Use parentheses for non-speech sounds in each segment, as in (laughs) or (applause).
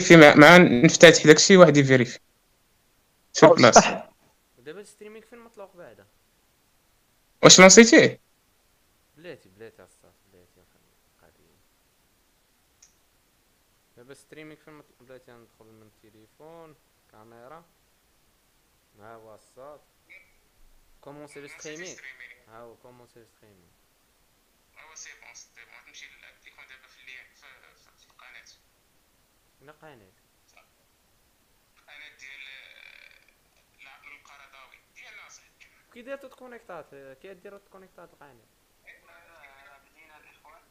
في مع, مع نفتتح داكشي واحد ي vérifier. سير بلاص صح. ودابا ال streaming فين مطلوق بعدا؟ واش lancé تيه بلاتي بلاتي الصاط بلاتي قديم دابا streaming فين مطلوق بلاتي ندخل من التليفون كاميرا. ها هو الصاط commencer le streaming ها هو commencer le streaming هو c'est bon c'est bon تمشي لل application دابا في اللي في القناه وين قناة القناه ديال العقل القرضاوي. ديال ناصر. كي داير ت connect ات كي دير ت connect ات القناة بدينا الإخوان.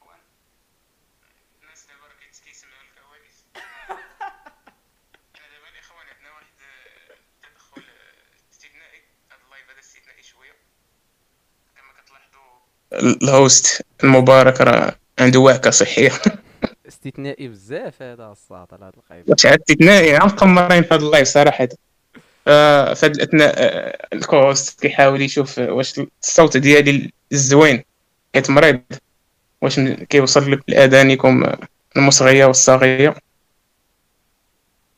إخوان. الناس دابا كيسمعوا الكواليس. (laughs) أنا دابا الإخوان عندنا واحد آه، تدخل آه، استثنائي. هذا ال live هذا استثنائي شوية. كما كتلاحظوا. الهوست المبارك راه عنده وعكة صحية. (laughs) استثنائي بزاف هذا الصاط على هاد القيف واش عاد استثنائي عم مقمرين في هذا اللايف صراحة. آه، في هذا الأثناء آه، الكوست كيحاول يشوف واش الصوت ديالي الزوين حيت مريض. واش كيوصل لك لاذانكم المصغية والصاغيه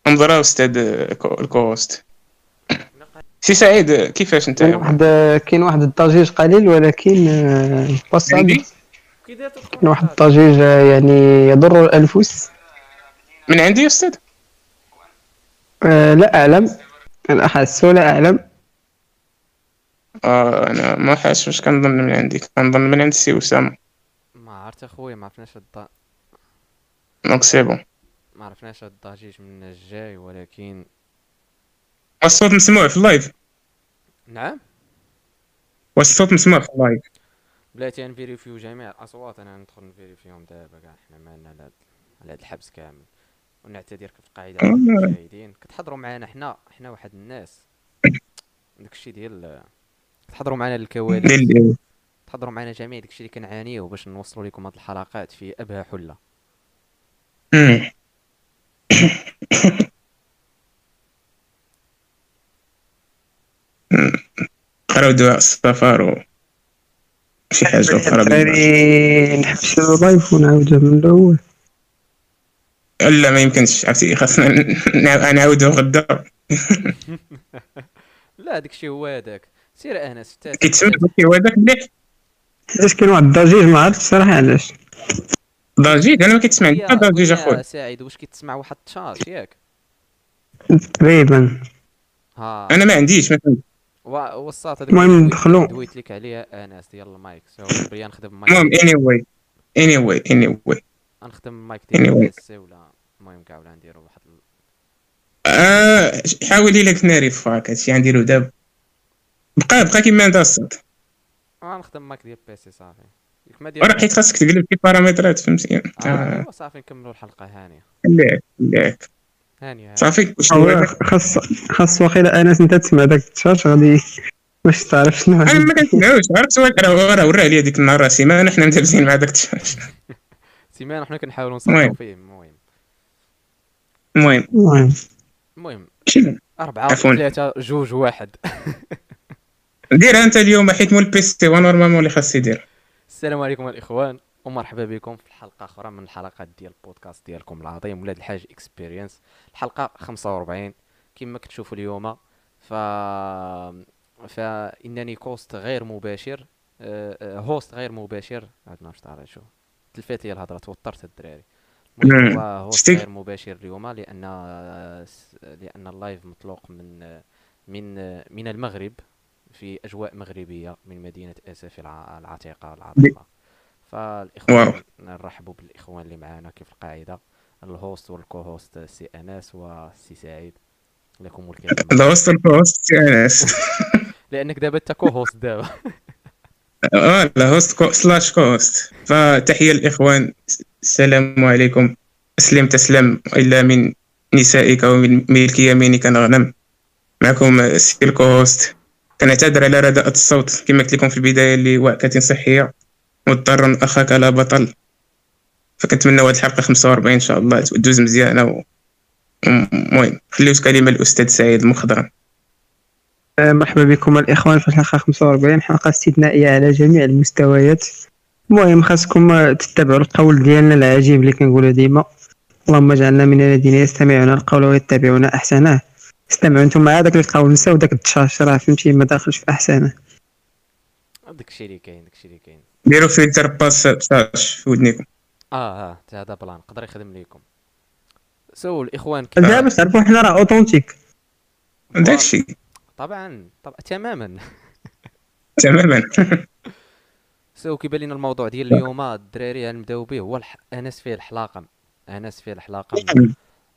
انظر أستاذ آه، كو- الكوست. سي سعيد كيفاش انت؟ كاين واحد كاين واحد الضجيج قليل ولكن آه، واحد آه، يعني يضر الأنفس. من عندي يا أستاذ؟ آه، لا أعلم. أنا احس ولا أعلم. آه أنا ما حاسس واش كنظن من عندي. كنظن من عند السي أسامة. ما عرفت أخويا ما عرفناش الض... donc c'est bon. ما عرفناش هاد الضجيج من الجاي ولكن الصوت مسموع في ال live. نعم؟ واش الصوت مسموع في ال live. بلاتي ن vérifier و جميع الاصوات أنا ندخل ن vérifier هم دابا كاع. حنا مالنا على على هاد الحبس كامل. ونعتذر في القاعدة على المشاهدين. كتحضروا معنا حنا حنا واحد الناس. داكشي ديال كتحضروا معنا الكواليس. تحضروا معنا جميع داكشي اللي كنعانيو باش نوصلوا لكم هاد الحلقات في أبهى حلة. قراو دعاء السفر و شي بالله. الدراري نحبسوا ال live ونعاودوا من الأول. لا ما يمكنش عرفتي؟ خاصنا نع- نعاودو غدا (laughs) لا داكشي هو هذاك. سير أنس كيتسمع داكشي هو هذاك مليح؟ علاش كاين واحد الضجيج ما عرفتش الصراحه علاش. ضجيج؟ أنا ما كيتسمعني يا- حتى ضجيج يا أخويا. سعيد واش كتسمع واحد التشاش ياك؟ تقريبا. ها. أنا ما عنديش ما فهمت. وصات هذيك المهم ندخلو. دويت لك عليها انس ديال المايك سو نخدم المايك المهم اني واي اني واي اني واي نخدم المايك ديال Anyway. البي سي ولا المهم كاع ولا نديرو واحد ال- آه حاولي لك ناري فاك هادشي غنديرو دابا بقى بقى كيما أنت الصوت آه نخدم المايك ديال البي سي صافي. ياك ما دير وراه حيت خاصك تقلب في بارامترات فهمتي آه. آه، صافي نكملوا الحلقة هانية. خليك خليك. هانيه. صافي هذاك خاص خاص واقيلا انس أنت تسمع داك التشاش غادي باش تعرف شنو أنا ما كنسمعوش عرفت واحد راه راه ورا عليا ديك النهار راه سيمانة حنا مدابزين مع داك التشاش (laughs) سيمان حنا كنحاولوا. نصلحوا فيه المهم. المهم. المهم. المهم. أربعة. ثلاثة جوج واحد. (laughs) ديرها أنت اليوم حيت مول ال PC هو normalement اللي خاص يدير. السلام عليكم الإخوان ومرحبا بكم في الحلقة أخرى من الحلقات ديال البودكاست ديالكم العظيم ولاد الحاج Experience الحلقة 45 كما كتشوفوا اليوم. ف فإنني ك host غير مباشر آه، آه، host غير مباشر. عاد ما عرفت شو تلفات لي الهضرة توترت الدراري. host؟ غير مباشر اليوم لأن آه، لأن ال live مطلوق من آه، من آه، من المغرب في أجواء مغربية من مدينة آسف الع- العتيقة العاطفه فالإخوان نرحبوا بالإخوان اللي معانا كيف القاعدة؟ الهوست والكو هوست سي انس وسي سعيد لكم الكلمة ذا وسط البوست يا ناس لأنك دابا (laughs) انت كو هوست دابا. آه لا هوست كو سلاش كوست فتحية الإخوان السلام عليكم. أسلم تسلم إلا من نسائك ومن ملك يمينك. نغنم معكم سيل هوست كنعتذر على رداءة الصوت. كما قلت لكم في البداية اللي وعكة صحيه مضطر أخاك لا بطل. فكنتمنى هاد الحلقة 45 إن شاء الله تدوز مزيانه و- المهم خليوت كلمه الأستاذ سعيد المخضرم آه، مرحبا بكم الإخوان في الحلقة 45 حلقة استثنائية على جميع المستويات. المهم خاصكم تتبعوا القول ديالنا العجيب اللي كنقولوا ديما. اللهم اجعلنا من الذين يستمعون القول ويتبعون أحسنه. استمعوا أنتم مع هذاك القول نساو داك التشاش راه فهمتي ما داخلش في أحسنه. داكشي اللي كاين داكشي اللي كاين. ديروا filtre passe-bas في ودنيكم. آه آه حتى هذا plan يقدر يخدم ليكم. so الإخوان دابا باش تعرفوا حنا راه authentique داكشي طبعا طبعا تماما. تماما. so كيبان لنا الموضوع ديال اليوم الدراري غنبداو به. هو الح... أنس فيه الحلاقة. أنس فيه الحلاقة.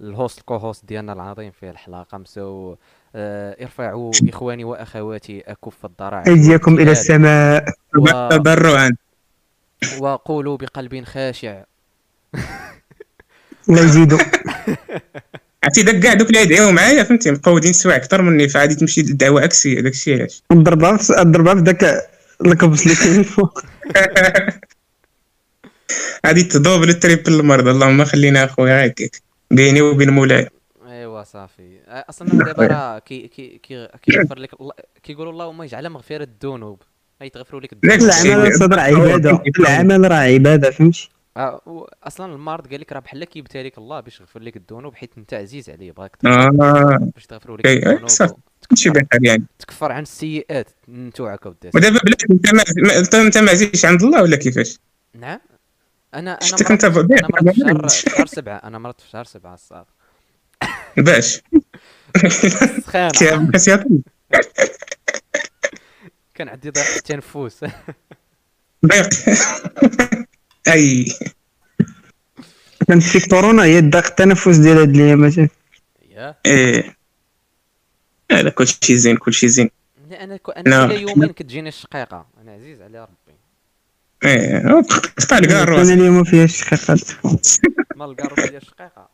ال host ال co-host ديالنا العظيم فيه الحلاقة. so آه ارفعوا إخواني وأخواتي أكف الضراعة ف أيديكم إلى السماء. و... وقولوا بقلب خاشع. لا يزيدوا (laughs) عرفتي داك كاع دوك اللي يدعيو معايا فهمتي؟ مقودين سواع أكثر مني فغادي تمشي للدعوة عكسيه داكشي علاش؟ نضربها في نضربها في ذاك الكبس اللي كاين الفوق غادي (laughs) تدوبل التريبل المرضى اللهم خلينا أخويا هكاك بيني وبين مولاي. أيوا صافي. أصلا دابا راه كي كي كي كيغفر لك كيقولوا اللهم اجعل مغفرة الذنوب. اي تغفروا لك العمل اللي- الصدر عبادة. العمل راه عبادة فهمتي؟ آه أصلا المرض قال لك راه بحال كيبتلي لك الله باش يغفر لك الذنوب حيت أنت عزيز عليه بغاك آه. باش تغفروا لك أي، أي، الذنوب. بحال يعني. تكفر عن السيئات نتوعك وداس ودابا بلاتي أنت ما انت ما عزيزش عند الله ولا كيفاش؟ نعم. أنا أنا. أنا مرضت (laughs) في شهر سبعة. أنا مرضت في شهر سبعة الصافي باش. (laughs) (laughs) كان عندي ضيق التنفس. (laughs) ضيق (laughs) أي. كانت كورونا هي الضغط التنفس ديال هاد الايامات يا. إيه. هذا كلشي زين كلشي زين. لا أنا أنا لا. كل يومين كتجيني الشقيقة. أنا عزيز على ربي. إيه. قطع الرأس. أنا اليوم فيها الشقيقات ما القارب ديال الشقيقة. (laughs)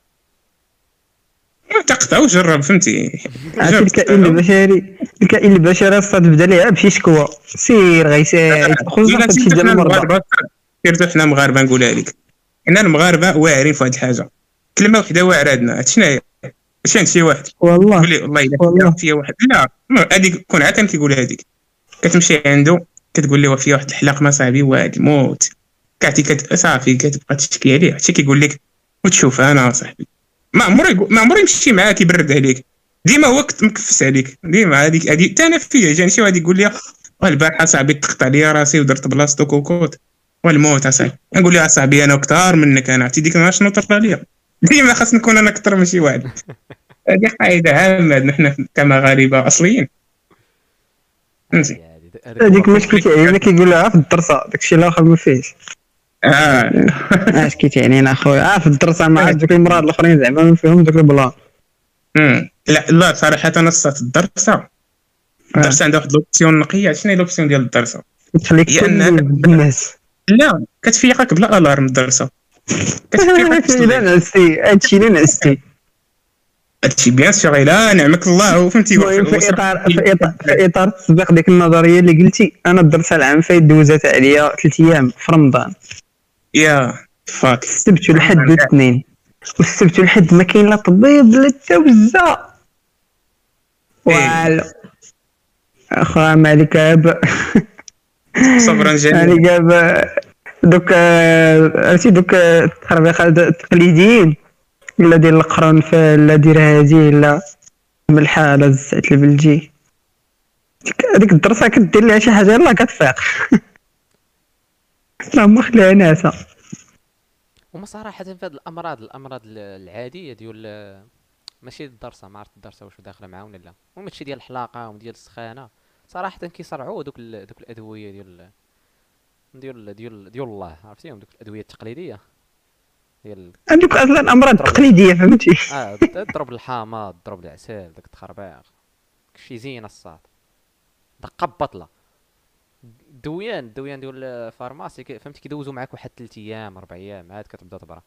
تقطع وجرب فهمتي؟ عرفتي الكائن البشري الكائن البشري أصلا تبدا ليه بشي شكوى. سير خصوصا في هادشي ديال المرضى. سيرتو حنا مغاربه نقولها لك حنا المغاربة واعرين في واحد الحاجة. كلمة وحدة واعره عندنا هاد شنو هي عند شي واحد. والله تقول لي والله إلا. فيها واحد. لا هذيك كون عاد كان كيقول هذيك كتمشي عنده كتقول له فيها واحد الحلاق ما صاحبي واعد الموت كاتي كت... صافي كتبقى تشكي عليه. حتى كيقول لك وتشوف أنا صاحبي. ما عمري يقول- ما عمري يمشي معاك يبرد عليك. ديما هو مكفس عليك. ديما هذيك هذه حتى أنا فيا جاني شي واحد يقول لي البارحة صاحبي تقطع لي راسي ودرت بلاصتو كوكوت والموت اصاحبي نقول له صاحبي أنا أكثر منك أنا عرفتي ديك النهار شنو طرا ليا ديما خاص نكون أنا أكثر من شي واحد. (laughs) هذه قاعدة عامه عندنا حنا كمغاربه أصليين. فهمتي هذيك مشكل كيعينا كيقول لها في الدرسه داكشي الآخر ما فيهش. آه. (laughs) اش كيتعني أنا اخويا آه في الدرسه ما (laughs) عرفت دوك المرات الأخرين زعما ما فيهم دوك البلان. لا لا صراحة أنا صات الدرسه الدرسه عندها واحد l'option نقية. شنو هي l'option ديال الدرسه تخليك هي بالناس لا كتفيقك بلا alarme الدرسه كتفيقك (laughs) بالصديق. نعستي هادشي اللي نعستي هادشي bien sûr لا نعمك الله. فهمتي المهم في إطار في إطار في إطار تطبيق ديك النظرية اللي قلتي. أنا الدرسه العام فايت دوزات عليا ثلاث أيام في رمضان. يا فاك. السبت والحد والاثنين والسبت والحد ما كاين لا طبيب لا توزة. والو. أخويا مالك اب صبرا جميلا. مالك اب دوك عرفتي دوك التخربيقات التقليديين؟ لا ديال القرنفل لا دير هادي لا. ملحه لا زعت البلجي هذيك الدرسه كدير لها شي حاجة يلاه كتفيق. (laughs) اللهم خليها ناسا. هما صراحة في هاد الأمراض الأمراض ال- العادية ديال ماشي الدرسة ما عرفت الدرسة واش داخلة معاهم ولا لا. المهم هادشي ديال الحلاقة وديال السخانة. صراحة كيصرعوا دوك ال... دوك الأدوية ديال ديال ديال ديال الله. عرفتيهم دوك الأدوية التقليدية. ديال هذوك أصلا أمراض تقليدية فهمتي؟ آه د- ضرب الحامض ضرب العسل داك التخربيق. شي زين الصاد. دقة بطلة. الدويان الدويان ديال ال pharmacie فهمتي كيدوزو معاك واحد 3 أيام 4 أيام عاد كتبدا تبرا.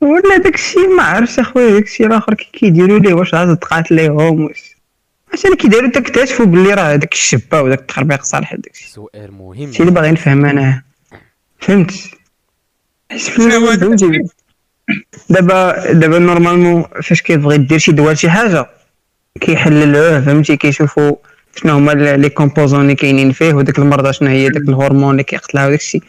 ولا داكشي ما عرفتش أخويا داكشي الآخر كي كيديروا ليه واش عاد تقات ليهم؟ واش عشان كيديروا تكتشفوا باللي راه داك الشبة وداك التخربيق صالح داكشي سؤال مهم. هادشي اللي باغي نفهم أنا. فهمت؟ فهمتي؟ دابا دابا normalement فاش كتبغي دير شي دواء شي حاجة كيحللوه فهمتي كيشوفوا شنو هما les composants اللي كاينين فيه وداك المرضى شنو هي؟ داك الهرمون اللي كيقتلها وداك الشيء.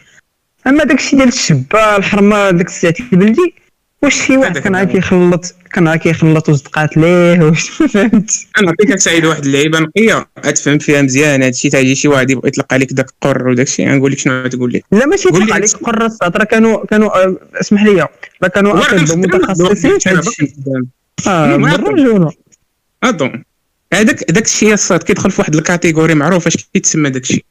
أما داك الشيء ديال الشبة الحرمة داك الزيت البلدي واش شي واحد كان عا. كيخلط كان عا كيخلط وصدقات ليه؟ (laughs) واش ما فهمتش أنا نعطيك سعيد واحد اللعيبة نقية. غتفهم فيها مزيان هادشي تاجي شي واحد يبغى يطلق عليك داك القر وداك الشيء. غنقول لك شنو تقول لك لا ماشي لي يطلق عليك. قرص راه كانوا كانوا اسمح لي راه كانوا متخصصين في. آه ما بالرجوله اظن هذاك داك الشيء الصاد كيدخل في واحد الكاتيجوري معروف اش كيتسمى داك الشيء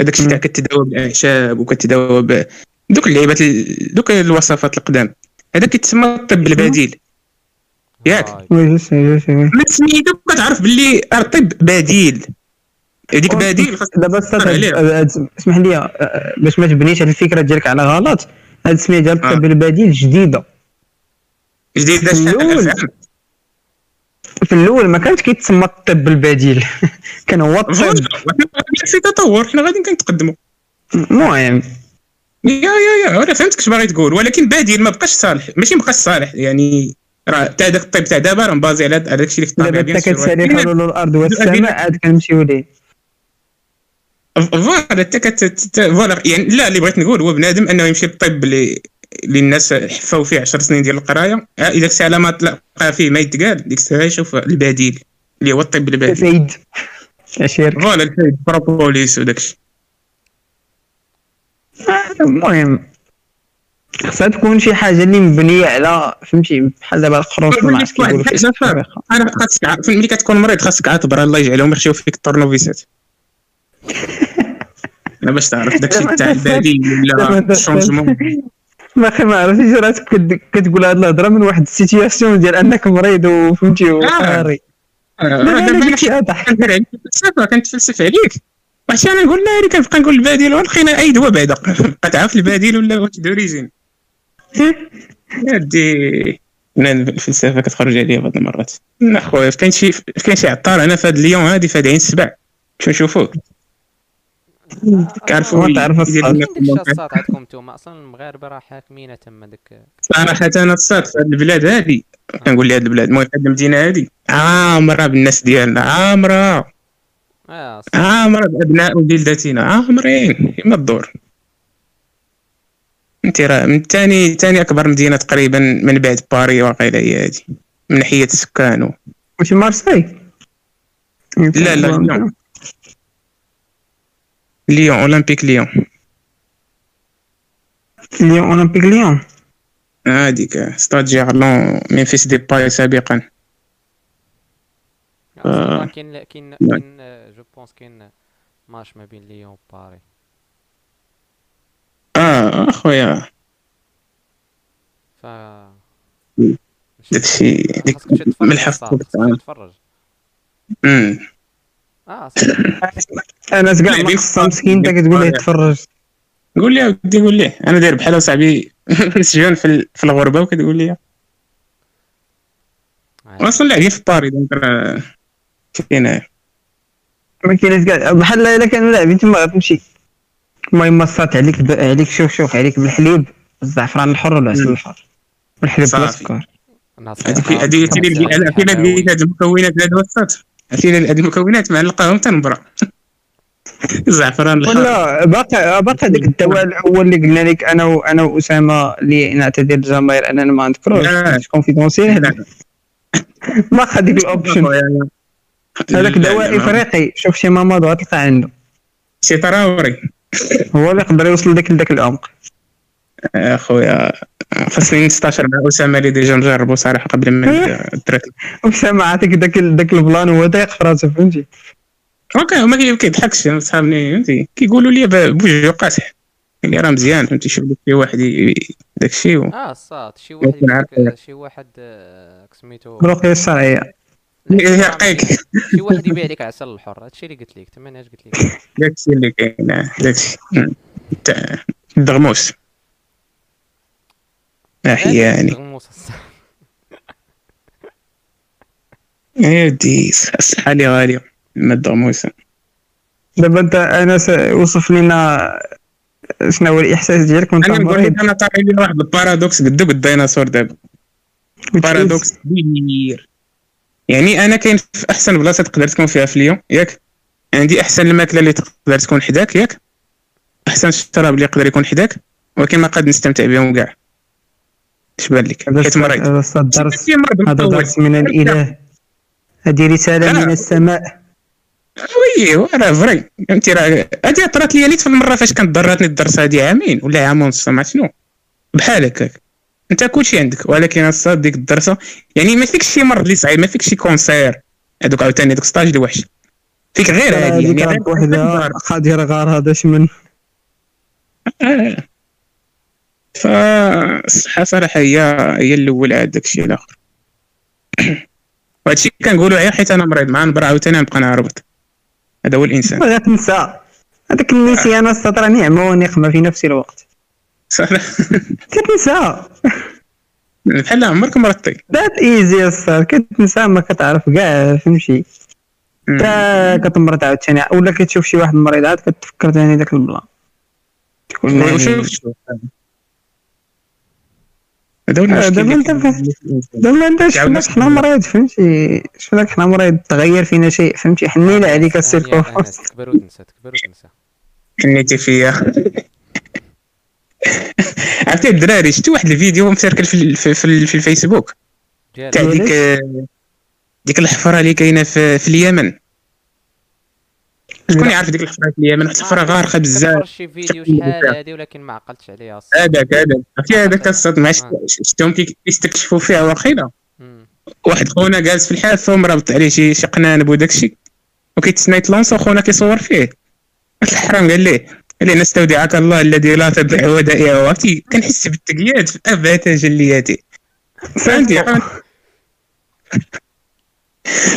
هذاك الشيء تاع. كتداوى بالاعشاب وكتداوى ب دوك اللعيبات ال- دوك الوصفات القدام هذا كيتسمى الطب البديل ياك. هاي. وي من سميتو كتعرف باللي الطب بديل هذيك بديل خاص دابا. هاد- هاد- اسمح لي آه، باش ما تبنيش هاد الفكرة ديالك على غلط هاد السمية ديال آه. الطب البديل جديدة جديدة شحال. في الأول ما كانش كيتسمى الطب البديل. (laughs) كان هو الطب. في تطور حنا غاديين كنتقدموا المهم. يا يا يا أنا فهمتك اش باغي تقول ولكن بديل ما بقاش صالح. ماشي ما بقاش صالح يعني راه تاع داك الطب تاع دابا راه مبازي على داك الشيء اللي في دابا الطبيعه انت bien sûr. كتسالي حلول الأرض والسماء عاد كنمشيو ليه. voilà انت voilà يعني لا اللي بغيت نقول هو بنادم أنه يمشي للطب اللي اللي الناس حفاو فيه 10 سنين ديال القراية. آه، إذا الساعة ما تلقى فيه ما يتقال ديك الساعة يشوف البديل اللي هو الطب البديل سيد عشير فوالا الفايد. بروبوليس وداك الشيء. المهم. خصها تكون شي حاجة اللي مبنية على فهمتي بحال دابا الخروج ما كيقولوا الطريقة. أنا خاصك ملي كتكون مريض خاصك عاطبر الله يجعلهم يخشيو فيك الطورنوفيسات (laughs) أنا باش تعرف داك الشيء تاع البديل ولا الشونجمون. ما أخي ما عرفتيش راسك كت- كتقول هاد الهضرة من واحد السيتياسيون ديال انك مريض وفهمتي وقاري الفلسفه كنتفلسف عليك. واش أنا نقول؟ لا اللي كنبقى نقول البديل ولقينا اي دواء بعدا. (laughs) بقى تعرف البديل ولا واش دوريجين (laughs) يا دي فنان الفلسفه كتخرج عليا بعض المرات. لا خويا كاين شي كاين شي عطار هنا في هاد ليون هادي في هاد عين السبع. شو نشوفوه؟ كعرفوا ما تعرف الصاد. عندكم نتوما أصلا المغاربه راه حاكمين تما داك صراحة أنا الصاد في هاد البلاد هادي كنقول لي هاد البلاد المهم هاد المدينة هادي عامرة بالناس ديالنا عامرة آه ص- عامرة بأبناء ولدتنا عامرين كما الدور. انت راه من ثاني ثاني أكبر مدينة تقريبا من بعد باري وقيلا هي هادي من ناحية السكان و... واش مارسي لا لا ليون ليون أولمبيك ليون ليون اولمبيك ليون هاديك ستاد جيرلون ممفيس ديباي سابقا أصلاً كاين كاين نعم. كاين جو بونس كاين ماتش ما بين ليون وباري آه اخويا ف داكشي ديك خاصك تمشي تتفرج من يا الحفظ صاحبي، خاصك تتفرج امم آه صافي أنا كاع ما خصها مسكين انت كتقول ليه بين- تفرج قول لي ودي قول لي. أنا داير بحال صاحبي (laughs) مسجون في ال- في الغربة وكتقول لي. أصلا لاعبين في باري دونك راه كاين ما كاينش كاع بحال إلا كانوا لاعبين تما غتمشي المهم مصات عليك ب... عليك شوف شوف عليك بالحليب. الزعفران الحر والعسل. الحر والحليب بلا صافي. سكر ناصيحة هذيك هذيك هاد المكونات الوسط عرفتي هاد المكونات مع نلقاهم تنبرا (laughs) الزعفران الحار ولا باقي باقي هذاك الدواء الأول اللي قلنا لك أنا وأنا وأسامة اللي نعتذر الجماهير أننا ما نذكروش لا. confidentiel لا. باقي هذيك ال option هذاك دواء إفريقي. شوف شي ماماد غتلقى عنده. شي طراوري. هو اللي يقدر يوصل لك لذاك العمق. أخويا. خاصني نستشر مع أسامة اللي ديجا نجربو صراحة قبل ما (laughs) التراك أسامة عطيك ذاك ذاك البلان هو ضيق في راسه فهمتي؟ أوكي ما كي- كيضحكش صحابني فهمتي؟ كيقولوا لي ب- بوجهو قاصح اللي راه مزيان فهمتي؟ شوف لك شي واحد ي- داك الشيء و... آه صاد. شي واحد شي واحد آه، سميتو الرقيه الشرعيه يرقيك شي واحد يبيع لك عسل الحر. هادشي اللي قلت لك تما اش قلت لك؟ داك الشيء اللي كاين داك الشيء مم. تاع الدغموس آه يعني غموس الصاد. يا ودي الصحة لي غالية. ما الدغموس دابا انت انس وصف لنا شنو هو الإحساس ديالك وانت أنا نقول لك أنا طاري لي واحد ال paradoxe قدو قد الديناصور دابا. paradoxe كبير. يعني أنا كاين في أحسن بلاصة تقدر تكون فيها في ليون ياك؟ عندي أحسن الماكلة اللي تقدر تكون حداك ياك؟ أحسن الشراب اللي يقدر يكون حداك ولكن ما قد نستمتع بهم كاع. اش بان لك هذا حيت مريض. هذا الصاد درس شي مرض هذا. درس من الإله. هذه رسالة. من السماء. oui راه vrai فهمتي راه؟ هادي طرات لي نيت في المرة فاش كانت ضراتني الدرس هادي عامين ولا عام ونص ما شنو؟ بحال هكاك. أنت كلشي عندك ولكن الصاد ديك الدرسة يعني ما فيكش شي مرض اللي صعيب ما فيكش شي cancer. هذوك عاوتاني دوك ستاج اللي وحش. فيك غير هادي هذيك يعني غير بوحدها خادر غار هذا شمن آه. فالصحة صراحة هي هي الأول عاد داكشي الآخر. (clears throat) وهادشي كنقولو غير حيت أنا مريض مع نبرا عاوتاني نبقى نهربط هذا هو الإنسان. ولا تنسى. هذاك النسيان السطر نعمه ونقمه في نفس الوقت. صراحة (laughs) كتنسى بحال عمرك مرضتي ذات ايزي الصاد كتنسى ما كتعرف كاع فهمتي. تا كتمرض عاوتاني ولا كتشوف شي واحد مريض عاد كتفكر ثاني داك البلان. شوف. هذا هو المشكل دابا انت شفناك حنا. مريض فهمتي؟ شفناك حنا مريض تغير فينا شيء فهمتي؟ حنينا عليك السيركو. يا انس تكبر وتنسى تكبر وتنسى حنيتي فيا عرفتي الدراري شفتي واحد الفيديو مسركل في ال- في, في, في الفيسبوك؟ تاع ديك ديك الحفرة اللي كاينة في, في اليمن. شكون. يعرف ديك الحفره في اليمن واحد الحفره غارقة بزاف. شي فيديو شحال هادي ولكن ما عقلتش عليها. هذاك هذاك. عرفتي هذاك الصدمه شفتهم كي- كيستكشفوا فيها واخيلا مم. واحد خونا جالس في الحافه ومرابط عليه شي شي قنانب وداك الشيء وكيتسنى يتلونسو خونا كيصور فيه. الحرام قال ليه؟ قال لي نستودعك الله الذي لا تضيع ودائعه عرفتي؟ كنحس بالتقياد في ابهى تجلياته فهمتي؟ (laughs)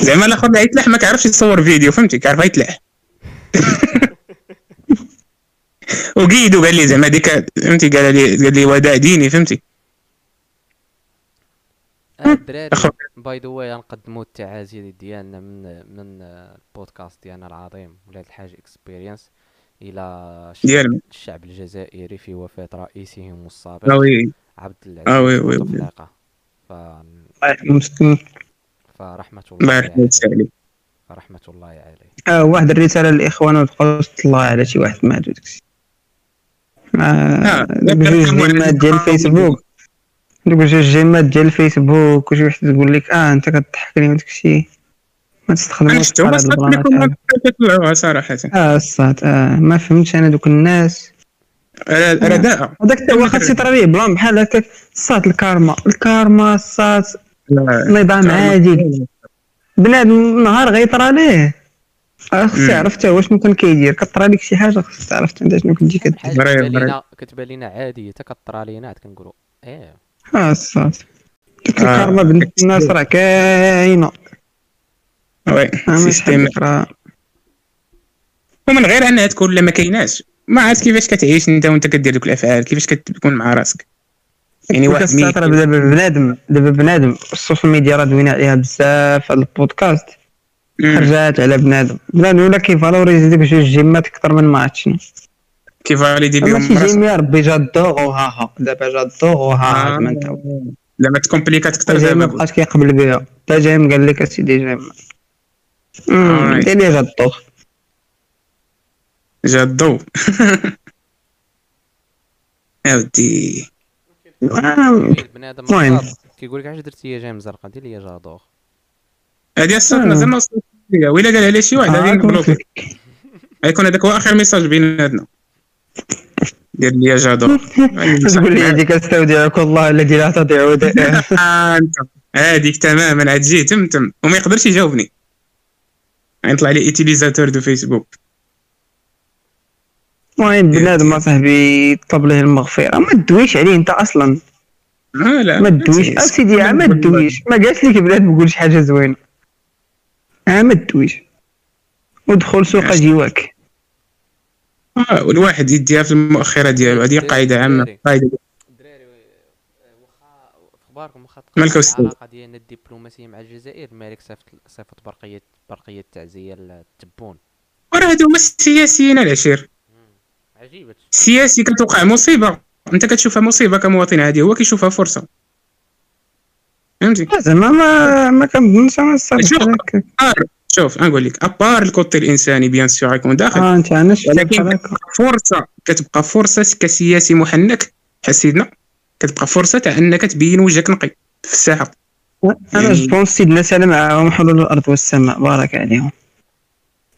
زعما الآخر اللي يتلح ما كيعرفش يصور فيديو فهمتي؟ كيعرف يتلح وقيدو قال لي زعما ديك فهمتي؟ قال لي قال لي وداع ديني فهمتي؟ آه، الدراري أخو- by the way غنقدموا التعازي ديالنا من من آه، البودكاست ديالنا العظيم ولاد الحاج experience إلى الشعب الجزائري في وفاة رئيسهم السابق oui. عبد العزيز آه وي- وي- ف... مسكين فرحمة الله الله يرحمه. عليه. فرحمة الله عليه. آه واحد الرسالة للاخوان وتبقى تطلع على شي واحد مات وداكشي آه، آه لا، بجوج كان واحد j'aime ات ديال الفيسبوك. دوك جوج j'aime ات ديال الفيسبوك وشي واحد تقول لك آه أنت كتضحكني وداكشي ما تستخدموش هاد صراحة. آه الصاد آه ما فهمتش أنا دوك الناس. رداء هذاك تا هو خاص يطرى ليه بلان بحال هكاك الصاد الكارما. الكارما الصاد نظام عادل بنادم نهار غيطرى ليه. آه، خص مم. يعرف تا هو شنو كان كيدير كطرى لك شي حاجة خص تعرف انت شنو كنتي كدير كتبان. لينا كتبان لينا عادية تا كطرى لينا عاد كنقولوا إيه. آه الصاد ديك آه، الكارما بنت الناس راه كاينة. وي آه، سيستيم راه. ومن غير أنها تكون لا ما كايناش. ما عرفت كيفاش كتعيش أنت وأنت كدير دوك الأفعال كيفاش كتكون مع راسك. يعني واحد دابا بنادم دابا بنادم السوشيال ميديا راه دوينا عليها بزاف هاد البودكاست. خرجات على بنادم. بنادم ولا كيفالوريزي ديك جوج جيمات أكثر من ما عرفت شنو كيفاليدي بهم شي راسك جيم يا ربي جا الدوغ وها ها. دابا جا الدوغ وها ها آه. ما انت لما تكومبليكات أكثر جاي ما دابا. بقاش كيقبل بها. تا جاي قال لك اسيدي آه. دير لي j'adore j'adore اودي آه، بنادم المهم. كيقول لك علاش درتي جاي مزرقه دير لي j'adore هذه الصوت آه. مازال ما وصلت ليا ولا قال عليه شي واحد غادي لك. غيكون هذاك هو آخر message بيناتنا. دير لي j'adore تقول (laughs) لي هذيك أستودعك الله الذي لا تضيع (laughs) ودائعه هذيك تماما عاد جي تم تم. وما يقدرش يجاوبني. غيطلع لي utilisateur de Facebook المهم بنادم أصاحبي طلب له المغفرة؟ ما تدويش عليه أنت أصلا. لا ما تدويش. اسيدي ما تدويش. ما قالش لك بنادم يقول شي حاجة زوينة. آه ما تدويش ودخل سوق. جواك آه والواحد يديها في المؤخرة ديالو هذه قاعدة عامة قاعدة. الدراري واخا في اخباركم واخا مالك تقطع أستاذ؟ العلاقه ديالنا الدبلوماسية مع الجزائر الملك صيفط صيفط برقيه برقية التعزية للتبون وراه هادو هما السياسيين العشير. عجيبة. السياسي كتوقع مصيبة. أنت كتشوفها مصيبة كمواطن عادي هو كيشوفها فرصة. فهمتي؟ زعما ما ما كنظنش أنا الصراحه شوف. شوف نقول لك à part le côté الإنساني bien sûr يكون داخل. آه أنت أنا ولكن بحال فرصه كتبقى فرصة كسياسي محنك حسيدنا كتبقى فرصة تاع أنك تبين وجهك نقي في الساحة. أنا يعني- je pense سيدنا سالم معاهم حلول الأرض والسماء. بارك عليهم.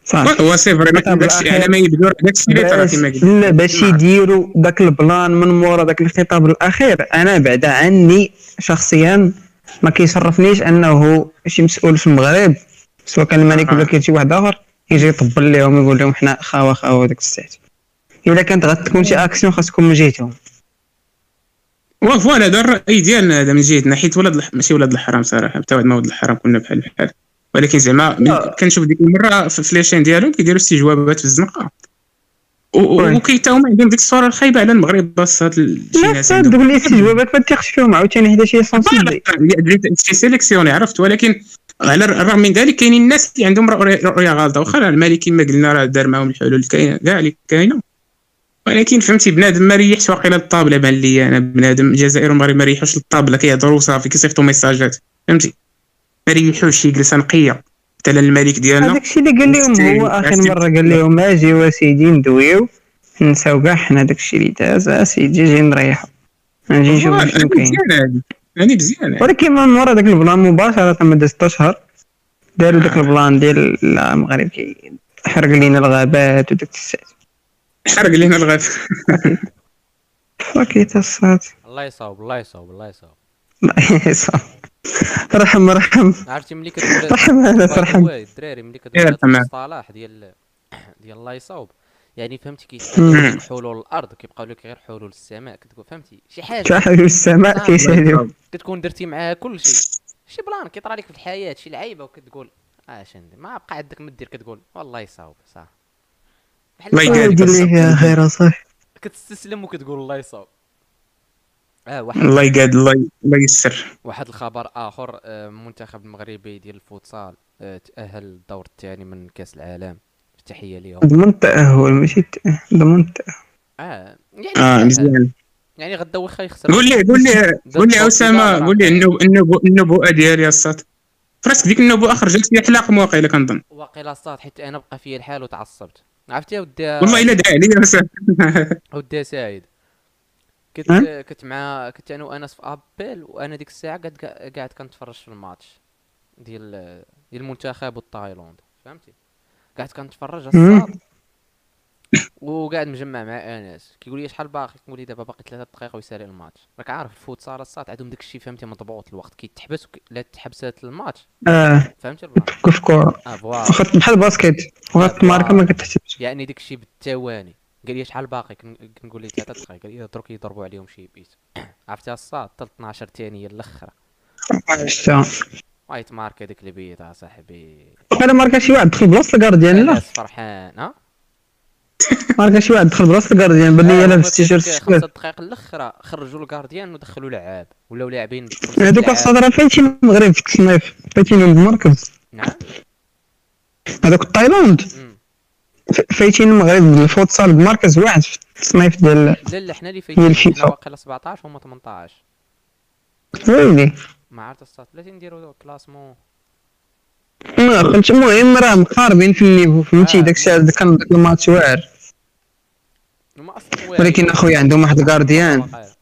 صافي. هو c'est vrai داكشي على ما يبدو داكشي اللي طرا كما قلت. لا باش يديروا داك ال plan من مورا داك الخطاب الأخير. أنا بعدا عني شخصيا ما كيشرفنيش انه شي مسؤول في المغرب سواء كان الملك ولا كان شي واحد آخر يجي يطبل لهم ويقول لهم حنا خاوة خاوة داك الساعات الا كانت غتكون شي اكسيون خاص تكون من جهتهم و voilà هذا الراي ديالنا هذا من جهتنا حيت ولاد الح... ماشي ولاد الحرام صراحة حتى واحد ما ولاد الحرام كنا بحال بحال. ولكن زعما لا. كنشوف ديك المرة في في les chaînes ديالهم كيديروا استجوابات في الزنقه و- و- oui. وكيتاو ما عندهم ديك الصورة الخايبة على المغرب بساط شي لا دوك الاستجوابات ما تيخش فيهم عاوتاني حدا شي sensible شي sélectionné عرفت؟ ولكن على الرغم من ذلك كاينين الناس اللي عندهم رؤيه غالطه واخا راه المالكي كما قلنا راه دار معاهم الحلول كاينة كاع اللي كاينة. ولكن فهمتي بنادم ما ريحش واقيلا الطابله بان لي أنا بنادم الجزائر والمغرب ما ريحوش الطابله كيهضروا صافي كيصيفطوا ميساجات. فهمتي؟ ما ريحوش جلسه نقية. حتى الملك ديالنا. هذاك الشيء اللي قال لهم هو آخر مرة قال لهم أجي وسيدي ندويو. نساو كاع حنا داك الشيء اللي داز. اسيدي جي نريحو. نجي نشوف هذه شنو كاين. هذه. مزيانه ولكن من مورا داك ال plan مباشرة ما داز ست أشهر. داروا داك ال plan ديال لا المغرب كيحرق لينا الغابات وداك الساعات حرق لينا الغاف فاكيت (laughs) الصات الله يصاوب الله يصاوب. الله يصاوب. (laughs) (laughs) رحم رحم. عرفتي ملي كتقول (laughs) رحم هذا رحم. الدراري ملي كتقول. المصطلح ديال ديال الله يصاوب. يعني فهمتي. كيتقال حلول الأرض كيبقاو لك غير حلول السماء كتقول فهمتي؟ شي حاجة. شاحل السماء كيساليو كتكون درتي معاها كل شيء. شي plan كيطرى لك في الحياة شي لعيبة وكتقول اش ندير ما بقى عندك ما دير كتقول والله يصاوب صح. الله هكا يقال. دير لي فيها خير صافي كتستسلم وكتقول الله يصاوب. آه واحد الله يقاد الله الله يسر واحد الخبر آخر آه، المنتخب المغربي ديال الفوتسال آه، تأهل للدور الثاني من كأس العالم. تحية ليهم. ضمن التاهل ماشي ضمن التاهل آه يعني آه. مزيان. يعني غدا واخا يخسر. قول لي قول لي قول لي أسامة قول لي النبو- النبو- النبوءة ديالي الساط فراسك ديك النبوءة خرجت فيها حلاق واقيلا كنظن. واقيلا صاد حيت أنا بقى فيا الحال وتعصبت. عرفتي ودي والله إلا دعا عليا (laughs) ودي سعيد. كنت ها؟ كنت مع كنت أنا وأنس في أبل وأنا ديك الساعة قاعد قاعد كنتفرج في الماتش ديال ديال المنتخب والتايلاند فهمتي؟ قاعد كنتفرج. الصاد. وقاعد مجمع مع أنس كيقول لي شحال باقي؟ كنقول لي دابا باقي ثلاثة دقائق ويسالي الماتش. راك عارف الفوتسال الصاد عندهم داك الشيء فهمتي مضبوط الوقت. كيتحبس وك... لا تحبست الماتش. آه. فهمتي ال plan كيف واخا بحال ال basket واخا الماركه ما كتحسبش. يعني داك الشيء بالثواني قال لي شحال باقي؟ كن- كنقول ليه ثلاثة دقائق. قال لي دروك يضربوا عليهم شي بيت. (coughs) عرفتي الصاد؟ حتى 12 ثانية الآخر شتا وايت مارك هذيك البيت اصاحبي وقيلا ماركا شي واحد دخل بلاصة الكارديان لا. فرحان ها؟ ماركا شي واحد دخل بلاصة الكارديان بان لي آه، لابس تيشيرت خمسة دقائق الأخرى. خرجوا الجارديان ودخلوا لعاب ولاو لاعبين هذوك. الصاد راه فايتين المغرب في التصنيف. فايتين بالمركز نعم. هذوك تايلاند فايتين المغرب بالفوتسال بمركز واحد في التصنيف ديال لا لا حنا اللي فايتين. حنا واقيلا 17 هما 18 ويلي. ما عرفت الصاد بلاتي نديروا classement ما فهمت المهم راه مقاربين في ال niveau فهمتي؟ آه. داك الشيء هذا كان داك الماتش واعر. ولكن أخويا عندهم واحد ال gardien واقيلا.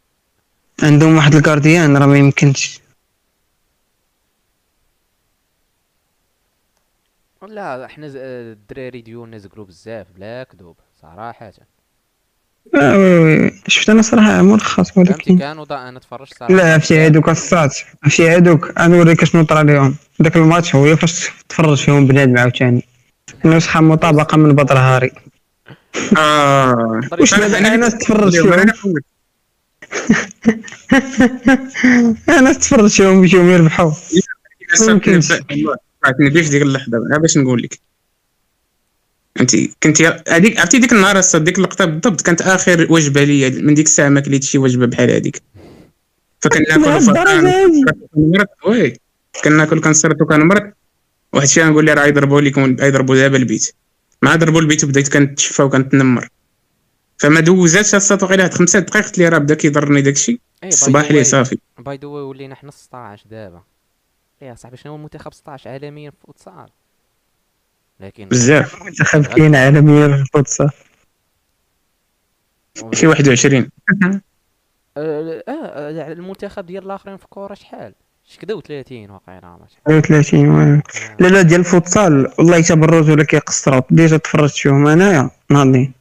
عندهم واحد ال gardien راه ما يمكنش. لا حنا ز- آه، الدراري ديالنا زقلوا بزاف بلا كذوب صراحة. آه oui oui شفت أنا صراحة ملخص فهمتي؟ ولكن كانوا ضا أنا تفرجت صراحة. لا عرفتي هادوك الصات عرفتي هادوك أنا نوريك شنو طرا لهم داك الماتش هو فاش تفرج فيهم بنادم عاوتاني. نسخه مطابقة من بدر هاري. (laughs) آه واش دابا أنا (laughs) تفرج فيهم؟ أنا تفرج فيهم بيجيهم يربحوا ممكنش. نبي في ديك اللحظة. أنا باش نقول لك. انت كنت هذيك عرفتي ديك النهار ديك اللقطة بالضبط كانت آخر وجبة ليا من ديك الساعة ما كليت شي وجبة بحال هذيك. (laughs) هادي؟ كنمرض وي كناكل كنصرت وكنمرض واحد الشيء نقول لي راه يضربوا لكم يضربوا دابا البيت. مع ضربوا البيت وبديت كنتشفى وكنتنمر. فما دوزاتش الصات وقيلة واحد خمسة دقائق قلت لي راه بدا كيضرني داكشي. الصباح لي صافي. by the way ولينا حنا 16 دابا. يا صاحبي شنو هو المنتخب 16 عالميا في الفوتسال؟ لكن بزاف. منتخب كاين عالميا في الفوتسال؟ شي 21 (laughs) آه آه، المنتخب ديال الآخرين في الكره شحال؟ شكداو 30 واقيلا ما شحال. 30 واه. آه. لا لا ديال الفوتسال والله حتى بالرجوله كيقصروا déjà تفرجت فيهم أنايا ناضين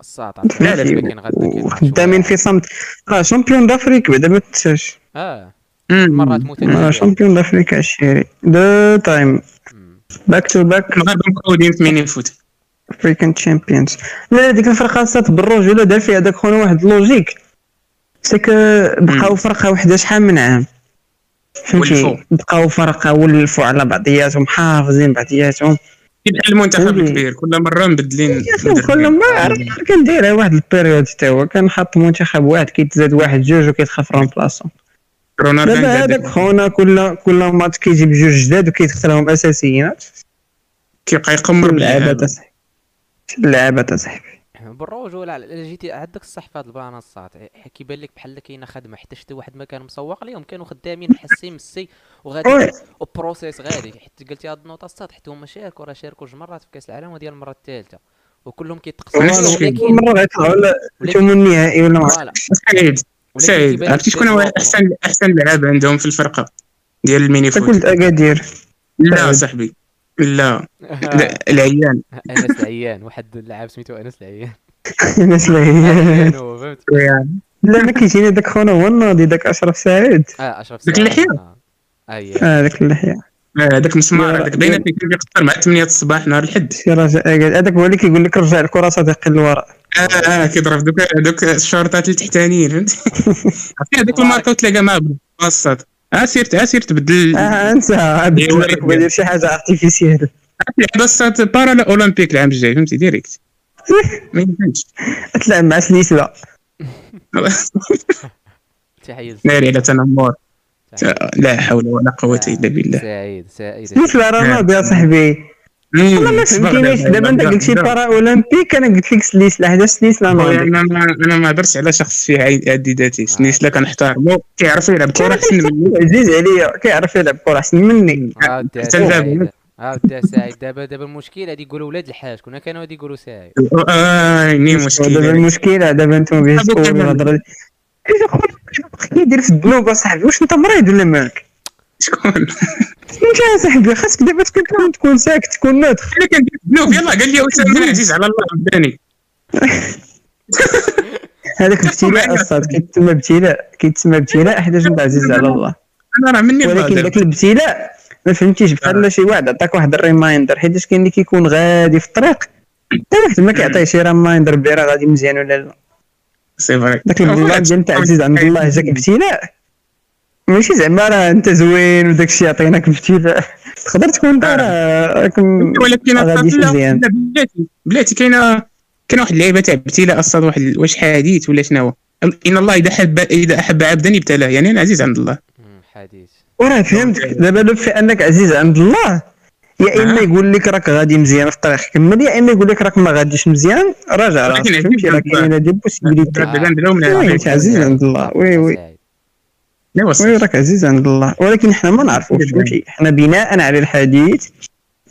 الساعة عرفت لا، لا، دابا كاين غدا كاين وخدامين في صمت راه champion d'Afrique بعدا ما تنساش. آه. مرات champion d'Afrique عشيري two time. back to back المغرب مقودين في mini-foot African champions لا ديك الفرقة صات بالرجوله دار فيها داك خونا واحد ال logique. سيك بقاو فرقة وحدة شحال من عام؟ فهمتي. بقاو فرقة ولفوا على بعضياتهم حافظين بعضياتهم. كيبقى المنتخب. الكبير كل مرة مبدلين كل كان دايرها واحد ال période حتى هو. كان حاط منتخب واحد كيتزاد واحد جوج وكيتخاف remplaçant رونالدو دابا هذاك خونا كل كل ماتش كيجيب جوج جداد وكيدخلهم اساسيين كيبقى يقمر اللعابه باللعابه تصاحبي اللعابه تصاحبي بالرجوله على جيتي عندك الصح في هاد ال plan الصات كيبان لك بحال كاينة خدمة حتى شتي واحد ما كان مسوق ليهم كانوا خدامين حسي مسي وغادي. و process غادي. حتى قلتي هاد النوطه الصات حتى هما شاركوا راه شاركوا جوج مرات في كأس العالم وديال المرة الثالثه وكلهم. كل ولكن مرة غيطلعوا لا ولكن- يتم النهائي ولا ما voilà. سعيد عرفتي شكون هو. احسن أحسن لعاب عندهم في الفرقة ديال ال mini-foot قلت أكادير. لا. صاحبي لا. لا، العيان. أنس العيان واحد اللاعب سميتو أنس العيان. (laughs) الناس اللي هي عيان هو فهمت؟ لا ما كيجيني داك خونا هو الناضي داك أشرف سعيد. آه أشرف سعيد. اللحية؟ آه. اي آه داك اللحية. آه، هذاك مسمار هذاك باينه فيه كان كيقطر مع 8 الصباح نهار الحد. شي راجل أكاد- هذاك هو اللي كيقول لك رجع الكرة صديقي للوراء. آه آه كيضرب. دوك دوك الشرطات التحتانيين فهمتي (laughs) عرفتي هذيك الماركه وتلاقى مع بلاصات آه سيرت آه سيرت بدل. آه انسى بدل شي حاجة artificiel بلاصات para olympique العام الجاي فهمتي؟ direct (laughs) ما يمكنش تلعب مع سليسله تحيه ناري على تنمر. لا حول ولا قوة إلا بالله. سعيد سعيد. سليسله راه ناضي يا صاحبي. والله ما فهمتينيش دابا انت قلت شي بارا اولمبيك أنا قلت لك سليسله حدا سليسله ناضي أنا ما أنا ما هضرتش على شخص فيه عدي ذاتي. سنيس لا كنحترمو كيعرف يلعب كرة أحسن مني. عزيز عليا. كيعرف يلعب كرة أحسن مني. عاود حتى دابا. سعيد. عاود سعيد. دابا دابا المشكل غادي يقولوا ولاد الحاج. كنا كانوا غادي يقولوا سعيد. آه ني دابا مشكله المشكلة دابا أنتم بغيتوا. الهضرة دي. إيه خويا يدير في الذنوب اصاحبي واش انت مريض ولا مالك؟ شكون؟ انت يا صاحبي خاصك دابا تكون تكون ساكت تكون ناطق أنا كندير ذنوب يلا قال لي اسامه (laughs) عزيز على الله بداني (laughs) هذاك ابتلاء (laughs) اصاحبي كيتسمى ابتلاء كيتسمى ابتلاء حيت انت عزيز على الله. أنا راه مني ولكن ذاك الابتلاء ما فهمتيش بحال شي واحد عطاك واحد ال reminder حيت كاين اللي كيكون غادي في الطريق؟ حتى واحد ما كيعطيه شي reminder بلي راه غادي مزيان ولا لا. c'est vrai داك ال plan ديال انت عزيز عند الله جاك ابتلاء. ماشي زعما راه انت زوين وداك الشيء عطيناك ابتلاء تقدر تكون أنت راه راكم ولكن بلاتي بلاتي كاينة كاين واحد اللعيبة تاع ابتلاء أصلا واحد واش حديث ولا شنو إن الله إذا حب إذا أحب عبدا ابتلاه يعني أنا عزيز عند الله. حديث. وراه فهمتك. دابا le fait أنك عزيز عند الله يا إما آه. يقول لك راك غادي مزيان في الطريق كمل يا إما يقول لك راك ما غاديش مزيان راجع راسك. ولكن فهمتي؟ راه عزيز عند كاينة des possibilités عزيز عند الله. oui oui. oui راك عزيز عند الله. ولكن حنا ما نعرفوش فهمتي حنا بناء على الحديث.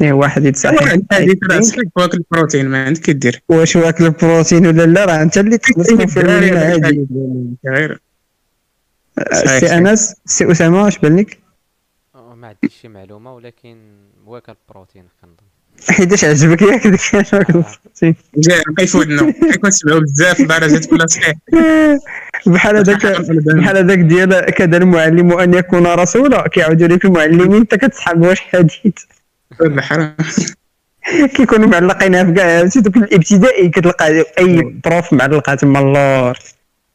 اللي هو واحد يتصحح هذه راسك واكل البروتين؟ ما عندك كدير واش واكل البروتين ولا لا؟ راه أنت اللي تقدر تكون في هذه غير. سي أنس سي أسامة واش بان لك أه، ما عنديش شي معلومة ولكن واكل بروتين كنظن حيتاش عجبك ياك داك؟ واكل البروتين جا بقى يفودنا كيكون تسمعوا بزاف لدرجه كل صحيح (laughs) بحال هذاك بحال هذاك ديال كذا المعلم أن يكون رسولا كيعاودوا لك المعلمين أنت كتسحب واش حديث. الحرام كيكونوا معلقينها في كاع عرفتي دوك الابتدائي كتلقى أي prof معلقها تما اللور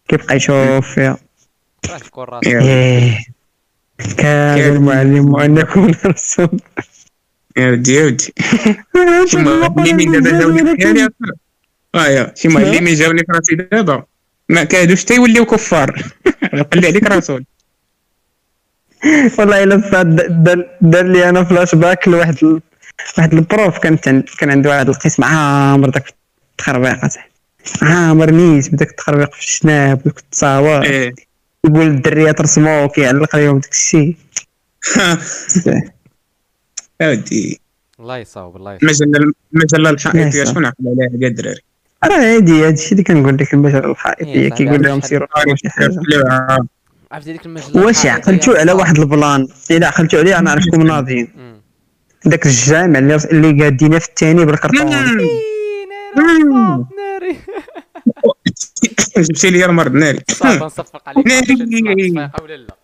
كيبقى يشوف فيها راه تكون راسك. يا. كان المعلم أن يكون رسول. يا ودي يا ودي. (laughs) شي معلمين دابا جاوني في يا شي معلمين جاوني في راسي دابا. ما كادوش حتى يوليو كفار. (laughs) قال لي عليك رسول والله إلا دار دار لي أنا فلاش باك لواحد ال- واحد ال prof. كانت عند- كان عنده واحد القسم. عامر داك التخربيق. عامر نيت بداك التخربيق في الشناب وداك التصاور. إيه. يقول الدريات رسموا كيعلق عليهم داك الشيء. (laughs) يا ودي الله يصاوب الله يصاوب. المجله الحائطيه يا شكون عقل عليها كاع الدراري. راه عادي هادشي اللي كنقول لك البشر الحائطيه إيه، كيقول لهم سيروا شي حاجة عرفتي ديك المجلة واش عقلتوا على؟ واحد ال plan. الا عقلتوا عليه. أنا نعرفكم ناضيين. داك الجامع اللي اللي قادينه في الثاني بالكرتون. إيه، ناري. جبتي لي المرض ناري (laughs) صافي نصفق عليك. ناري. ولا لا؟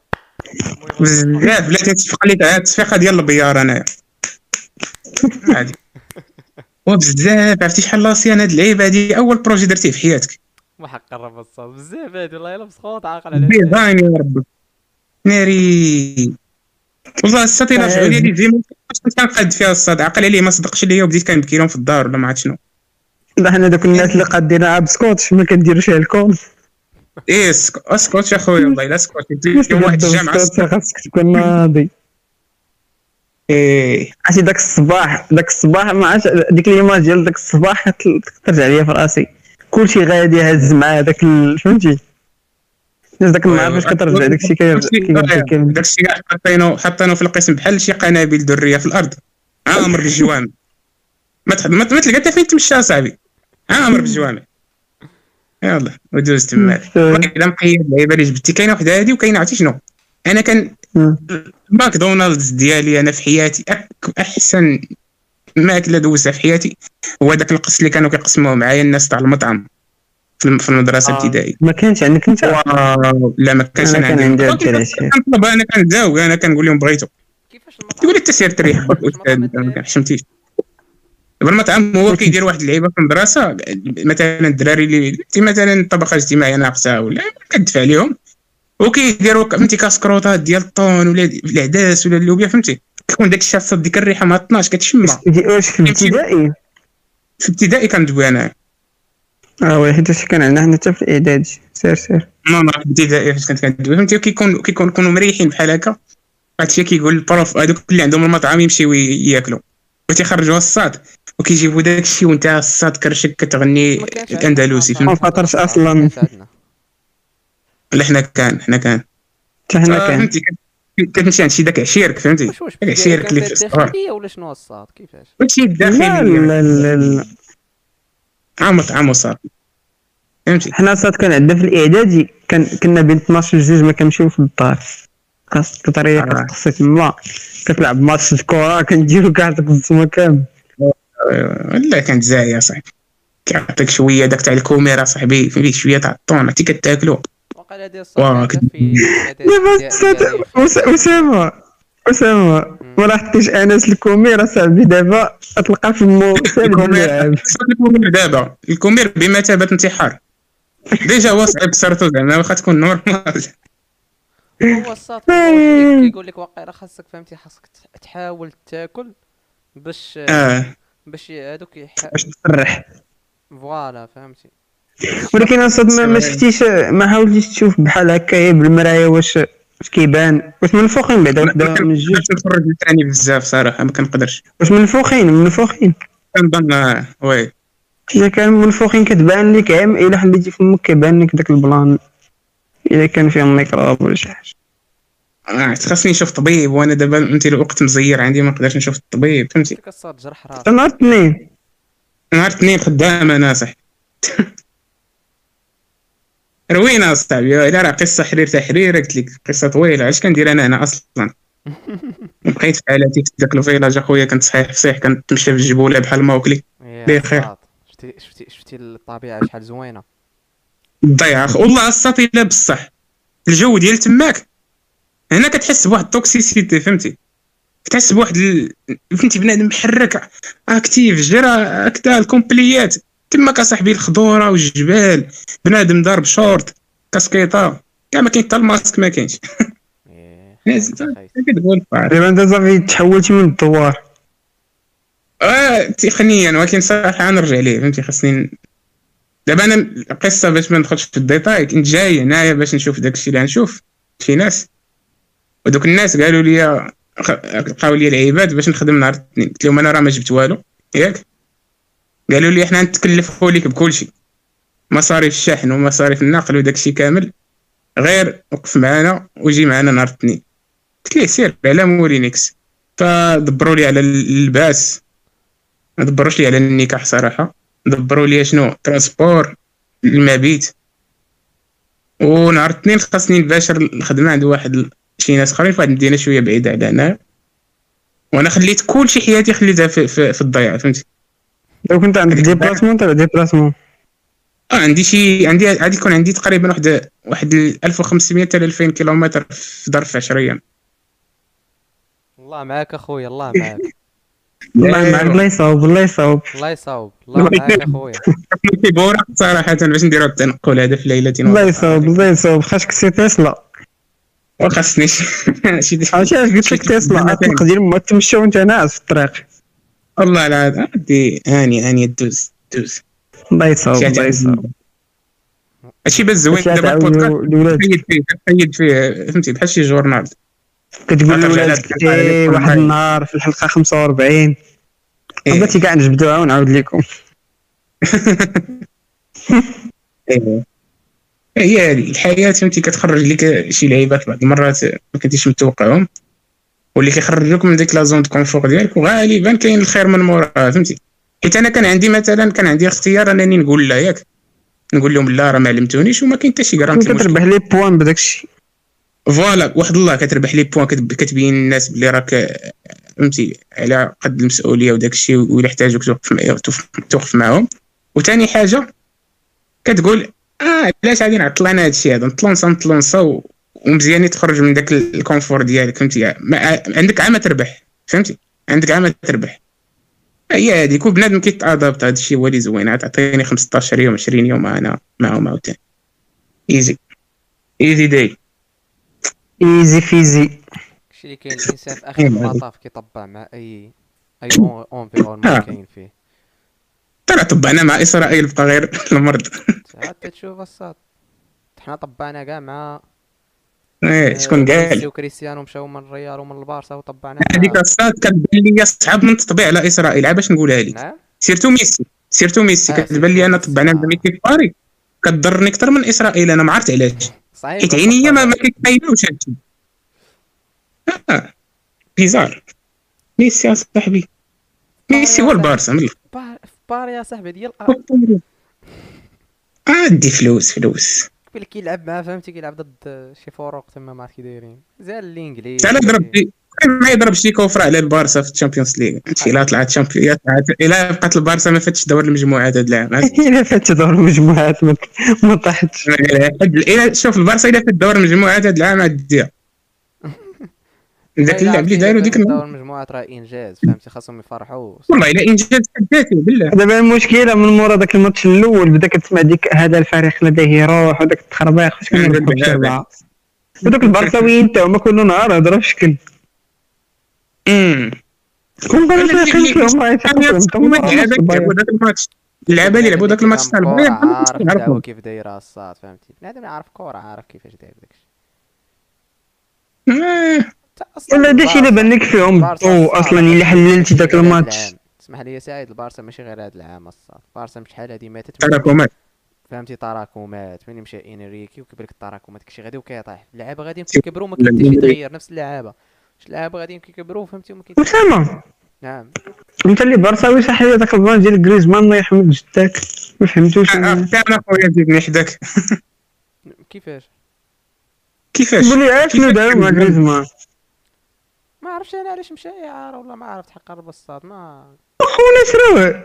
بزاف. بلاتي تصفق لك على التصفيقه ديال البيار أنايا. عادي. وبزاف عرفتي شحال لاسيان هاد اللعيبه هادي؟ أول projet درتيه في حياتك. ما حق قرب الصوت بزاف هادي والله الا مسخوط عاقل على. ديزاين يا ربي ناري. والله الساط الا رجعوا لي ديما كنت كنقاد فيها الصاد؟ عقل عليه ما صدقش ليا وبديت كنبكي لهم في الدار ولا ما عرفت شنو. لا حنا دوك الناس اللي قادينها بسكوتش ما كنديروش لكم إيه سك- اسكت يا خويا والله الا يوم واحد الجامعة خاصك تكون ناضي. إيه. عرفتي داك الصباح داك الصباح ما عرفتش ديك ليماج ديال داك الصباح ترجع ليا في راسي. كلشي غادي هز مع داك ال- فهمتي؟ الناس داك النهار فاش كترجع داكشي كيرجع كيرجع كامل داكشي كاع حطينو حطينو في القسم بحال شي قنابل ذريه في الأرض. عامر بالجوامع ما تح- ما تلقى حتى فين تمشى أصاحبي. عامر بالجوامع يلا ودوز تما إلا مقيد اللعيبه اللي جبتي كاينة وحدة هادي وكاينة عرفتي شنو؟ أنا كان. ماكدونالدز ديالي أنا في حياتي أك- أحسن ماكلة دوزتها في حياتي هو داك القص اللي كانوا كيقسموه معايا الناس تاع المطعم في الم- في المدرسة آه. الابتدائيه ما كانش عندك أنت؟ واو، لا ما كانش أنا أنا كان عندي كنطلب أنا كنزاوق أنا كنقول لهم بغيتو. كيفاش تقول لي أنت سير تريح. باك كيفاش أستاذ المطعم ما كنحشمتيش هو كيدير واحد اللعيبة في المدرسة مثلا الدراري اللي مثلا الطبقه الاجتماعيه ناقصة ولا كتدفع عليهم وكيديروا فهمتي كاسكروطات ديال الطون ولا العداس ولا اللوبيا فهمتي؟ كيكون داك الشيء صد ديك الريحة ما 12 كتشمى دي- واش في الابتدائي في ابتدائي كندوي أنا. آه oui حيت هادشي كان عندنا حنا حتى في الاعدادي سير سير. non non في ابتدائي فاش كنت كندوي. فهمتي كيكون كيكون يكونوا مريحين بحال هكا. بعد شي كيقول ال prof هذوك اللي عندهم المطعم يمشيو ياكلوا. وتيخرجوا الصاد. وكيجيبوا داك الشيء وانت الصاد كرشك كتغني الأندلسي. ما فهمتي فطرش أصلا. لا حنا كان حنا كان. حتى حنا كان. فهمتي كت- كتمشي عند شي داك عشيرك فهمتي؟ داك كان اللي في. الداخلية ولا شنو الصاد؟ كيفاش؟ لا الداخلي لا لا لا عام عام وصافي فهمتي؟ حنا صات كان عندنا في الإعدادي كان كنا بين 12 جوج ما كنمشيو في الدار. خاص كطريقه آه. كتقصي تما كتلعب ماتش الكره كنديرو كاع داك الزما كامل آه، لا كانت زاهية صاحبي. كيعطيك شوية داك تاع الكوميرا صاحبي فيه شوية تاع الطون عرفتي كتاكلو. الصاد عندنا كنت- في أسامة أسامة. ما لاحظتيش أنس الكوميرا صاحبي دابا تلقى في مو (laughs) الكومير. الكومير دابا. الكومير بمثابة انتحار. déjà هو صعيب كسرتو زعما واخا تكون normal. هو الصاد (laughs) كيقول- لك واقيلا خاصك فهمتي خاصك تحاول تاكل باش آه. باش هذوك يح- باش تفرح voilà فهمتي. ولكن أصلا ما, ما شفتيش ما حاولتيش تشوف بحال هكا بالمرايه واش واش كيبان؟ واش منفوخين بعدا وحده من جوج كنتفرج ثاني بزاف صراحة ما كنقدرش. واش منفوخين منفوخين كنظن آه، oui. إذا كان منفوخين كتبان لك عام إلا حليتي فمك كيبان لك داك ال plan. الا كان فيهم ميكروب ولا شي حاجة. آه، خاصني نشوف طبيب وأنا دابا انت الوقت مزير عندي ما نقدرش نشوف الطبيب فهمتي؟ ديك الصاد جرح راسك. حتى نهار الاثنين. نهار الاثنين خدام أنا صح. روينه اصاحبي الا راه قصة حرير تحرير قلت لك قصة طويلة. اش كندير أنا هنا أصلا؟ (laughs) بقيت في حالاتي في ذاك الفيلاج أخويا كنت صحيح فصيح كنتمشى في الجبوله بحال ما وكلي بخير. شفتي شفتي شفتي الطبيعة شحال زوينة. ضيعه والله الساطي لا بصح. الجو ديال تماك. هنا كتحس بواحد التوكسيسيتي فهمتي؟ كتحس بواحد ال... فهمتي بنادم محرك اكتيف جرى هكذا الكومبليات. تماك اصاحبي الخضورة والجبال بنادم ضارب شورت كاسكيطه كاع ما كاين حتى الماسك ما كاينش. إيه،. (laughs) دابا انت صافي تحولتي من الدوار. آه تقنيا ولكن صراحة نرجع ليه فهمتي؟ خاصني دابا أنا القصة باش ما ندخلش في الديتاي كنت جاي هنايا باش نشوف داك الشيء اللي غنشوف. شي ناس. ودوك الناس قالوا لي لقاو لي العباد باش نخدم نهار الاثنين. قلت لهم أنا راه ما جبت والو. ياك؟ قالوا لي حنا نتكلفوا لك بكل شيء. مصاريف الشحن ومصاريف النقل وداك الشيء كامل. غير وقف معنا وجي معنا نهار الاثنين. قلت ليه سير على مورينيكس فدبروا لي على اللباس ما دبروش لي على النكاح صراحة. دبروا لي شنو؟ transport المبيت. ونهار الاثنين خاصني نباشر الخدمة عند واحد شي ناس آخرين في واحد المدينة شوية بعيدة على هنا. وأنا خليت كل شي حياتي خليتها في, في, في الضياع فهمتي؟ لو كنت عندك ديبلاسمون تاع ديبلاسمون آه عندي شي عندي غادي يكون عندي تقريبا واحد واحد 1500 حتى 2000 كيلومتر في ظرف 10 أيام الله معاك اخويا الله (laughs) معاك. الله معك الله يصاوب الله يصاوب الله يصاوب الله معاك اخويا كيبورا (laughs) صراحة باش نديرو التنقل هذا في ليلة الله يصاوب الله يصاوب خاصك سي تسلا. وخاصني. شي (laughs) شي عرفتي علاش قلت لك تسلا تقدر ما تمشى وانت ناعس في الطريق. والله لا عادي هاني هاني دوز دوز الله يصاوب الله يصاوب هادشي بس زوين دابا البودكاست؟ تخيل فيه فيه. فهمتي؟ بحال شي جورنال. كتقول لولادك واحد النهار في الحلقة 45 إيه. بغيتي كاع نجبدوها ونعاود لكم. (laughs) هي هذه الحياة فهمتي؟ كتخرج لك شي لعيبات بعض المرات ما كنتيش متوقعهم. واللي كيخرجوك من ديك la zone de confort ديالك وغالبا كاين الخير من موراها فهمتي؟ حيت أنا كان عندي مثلا كان عندي اختيار أنني نقول لا ياك. نقول لهم لا راه ما علمتونيش وما كاين حتى شي غرام كتربح لي points بداك الشيء voilà واحد الله كتربح لي points كتبين الناس بلي راك فهمتي؟ على قد المسؤولية وداك الشيء وإلا احتاجوك توقف توقف معاهم. وثاني حاجة كتقول آه علاش غادي نعطل أنا هادشي هذا؟ نطلونسا نطلونسا ومزيان تخرج من داك ال confort ديالك فهمتي؟ عندك عام تربح فهمتي؟ عندك عام تربح. هي هذيك وبنادم كيت adapte هذا الشيء هو اللي زوين. تعطيني 15 يوم 20 يوم أنا معاهم عاوتاني. easy easy داي easy peasy داكشي اللي كاين الإنسان في آخر المطاف كيطبع مع اي أي environnement كاين فيه. ترى طبعنا مع إسرائيل بقى غير (laughs) المرض. عاد تشوف الصاد. حنا طبعنا كاع مع إيه شكون قال ميسي وكريستيانو مشاو من الريال ومن البارسا وطبعنا هذيك الصاد كتبان لي صعب من التطبيع على إسرائيل. باش نقولها لك؟ نعم. سيرتو ميسي. سيرتو ميسي آه، كتبان لي أنا طبعنا ميسي. باري كضرني أكثر من إسرائيل. أنا ما عرفت علاش. صحيح حيت عينيا ما ما كيتخيلوش هادشي. آه بيزار. ميسي صاحبي. ميسي هو البارسا من بار- يا صاحبي ديال عندي فلوس فلوس. قبل كيلعب معاه فهمتي؟ كيلعب ضد شي فروق تما ما عرفت كي دايرين زال الانجليز تعال ضرب ما يضرب شي كوفر على البارسا في الشامبيونز ليغ. إلا طلعت شامبيون إلا بقات البارسا ما فاتش دور المجموعات هذا العام. (laughs) إلا فات دور المجموعات ما- طاحتش. شوف البارسا إلا فات دور المجموعات هذا العام غاديها ذاك اللعب اللي داروا ديك دور النهار المجموعات راه انجاز فهمتي خاصهم يفرحوا. والله إلا إنجاز حد ذاته بالله. دابا المشكلة من مورا داك الماتش الأول بدا كتسمع ديك هذا الفريق لديه روح وداك التخربيق فاش كانوا عندك يربحوا ودوك البرساويين حتى هما كل نهار هضروا في شكل امم كون ذاك اللعبة اللي لعبوا ذاك الماتش تاع البايرن عارف كيف دايرة الصاد فهمتي بنادم يعرف كورة عارف كيفاش داير داكشي. هذا الشيء اللي بان لك فيهم. أصلا إلا حللتي داك هاد الماتش. اسمح لي يا سعيد البارسا ماشي غير هذا العام الصاد البارسا شحال هادي ماتت تراكمات. فهمتي؟ تراكمات. ملي مشى إنريكي وكيبان لك التراكمات؟ داكشي غادي وكيطيح. اللعابة غاديين كيكبروا ما لا، كيبداش. يتغير. نفس اللعابة. واش اللعابه غاديين كيكبروا فهمتي وما كيت- أسامة. نعم. أنت اللي برساوي صح لي داك ال plan ديال غريزمان الله يرحم جدك ما فهمتوش. آه، أنا. حتى أنا خويا زيدني حداك كيفاش؟ كيفاش؟ قول لي علاش شنو داروا مع غريزمان ما عرفتش أنا علاش مشى اعاره ولا ما عرفت حق الساط ما خونا شراوه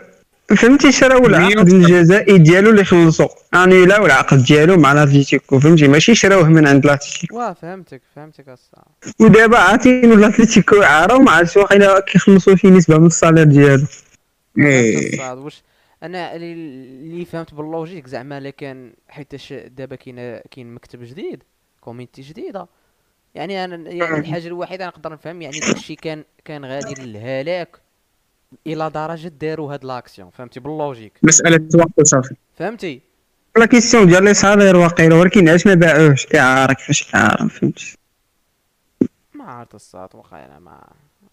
فهمتي شراو العقد الجزائي ديالو اللي خلصوا يعني لا العقد ديالو مع الاتليتيكو فهمتي؟ ماشي شراوه من عند الاتليتيكو واه فهمتك فهمتك الصاد ودابا عاطينو الاتليتيكو اعاره وما عرفتش واقيلا كيخلصوا فيه نسبة من ال salaire ديالو. إيه. الساط واش أنا اللي فهمت بال logique زعما الا كان حيتاش دابا كاين كاين مكتب جديد comité جديدة. يعني أنا يعني الحاجة الوحيدة نقدر نفهم يعني داكشي كان كان غادي للهلاك إلى درجة داروا هاد l'action فهمتي؟ بال logique. مسألة وقت وصافي فهمتي؟ la question ديال les salaires واقيلا ولكن علاش ما باعوش؟ اعاره كيفاش اعاره فهمتي؟ ما عرفت الساط أنا ما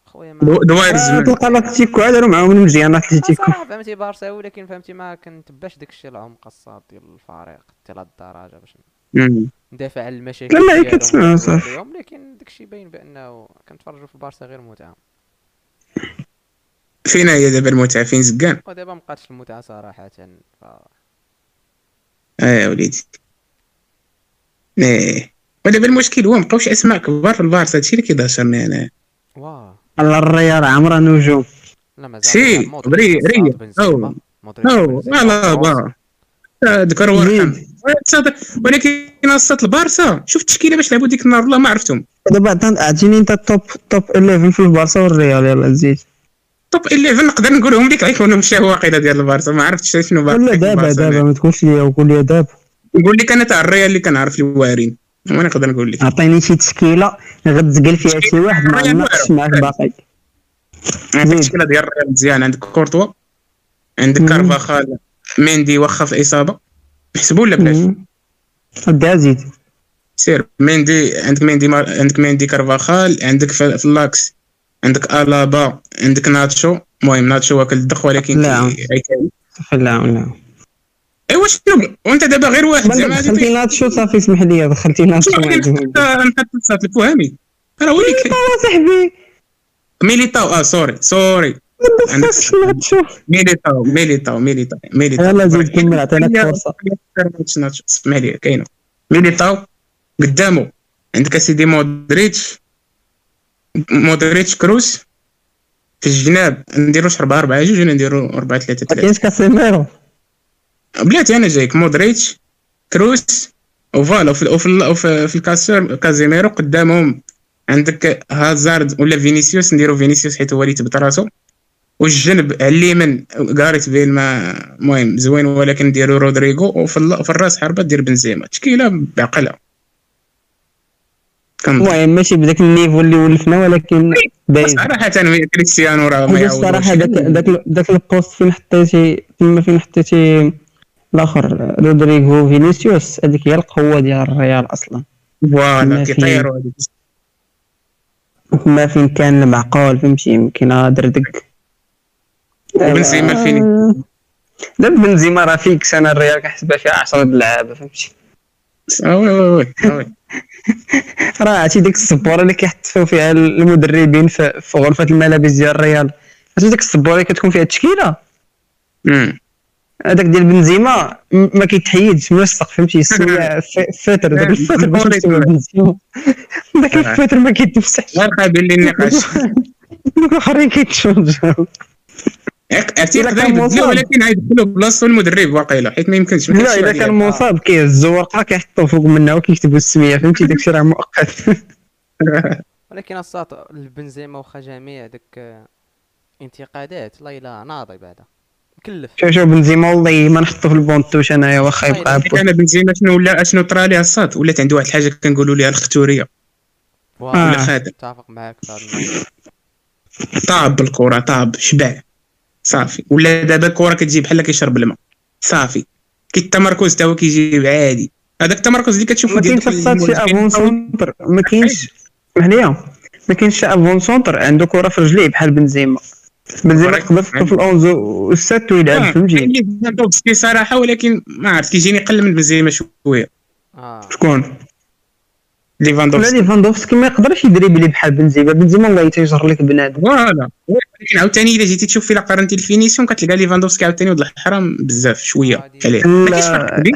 خويا ما دو- دوائر الزمن. تلقى الاتليتيكو عاد راه معاهم مزيان الاتليتيكو صراحة فهمتي بارسا ولكن فهمتي ما كنتباش داكشي العمق الساط ديال الفريق حتى لهاد الدرجه باش. ندافع على المشاكل لا، ما هي كتسمع صافي. لكن داكشي باين بأنه كنتفرجوا في البارسا غير متعة. فين هي دابا المتعة فين زكان؟ ودابا مبقاتش المتعة صراحة ف... آه وليدي. إيه ودابا المشكل هو مبقاوش أسماء كبار في البارسا هادشي اللي كيدهشرني أنا. واه على الريال عمرها نجوم. لا مازال سي مودريتش، ري. ري أو مودريتش، أو فوالا ذكر ورقم ولكن اصات البارسا شوف التشكيله باش لعبوا ديك النهار والله ما عرفتهم. دابا اعطيني أنت التوب top 11 في البارسا والريال يلا زيد top 11 نقدر نقولهم لك غيكونوا مشاو واقيلا ديال البارسا. ما عرفتش شنو ولا في دابا. دابا ما تقولش لي وقول لي دابا. نقول لك أنا تاع الريال اللي كنعرف الوارين. هو نقدر نقول لك. عطيني شي تشكيلة غتزقل فيها شي واحد ما واعر. معاك باقي. عندك. التشكيله ديال الريال مزيان. عندك كورتوا عندك. كارفاخال. ميندي واخا في الاصابه نحسبوا ولا بلاش؟ مم. اديها زيد سير ميندي عندك ميندي مار... عندك ميندي كارفاخال عندك في, في l'axe عندك ألابا عندك ناتشو. المهم ناتشو واكل الدخ ولكن لا. خليها ولا ايوا شنو وأنت دابا غير واحد زعما دخلتي ناتشو صافي اسمح لي دخلتي ناتشو. نحط الصوت الفهمي راه كاين. صاحبي. ميليتاو آه sorry sorry ميليتاو ميليتاو ميليتاو ميليتاو يلا زيد كمل عطيناك فرصة. اسمح لي كاينة. ميليتاو قدامه عندك اسيدي مودريتش. مودريتش كروس. في الجناب. نديروش 4 4 جوج ولا نديرو 4 3 ما 3 كاينش كاسيميرو بلاتي أنا جايك. مودريتش كروس و voilà وفي, وفي, في الكاسير كازيميرو قدامهم. عندك هازارد ولا فينيسيوس. نديرو فينيسيوس حيت هو اللي تبت راسو. والجنب على اليمين غاريت بيل ما المهم زوين ولكن نديرو رودريغو وفي, ال- في الراس حربة دير بنزيما. تشكيله بعقلها كنظن المهم ماشي بداك ال niveau اللي ولفنا ولكن باين صراحة كريستيانو راه ما حيت يعوضوش. الصراحه داك داك داك ال poste فين حطيتي تما فين حطيتي الآخر؟ رودريغو فينيسيوس هذيك هي القوة ديال الريال أصلا. voilà كيطيروا هذيك ما فين كان المعقول فهمتي؟ يمكن دردك. وبنزيما فين؟ دابا بنزيما راه fixe أنا الريال كنحسبها فيها 10 لعابه فهمتي؟ oui oui oui راه عرفتي ديك السبورة اللي كيحطوا فيها المدربين في, غرفة الملابس ديال الريال؟ عرفتي ديك السبورة اللي كتكون فيها التشكيلة. هذاك ديال بنزيما ما كيتحيدش ملصق فهمتي؟ (laughs) فاتر داك الفاتر باش. بنزيما. (laughs) داك الفاتر ما كيتوسعش غير قابل للنقاش. (laughs) دوك الاخرين كيتشونجاو كان يبدلو مصاب. ولكن غيدخلوا بلاصتو المدرب واقيلا حيت ما يمكنش لا إذا كان مصاب كيهزوا ورقه كيحطوا فوق منها وكيكتبوا السمية فهمتي؟ داكشي راه مؤقت. (laughs) ولكن الساط البنزيما واخا جميع داك آه، انتقادات لا الا ناضي بعدا. مكلف. شوف شوف بنزيما والله ما نحطو في ال banc de touche أنايا واخا يبقى ياك. أنا بنزيما شنو ولا اشنو طرا ليه الساط ولات عنده واحد الحاجة كنقولوا ليها الختورية. ولا آه. خادم. متفق معاك في هذا الموضوع. طاب بالكره طاب شبع. صافي. ولا دابا الكره كتجي بحال كيشرب الماء. صافي. كي التمركز تا هو كيجي عادي. هذاك التمركز اللي كتشوفو ما ديال شي افون سونتر ما كاينش اسمح لي ما كاينش شي avant-centre عنده كره في رجليه بحال بنزيما. بنزيما. يقدر يحطو في ال onze وال sept ويلعب آه، فهمتي ليفاندوفسكي صراحة ولكن ما عرفت كيجيني قل من بنزيما شوية. آه. شكون؟ لا ليفاندوفسكي ليفاندوفسكي ما يقدرش يدريبلي بحال بنزيما. بنزيما والله تيجر لك بنادم. voilà. ولكن عاوتاني الا جيتي تشوف الا قارنتي ال finition كتلقى ليفاندوفسكي عاوتاني ولد الحرام بزاف شوية عليه ما كاينش فرق كبير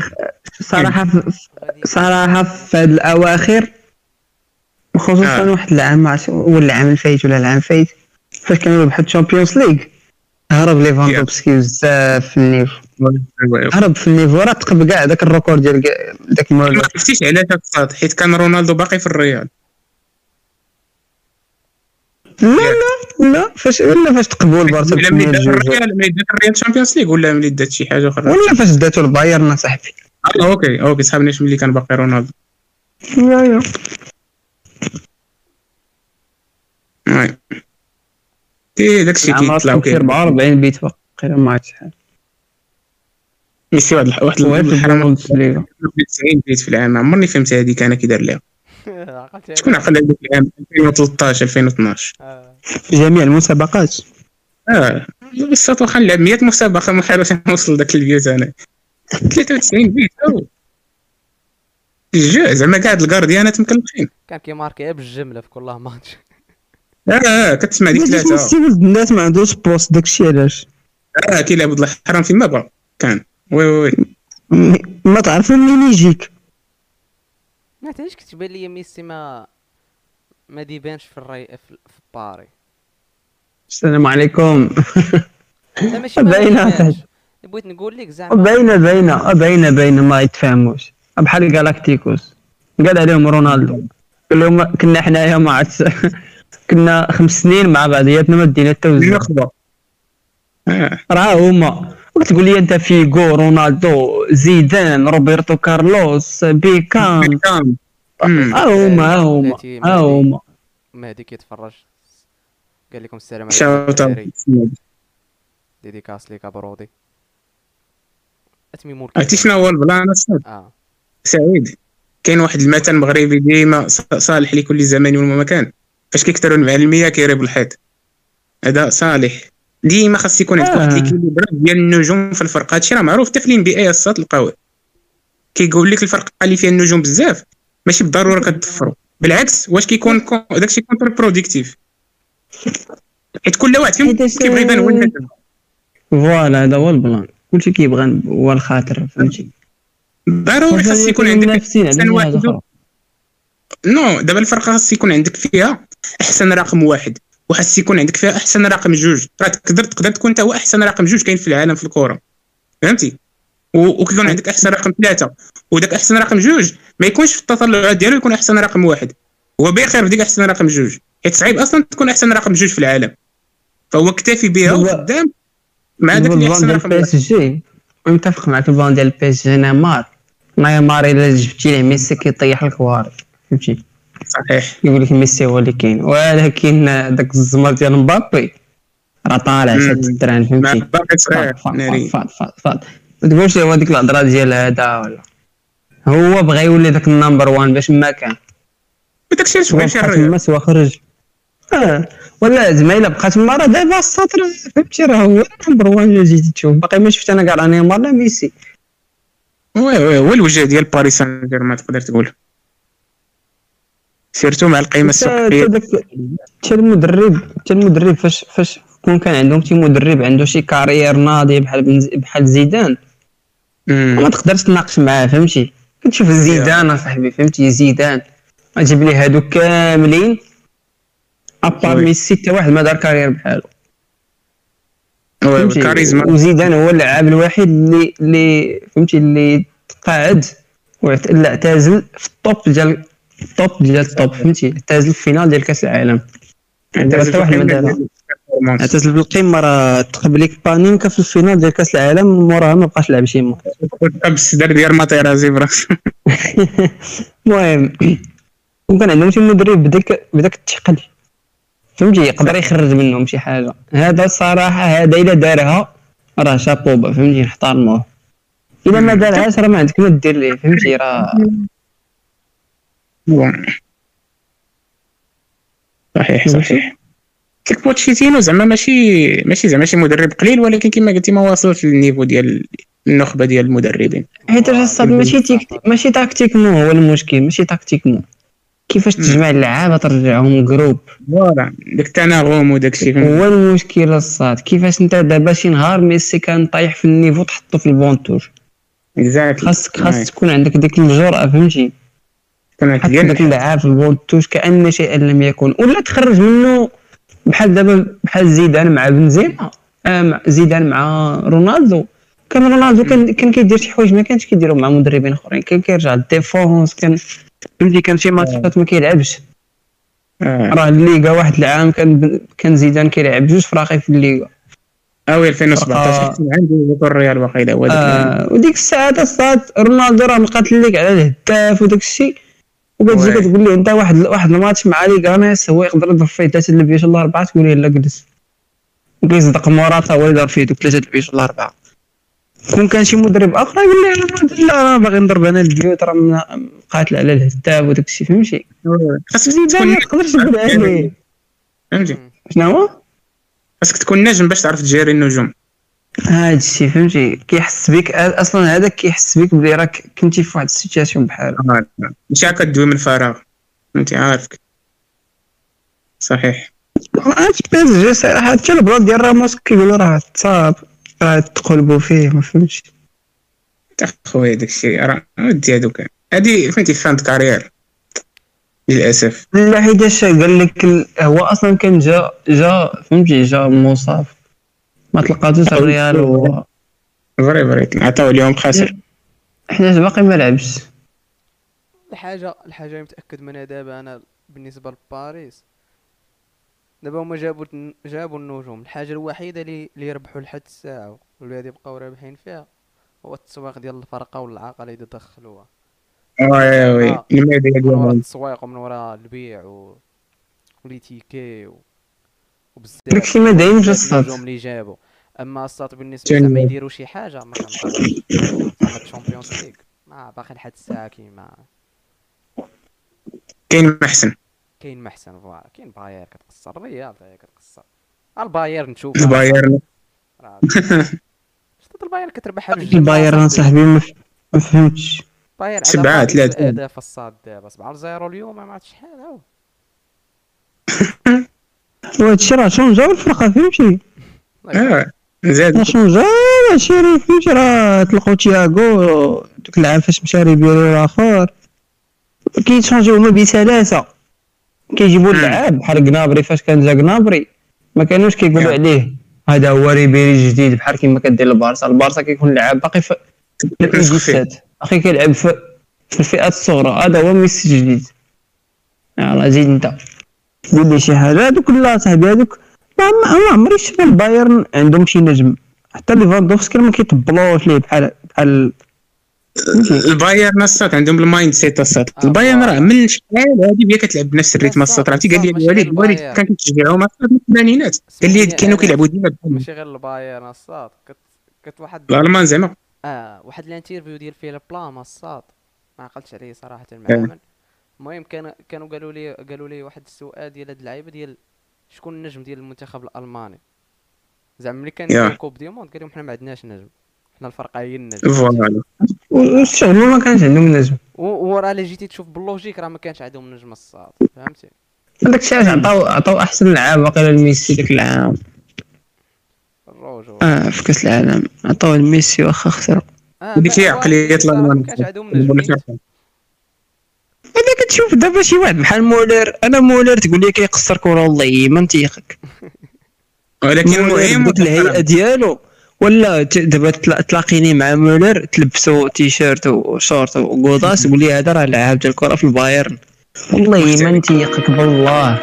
صراحة في- غادي. صراحة في هاد الأواخر خصوصا آه. واحد العام ولا العام الفايت ولا العام الفايت فاش كانوا بحال الشامبيونز ليغ. هرب ليفاندوفسكي بزاف في النيفو هرب في النيفو راه تقب كاع داك الريكورد ديال داك ما عرفتيش علاش الصاد حيت كان رونالدو باقي في الريال. لا لا. لا فاش ولا فاش تقبوا البارسا ولا ملي دات الريال ملي دات الريال تشامبيونز ليغ ولا ملي دات شي حاجة أخرى؟ ولا فاش داتو البايرن صاحبي آه، أوكي أوكي صحابنا ملي كان باقي رونالدو. لا لا وي تي داكشي العام كيطلع شي 44 بيت باقي ما عرفتش شحال ميسي واحد واحد الحرام. البوندسليغا 90 بيت في العام. عمرني فهمت هذيك أنا كي دار ليها. (laughs) شكون عقل هذيك العام؟ 2013 2012 آه. في جميع المسابقات. آه بس واخا نلعب 100 مسابقة ما حاولش نوصل داك البيوت أنا 93 بيت أو. الجوع زعما كاع هاد الكارديانات مكلفين. كان كيماركي بالجملة في كل ماتش آه آه كتسمع ديك ثلاثة. الناس ما عندوش بوست داكشي علاش؟ آه كيلعب ضد الحرام فيما بغا كان. وي وي وي. ما تعرف منين يجيك. ما علاش كتبان لي ميسي ما ما ديبانش في الراي في, في باري السلام عليكم. ما. ديبانش بغيت نقول لك زعما. باينه باينه باينه باينه ما يتفاهموش بحال جالاكتيكوس قال عليهم رونالدو. قال لهم كنا حنايا مع الس- (laughs) كنا خمس سنين مع بعضياتنا ما دينا حتى وزن النخبه آه راه هما. وتقول لي أنت فيغو رونالدو زيدان روبرتو كارلوس بيكام. ها هما ها هما ها هما. مهدي كيتفرج. قال لكم السلام عليكم. شاوت الدراري اوت ديديكاس ليك ابرودي أتمي عرفتي شنو هو البلان؟ آه. سعيد. كاين واحد المثل مغربي ديما صالح لكل زمان ومكان. فاش كيكثروا المعلميه كيريبوا الحيط هذا صالح. ديما خاص يكون عندك واحد آه. ليكيليبر ديال النجوم في الفرقة. هادشي راه معروف. حتى في الان بي إي الصاد تلقاوه. كيقول لك الفرقة اللي فيها النجوم بزاف ماشي بالضرورة (laughs) كتضفروا بالعكس واش كيكون كون- داكشي contre-productif حيت كل واحد فيهم كيبغي يبان هو النجم voilà هذا هو البلان. كلشي كيبغى هو الخاطر فهمتي؟ ضروري خاص يكون عندك احسن واحد. non دابا الفرقه خاص يكون عندك فيها احسن رقم واحد وخاص يكون عندك فيها احسن رقم جوج. راه تقدر تقدر تكون انت هو احسن رقم جوج كاين في العالم في الكره فهمتي؟ و- وكيكون عندك احسن رقم ثلاثة. وداك احسن رقم جوج ما يكونش في التطلعات ديالو يكون احسن رقم واحد. هو بخير في ديك احسن رقم جوج. حيت صعيب أصلا تكون أحسن رقم جوج في العالم. فهو اكتفي بها وخدام مع داك اللي أحسن رقم بي إس جي. متفق معك البلان ديال بي إس جي نيمار نيمار إلا جبتي ليه ميسي كيطيح الكواري فهمتي؟ صحيح. يقول لك ميسي هو اللي كاين. ولكن داك الزمر ديال مبابي راه طالع. شاد الدران فهمتي؟ باقي صحيح. فاض فاض ناري. فاض فاض فاض ما تقولش هو ديك الهضرة ديال هذا ولا. هو بغى يولي داك ال number one باش ما كان. وداكشي علاش soit بغى يمشي الريال تما soit خرج. آه. ولا زعما إلا بقى تما راه دابا السطر فهمتي راه هو number one اللي جيتي تشوف. باقي ما شفت أنا كاع لا نيمار لا ميسي. oui oui هو الوجه ديال باريس سان جيرمان تقدر تقول. surtout مع القيمة السوقيه حتى المدرب حتى المدرب فاش فاش كون كان عندهم شي مدرب عنده شي carrière ناضية بحال بحال زيدان. ما تقدرش تناقش معاه فهمتي؟ كتشوف زيدان اصاحبي فهمتي؟ زيدان. أجيب لي هادو كاملين. à part. ميسي حتى واحد ما دار carrière بحالو oui oui، فهمتي؟ كاريزما وزيدان هو اللاعب الوحيد اللي اللي فهمتي؟ اللي تقاعد واعت- لا اعتزل في ال top ديال ال top ديال ال top فهمتي؟ اعتزل في ال finale ديال كأس العالم. حتى واحد ما دارها. اعتزل راه تقبلك بانينكا في الفينال ديال كأس العالم موراها ما بقاش لعب شي ماتش دار ديال ماتيرازي براس (laughs) المهم وكان عندهم شي مدرب بداك بداك الثقل فهمتي؟ يقدر يخرج منهم شي حاجة. هذا الصراحه هذا إلا دارها راه شابوبا فهمتي؟ نحترموه. إلا ما دارهاش راه ما عندك ما دير ليه فهمتي؟ راه صحيح صحيح. كيك بوتشيتينو زعما ماشي ماشي زعما شي مدرب قليل ولكن كما قلتي ما واصلش لل niveau ديال النخبة ديال المدربين. حيت الصاد ماشي تيك ماشي tactiquement هو المشكل ماشي tactiquement كيفاش تجمع اللعابة ترجعهم groupe voilà داك التناغم وداك الشيء هو المشكل الصاد كيفاش انت دابا شي نهار ميسي كان طايح في ال niveau تحطو في ال banc de touche exactly خاصك خاص تكون عندك ديك الجرأة فهمتي؟ حط داك اللعاب في ال banc de touche كأن شيئا لم يكن. ولا تخرج منه بحال دابا بحال زيدان مع بنزيما آه زيدان مع رونالدو. كان رونالدو كان كان كيدير شي حوايج ما كانش كيديرهم مع مدربين اخرين كان كيرجع لل défense كان فهمتي كان شي ماتشات ما كيلعبش. آه. راه الليغا واحد العام كان كان زيدان كيلعب جوج فراقي في الليغا. oui 2017 فرقة- حتى عندي بطل الريال واقيلا هو. آه وديك الساعة الصاد رونالدو راه مقاتل ليك على الهداف وداك الشيء. وكتجي. كتقول لي انت واحد واحد الماتش مع ليغانيس هو يقدر يضرب فيه ثلاثة البيوت ولا أربعة تقول لي لا جلس وكيصدق موراتا هو يضرب فيه دوك ثلاثة البيوت ولا أربعة. كون كان شي مدرب آخر يقول لي لا راه باغي نضرب أنا البيوت راه مقاتل على الهداف وداك الشيء فهمتي؟ خاصك تكون ما تقدرش تقول عليه فهمتي؟ شنو هو؟ خاصك تكون نجم باش تعرف تجاري النجوم. هاد الشيء فهمتي؟ كيحس بك أصلا هذاك كيحس بك بلي راك كنتي في واحد ال situation بحال. ماشي هكا تدوي من الفراغ. فهمتي؟ عارفك. صحيح. عرفت PSG صراحة حتى ال plan ديال راموس كيقولوا راه تصاب راه تقلبوا فيه ما فهمتش. تا خويا داكشي راه ودي هادوك. هادي فهمتي fin carrière للأسف. لا حيتاش قال لك هو أصلا كان جا جا فهمتي جا مصاب ما تلقاتوش الريال و فري فري عطاو اليوم خاسر. حيت باقي ما لعبش. الحاجة الحاجة اللي متأكد منها دابا أنا بالنسبة لباريس دابا هما جابوا جابوا النجوم. الحاجة الوحيدة اللي اللي يربحوا لحد الساعة واللي غادي يبقاو رابحين فيها هو التسويق ديال الفرقة والعاقله اللي يدخلوها oui oui. آه. من ديالهم التسويق ومن وراء البيع و و les tickets و... وبزاف داكشي ما دايمش. النجوم اللي جابوا أما الساط بالنسبة. زعما يديروا شي حاجة ما زعما الشامبيونز ليغ ما باقي لحد الساعة كيما. كاين ما احسن كاين محسن فوالا كاين باير كتقصر هي كتقصر. الباير نشوف. البايرن شتات الباير كتربحها بجوج البايرن صاحبي. ما فهمتش. باير سبعة، ثلاثة. الأهداف الصاد دابا 7 0 اليوم ما عرفت شحال هاو. (laughs) وهادشي راه شونجا الفرقة فهمتي؟ (laughs) آه زاد. راه شونجا ماشي راه فهمتي راه تلقاو تياغو دوك العام فاش مشى ريبيري الآخر. كيتشونجيو هما بثلاثه كيجيبوا اللعاب بحال كنابري فاش كان جا كنابري ما كانوش كيقولوا. عليه. هذا هو ريبيري جديد بحال كيما كدير البارسا. البارسا كيكون اللعاب باقي في. الجسات أخي كيلعب في في الفئات الصغرى. هذا هو ميسي الجديد. يلا زيد انت. قول لي شي حاجة. هذوك لا صاحبي هذوك ما ما ما عمري شفت البايرن عندهم شي نجم. حتى ليفاندوفسكي ما كيطبلوش ليه بحال بحال البايرن الساط عندهم ال mindset الساط آه، البايرن راه. من شحال هادي بدات كتلعب بنفس ال rythme الساط عرفتي؟ قال لي الوالد الوالد. كان كيشجعهم أصلاً من الثمانينات. قال لي كانوا كيلعبوا ديما ماشي غير البايرن الصاد كت كت واحد الألمان زعما. آه واحد ال interview ديال فيليب لام الصاد ما عقلتش عليه صراحة مع. من المهم كان كانوا قالوا لي قالوا لي واحد السؤال ديال هاد اللعيبة ديال شكون النجم ديال المنتخب الألماني. زعما ملي كان coupe du monde قال لهم حنا ما عندناش نجم. حنا الفرقه هي النجم. voilà. والشغل ما كانش عندهم نجم. و- وراه الا جيتي تشوف بال logique راه ما كانش عندهم نجم الصاد فهمتي؟ هذاك الشيء علاش عطاو عطاو أحسن لعاب واقيلا لميسي داك العام. الروج آه في كأس العالم. عطاو لميسي واخا خسروا آه ديك هي الالمان كانش عندهم نجم. أنا كتشوف دابا شي واحد بحال مولر. أنا مولر تقول لي كيقصر كرة والله ما نتيقك. (laughs) ولكن مولر المهم الهيئة ديالو. ولا دابا تلا- تلاقيني مع مولر تلبسوا t-shirt و short وقوطاس تقول (laughs) لي هذا راه لعاب ديال الكره في البايرن. والله ما نتيقك بالله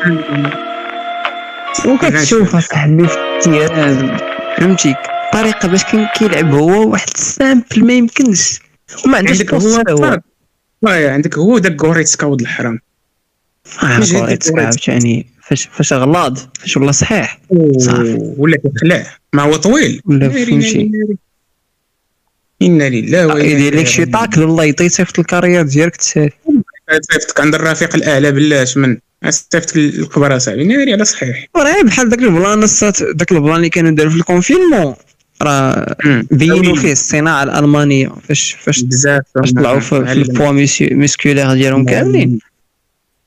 وكتشوف اصاحبي في ال terrain. فهمتي؟ الطريقة باش كان كيلعب هو واحد السامبل ما يمكنش. وما عندوش عندك هو. واه، عندك هو داك غوريتسكا ولد الحرام. كوريتسكا كوريتسكا. عاوتاني فاش فاش غلاض فاش ولا صحيح. صافي. ولا كيخلع. ما هو طويل. ولا فهمتي. إنا لله وإنا يدير لك شي طاكل والله يطيب صيفط الكارير ديالك تسالي. صيفطك عند الرفيق الأعلى بلاش من صيفطك الكبرى صاحبي ناري على صحيح. راه بحال داك ال plan داك ال plan اللي كانوا داروا في ال confinement راه. بينوا فيه الصناعة الألمانية. فاش فاش بزاف. فاش طلعوا في, ال poids musculaire ديالهم كاملين.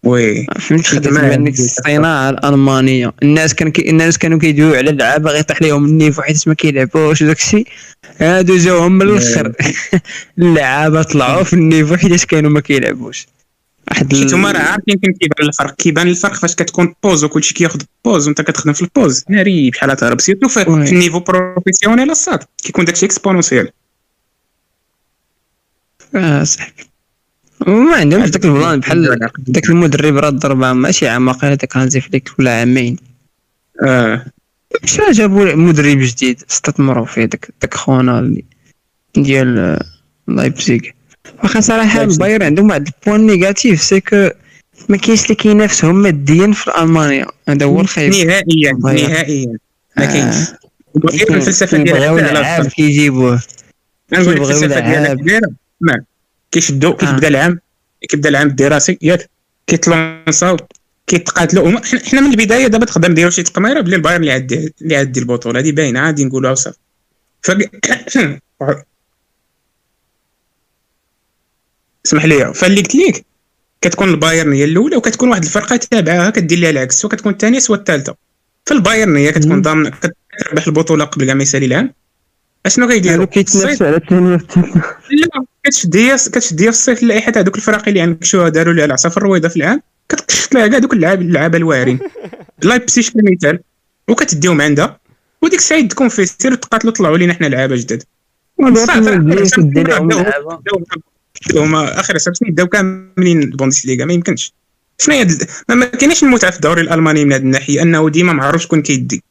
oui فهمتي كتبان الصناعه الألمانية؟ الناس كان كي الناس كانوا كيدويو على اللعابه غيطيح لهم ال niveau حيت ما كيلعبوش وداك الشيء هادو جاوهم من الأخر. (laughs) اللعابة طلعوا في ال niveau حيت كانوا ما كيلعبوش. واحد حيت هما راه عارفين فين كيبان الفرق. كيبان الفرق فاش كتكون pause وكلشي كياخذ pause وانت كتخدم في ال pause. ناري بحال تهرب surtout في ال niveau professionnel الصاد كيكون داكشي exponentiel آه صاحبي وما عندهمش داك ال plan بحال داك المدرب راه ضرب ماشي عام واقيلا داك هانزي فليك ولا عامين. آه. مش جابوا مدرب جديد. استثمروا فيه داك داك خونا اللي ديال آه، لايبزيغ واخا صراحة. الباير عندهم واحد ال point négatif c'est que ما كاينش اللي كينافسهم ماديا في ألمانيا. هذا هو الخايب نهائيا. نهائيا. ما آه. كاينش. الفلسفة الصاد. كيجيبوه. كيبغيو الفلسفة ديالها لعاب. كبيره ما كيشدو كيبدا العام كيبدا العام الدراسي ياك كيتلونساو كيتقاتلوا هما- حنا من البداية دابا تقدر نديرو شي تقميرة بلي البايرن اللي غدي اللي غدي البطولة. هذه باينة غادي نقولوها وصافي. ف (coughs) اسمح لي. فاللي قلت لك كتكون البايرن هي الأولى وكتكون واحد الفرقة تابعاها كدير لها العكس سواء كتكون الثانية سواء الثالثة. في البايرن هي كتكون ضامنة كتربح البطولة قبل كاع ما يسالي العام. أشنو كيديروا كيتنافسوا على الثانية والثالثه لا. كتشد هي كتشد هي في الصيف اللائحه هذوك الفرق اللي عندك شو داروا لها العصا الرويضة في العام كتقشط لها كاع دوك اللعاب اللعابة الواعرين (laughs) لايبزيغ كمثال وكتديهم عندها. وديك الساعة تكون فيه سير تقاتلوا طلعوا لينا حنا لعابة جداد. هما آخر سبع سنين داو كاملين البوندسليغا ما يمكنش. شنو هي ما كاينش المتعة في الدوري الألماني من هذه الناحية أنه ديما ما عرف شكون كيدي.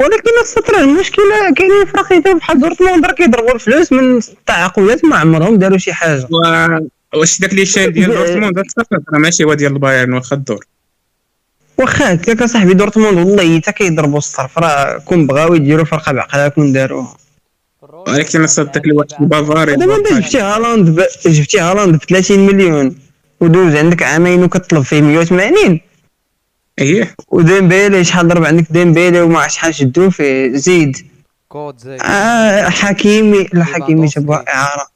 ولكن السطر المشكلة كاينين فرق بحال دورتموند راه كيضربوا الفلوس من التعاقدات ما عمرهم داروا شي حاجة. و... واش داك اللي شال ديال دورتموند؟ راه ماشي هو ديال البايرن واخا الدور. واخا هكاك صاحبي دورتموند والله حتى كيضربوا الصرف راه كون بغاو يديروا فرقة بعقلها كون داروها ولكن صدق الواحد البافاري دابا انت جبتي هالاند ب... جبتي هالاند ب 30 مليون ودوز عندك عامين وكتطلب فيه 180 إيه. وديمبيلي شحال ضرب عندك؟ ديمبيلي وما شحال شدو فيه زيد. كود زي آه حكيمي لا حكيمي جابوها اعاره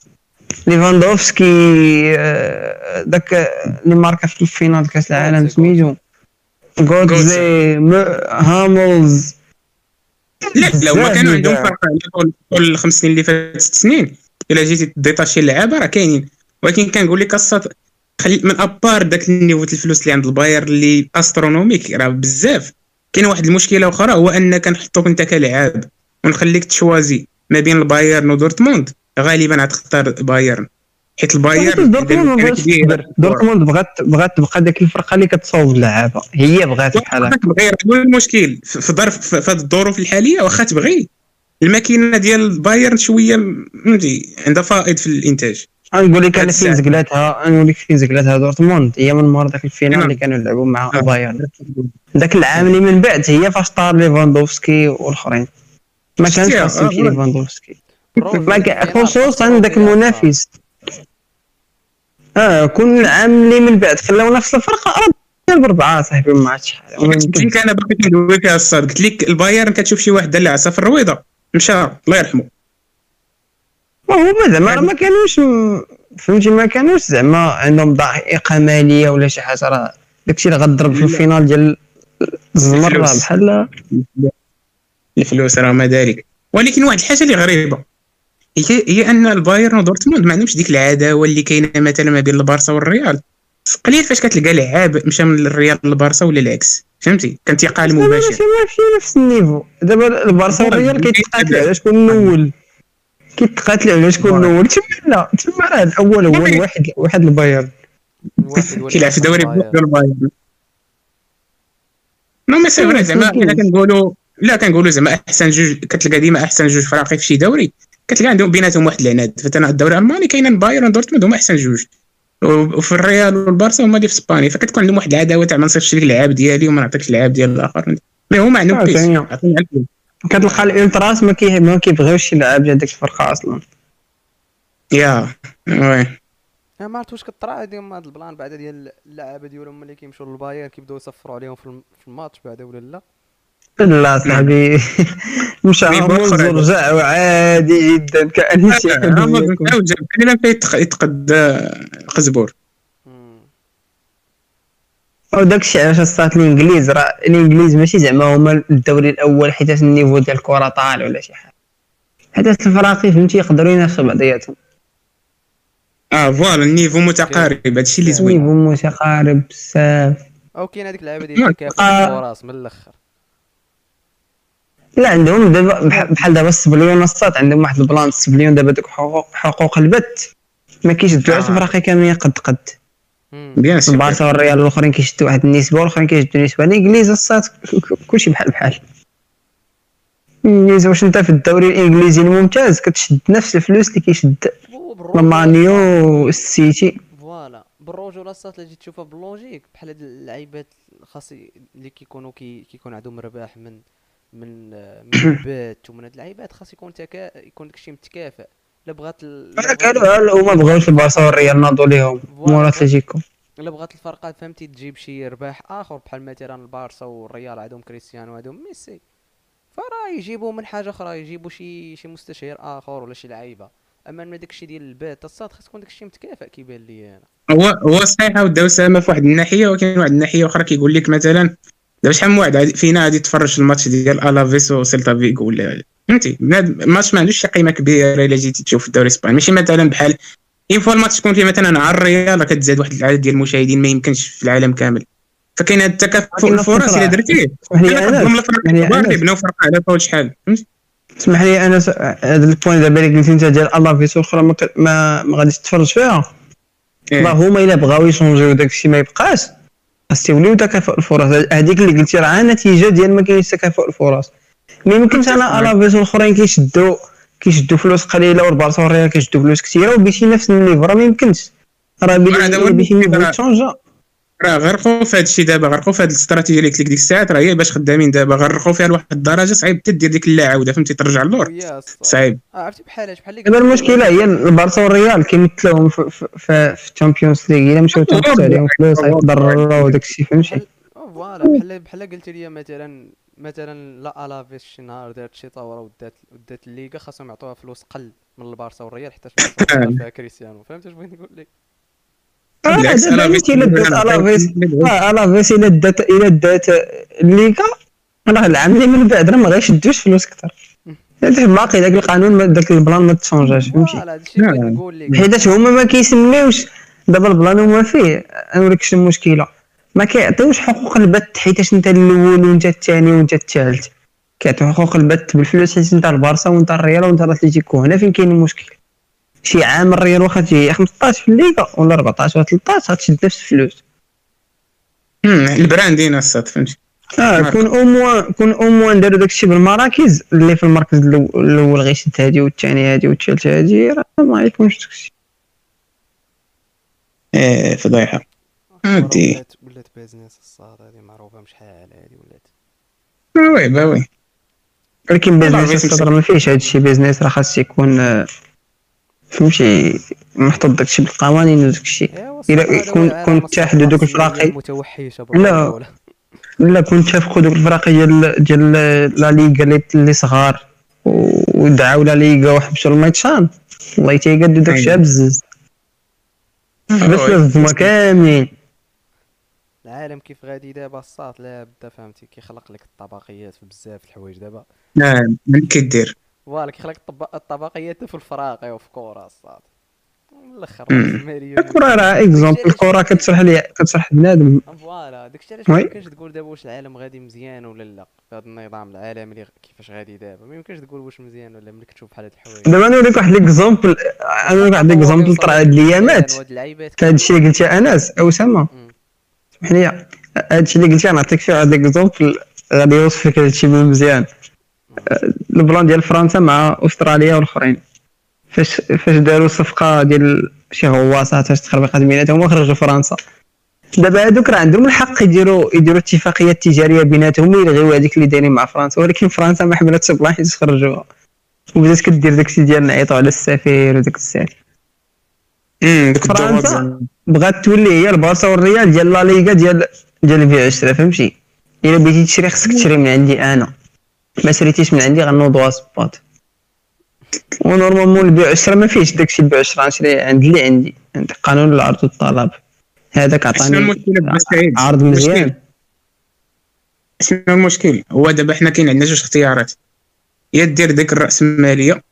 ليفاندوفسكي آه، داك اللي ماركا في الفينال كأس العالم سميتو. غوتزي م- هاملز. لا لا هما بزاف كانوا عندهم. فرق طول طول الخمس سنين اللي فاتت ست سنين. إلا جيتي détacher اللعابة راه كاينين. ولكن كنقول لك الصاط خلي من à part داك ال niveau ديال الفلوس اللي عند الباير اللي astronomique راه بزاف. كاين واحد المشكلة أخرى هو أن كنحطوك انت كلاعب ونخليك ت choisir ما بين البايرن ودورتموند. غالبا غتختار بايرن. حيت البايرن دورتموند دورتموند بغات بغات تبقى داك الفرقة اللي كتصاوب اللعابة. هي بغات بحال هكا هو المشكل. في ظرف في في هذه الظروف الحالية واخا تبغي. الماكينة ديال بايرن شوية فهمتي؟ عندها فائض في الإنتاج. نقول لك أنا فين. زقلاتها نقول لك فين زقلاتها دورتموند هي من مور داك الفينال نعم. اللي كانوا يلعبوا مع آه. بايرن داك العام اللي من بعد هي فاش طار ليفاندوفسكي والآخرين ما كانش شتيها، خاص آه، آه. ليفاندوفسكي خصوصا ذاك المنافس آه كل العام اللي من بعد خلاو نفس الفرقه راه بربعه صاحبي ما عرفتش شحال قلت. لك أنا باقي كندوي لك الصاد قلت لك البايرن كتشوف شي واحد له عصا في الرويضة مشى الله يرحمه ما هما زعما راه ما كانوش فهمتي ما كانوش زعما عندهم ضائقه مالية ولا شي حاجة. راه داكشي اللي غضرب في الفينال ديال الزمر راه. بحال الفلوس راه ما ذلك ولكن واحد الحاجة اللي غريبة هي هي أن البايرن ودورتموند ما عندهمش ديك العداوة اللي كاينة مثلا ما بين البارسا والريال. قليل فاش كتلقى لعاب مشى من الريال للبارسا ولا العكس. فهمتي؟ كانتقال دابا مباشر. ماشي ماشي نفس ال niveau. دابا البارسا والريال كيتقاتلوا على شكون الأول كيتقاتلوا على شكون الأول تما لا تما راه الأول هو واحد واحد البايرن (laughs) كيلعب في دوري. بوحدو البايرن non mais c'est vrai زعما. الا كنقولوا لا كنقولوا زعما أحسن جوج كتلقى ديما أحسن جوج فراقي في شي دوري. كتلقى عندهم بيناتهم واحد العناد. مثلا الدوري الالماني كاين بايرن دورتموند هما أحسن جوج. وفي الريال والبارسا هما اللي في إسبانيا. فكتكون عندهم واحد العداوة تاع ما نصيفطش لك اللعاب ديالي وما نعطيكش اللعاب ديال الآخر مي هما عندهم آه، بيس. كتلقى الالتراس ما كي ما كيبغيوش يلعب ديال ديك الفرقة أصلا. يا وي. أنا ما عرفت واش كطرا هاديهم هاد البلان بعدا ديال اللعابة ديالهم ملي كيمشيو للبايرن كيبداو يصفروا عليهم في الم- في الماتش بعدا ولا لا؟ لا صاحبي. (laughs) مشى بأخرى. ورجع وعادي جدا كان شي حاجة عاود جاب كان يتقد آه، قزبور. أو داكشي علاش صات الإنجليز راه الإنجليز ماشي زعما هما الدوري الأول حيت النيفو ديال الكره طالع ولا شي حاجة حيت الفراقي فهمتي يقدروا ينافسوا بعضياتهم آه voilà ال niveau متقارب هادشي اللي زوين ال niveau متقارب بزاف أو كاين هذيك اللعبه. ديال التكافؤ آه. الفرص من الأخر لا عندهم دابا بح- بحال دابا السبليون الصاط عندهم واحد ال plan السبليون دابا دوك حقوق حقوق البث ما كيشدوش آه. الفراقي كاملين قد قد. bien sûr. البارسا والريال الآخرين كيشدوا واحد النسبة والآخرين كيشدوا نسبة. الإنجليز الصاط كلشي بحال بحال. الإنجليز واش انت في الدوري الإنجليزي الممتاز كتشد نفس الفلوس اللي كيشد مانيو السيتي فوالا. بالرجوله الصات اللي جيت تشوفها باللوجيك بحال هاد اللعيبات خاص اللي كيكونوا كي كيكون عندهم رباح من من آه، من (coughs) البات ومن هاد اللعيبات خاص يكون تكا يكون داكشي متكافئ. لا بغات بغات- قالوا هما بغاوش البارسا والريال ناضوا ليهم. مورا اتلتيكو الا بغات الفرقة فهمتي؟ تجيب شي رباح آخر بحال مثلا البارسا والريال عندهم كريستيانو عندهم ميسي. فراه يجيبوا من حاجة أخرى يجيبوا شي شي مستشير آخر ولا شي لعيبة. أما من داكشي ديال البات الصاد خاص يكون داكشي متكافئ كيبان لي أنا. هو هو صحيح وداو سامة في واحد الناحية ولكن واحد الناحية أخرى كيقول لك مثلا دابا شحال من واحد فينا غادي يتفرج في الماتش ديال ألافيس وسيلتا فيغو ولا فهمتي؟ ماتش ما عندوش شي قيمة كبيرة إلا جيتي تشوف الدوري الإسباني. ماشي مثلا بحال une fois ال match تكون فيه مثلا على الريال راه كتزاد واحد العدد ديال المشاهدين ما يمكنش في العالم كامل. فكاين هذا التكافؤ الفرص إلا درتيه. الفرق يعني الكبار اللي بناو فرقة على طول شحال. فهمتي اسمح لي أنا هذا ال point دابا اللي قلتي أنت ديال الافيس والاخرى ما, ك- ما, ما غاديش تفرج فيها. إيه. هما إلا بغاو ي changer يو داك الشيء ما يبقاش. خاص تيوليو تكافؤ الفرص. هذيك اللي قلتي راه نتيجة ديال ما كاينش تكافؤ الفرص. ما يمكنش أنا الافيس والاخرين كيشدوا كيشدوا فلوس قليلة والبارسا والريال كيشدوا فلوس كثيرة وبغيتي نفس ال niveau راه ما يمكنش. راه المشكل، niveau راه- غرقوا في هذا الشيء دابا غرقوا في هذه الاستراتيجية اللي قلت لك ديك الساعات راه هي باش خدامين دابا غرقوا فيها لواحد الدرجة صعيب حتى دير ديك اللاعودة فهمتي؟ ترجع الصاط. صعيب. عرفتي بحال بحال اللي دابا المشكلة هي البارسا والريال كيمثلوهم في الشامبيونز ليغ إلا مشاو تنقص عليهم فلوس غيتضرروا وداك الشيء فهمتي؟ voilà بحال بحال قلت لي مثلا مثلا لا ألافيس شي نهار دارت شي ثوره ودات ودات الليغا خاصهم يعطوها فلوس قل من البارسا والريال حتى (laughs) فيها كريستيانو. فهمت اش بغيت نقول لك؟ بالعكس، ألافيس انت إلا دات ألافيس. ألافيس إلا دات إلا دات الليغا راه العام اللي من بعد راه ما غيشدوش فلوس أكثر. (laughs) حيت باقي داك القانون داك ال plan ما تشونجاش فهمتي؟ نعم. نقول لك. حيتاش هما ما كيسميوش. دابا ال plan هما فيه نوريك شنو المشكلة. ما كيعطيوش حقوق البث حيتاش انت الأول وانت الثاني وانت الثالث كيعطيو حقوق البث بالفلوس حيت انت البارسا وانت الريال وانت الاتليتيكو هنا فين كاين المشكل؟ شي عام الريال واخا تجي 15 في الليغا ولا 14 ولا 13 غتشد نفس الفلوس. البراندين الصاط فهمتي؟ آه. كون au moins كون au moins داروا داكشي بالمراكز اللي في المركز الأول غيشد هادي والثاني هادي والثالث هادي راه ما غيكونش داكشي. إيه فضيحه عادي. ولات ولات بيزنس الصاد هذه معروفة بشحال هذه ولات وي با وي ولكن بيزنس. الصدر ما فيهش هادشي بيزنس راه خاص يكون آه، فهمتي محطوط داكشي بالقوانين وداكشي الصاد هذا كون- كون اتحدوا دوك الصاد الفراقي. لا. لا كنت تفقوا دوك الفراقي ديال ديال لا ليغا اللي صغار ودعاو لا ليغا وحبسوا الماتشان والله تيقدوا داكشي أيوة. بزز بس. الزما كاملين العالم كيف غادي دابا؟ الصاط لا بدا فهمتي كيخلق لك الطبقيات في بزاف الحوايج دابا. نعم من كيدير. voilà كيخلق الطب- الطبقيات في الفراقي وفي الصاط من الأخر الكرة راه exemple الكرة كتشرح لي كتشرح بنادم. voilà داكشي علاش. ما يمكنش تقول دابا واش العالم غادي مزيان ولا لا؟ في هذا النظام العالمي اللي كيفاش غادي دابا. ما يمكنش تقول واش مزيان ولا ملي كتشوف بحال هاد الحوايج. دابا نوريك واحد l'exemple أنا نوريك واحد l'exemple طرا هاد الايامات في هادشي اللي قلتي أنس اسامه مم. اسمح لي هادشي اللي قلتي نعطيك فيه واحد l'exemple غادي يوصف لك هادشي مزيان ال plan ديال فرنسا مع أستراليا والأخرين. فاش فاش داروا صفقة ديال شي غواصات فاش تخربقات بيناتهم وخرجوا فرنسا. دابا هادوك راه عندهم الحق يديروا يديروا اتفاقيات تجارية بيناتهم ويلغيو هذيك اللي دايرين مع فرنسا ولكن فرنسا ما حملتش plan حيت خرجوها. وبدات كدير داكشي ديال نعيطوا على السفير وداك الضوابط فرنسا. بغات تولي هي البارسا والريال ديال لا ليغا ديال ديال البيع والشراء فهمتي؟ إلا بغيتي تشري خصك تشري من عندي أنا. ما شريتيش من عندي غنوضوا سباط و normalement البيع والشراء ما فيهش داكشي البيع والشراء نشري عند اللي عندي. عند قانون العرض والطلب. هذاك عطاني عرض مزيان. شنو المشكل هو دابا حنا كاين عندنا جوج اختيارات. يا دير ديك الرأسمالية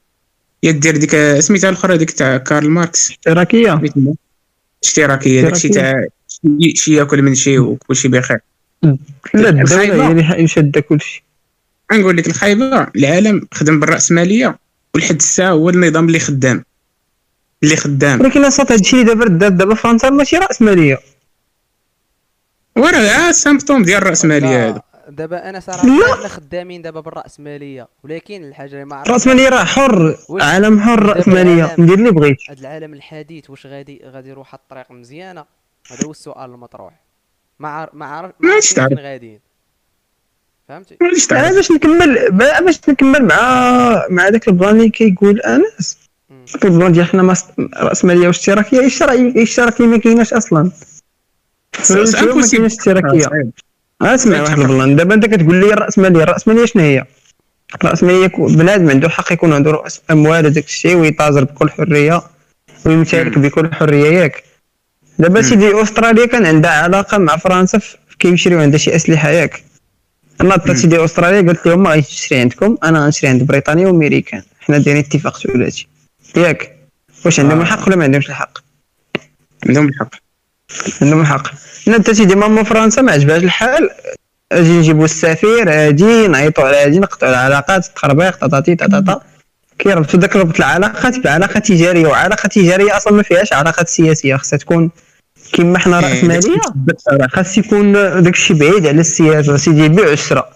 يا دير ديك سميتها الأخرى ديك تاع كارل ماركس. إشتراكية. إشتراكية داكشي تاع شي- ياكل من شي وكلشي بخير. لا الدولة. هي اللي شاده كلشي غنقول لك الخايبة العالم خدم بالراسماليه ولحد الساعة هو النظام اللي خدام. اللي خدام. ولكن أصلا هادشي اللي دابا دار دابا فرنسا ماشي رأس مالية. وراه symptôme ديال الراسماليه هذا. دابا أنا صراحة لا. حنا خدامين دابا بالراسماليه ولكن الحاجة اللي ما عرفتش رأس مالية راه حر عالم حر رأس مالية. العالم- ندير اللي بغيت. هاد العالم الحديث واش غادي غادي يروح الطريق مزيانة؟ هذا هو السؤال المطروح. ما عارف ما عارف ما تعرف. فين غاديين. فهمتي؟ أنا باش نكمل با- باش نكمل مع مع داك ال plan اللي كيقول أنس. داك ال plan ديال حنا ماس- رأس مالية واشتراكية. الاشتراكيه الاشتراكيه ما كايناش أصلا. كايناش اشتراكية. أسمع واحد ال plan دابا أنت كتقول لي الراسماليه الراسماليه شنو هي؟ الراسماليه بنادم عنده الحق يكون عنده رؤوس أموال وداك الشيء ويتاجر بكل حرية ويمتلك بكل حرية ياك. دابا سيدي أستراليا كان عندها علاقة مع فرنسا في- كيمشريو عندها شي أسلحة ياك. أنا طلعت ديال أستراليا قلت لهم ما غاديش نشري عندكم أنا غنشري عند بريطانيا وامريكان حنا دايرين اتفاق ثلاثي ياك. واش عندهم آه. الحق ولا ما عندهمش الحق؟ عندهم الحق. عندهم الحق. أنا حتى سيدي ماما فرنسا ما عجبهاش الحال. أجي نجيبو السفير أجي نعيطوا على أجي نقطعوا العلاقات تخربيق طاطاتي طاطا كيربطوا داك ربط العلاقات بعلاقه تجارية. وعلاقة تجارية أصلا ما فيهاش علاقات سياسية. خصها تكون كما حنا إيه، راس مالية. خاص يكون داك الشيء بعيد على السياسة. سيدي بيع وشرا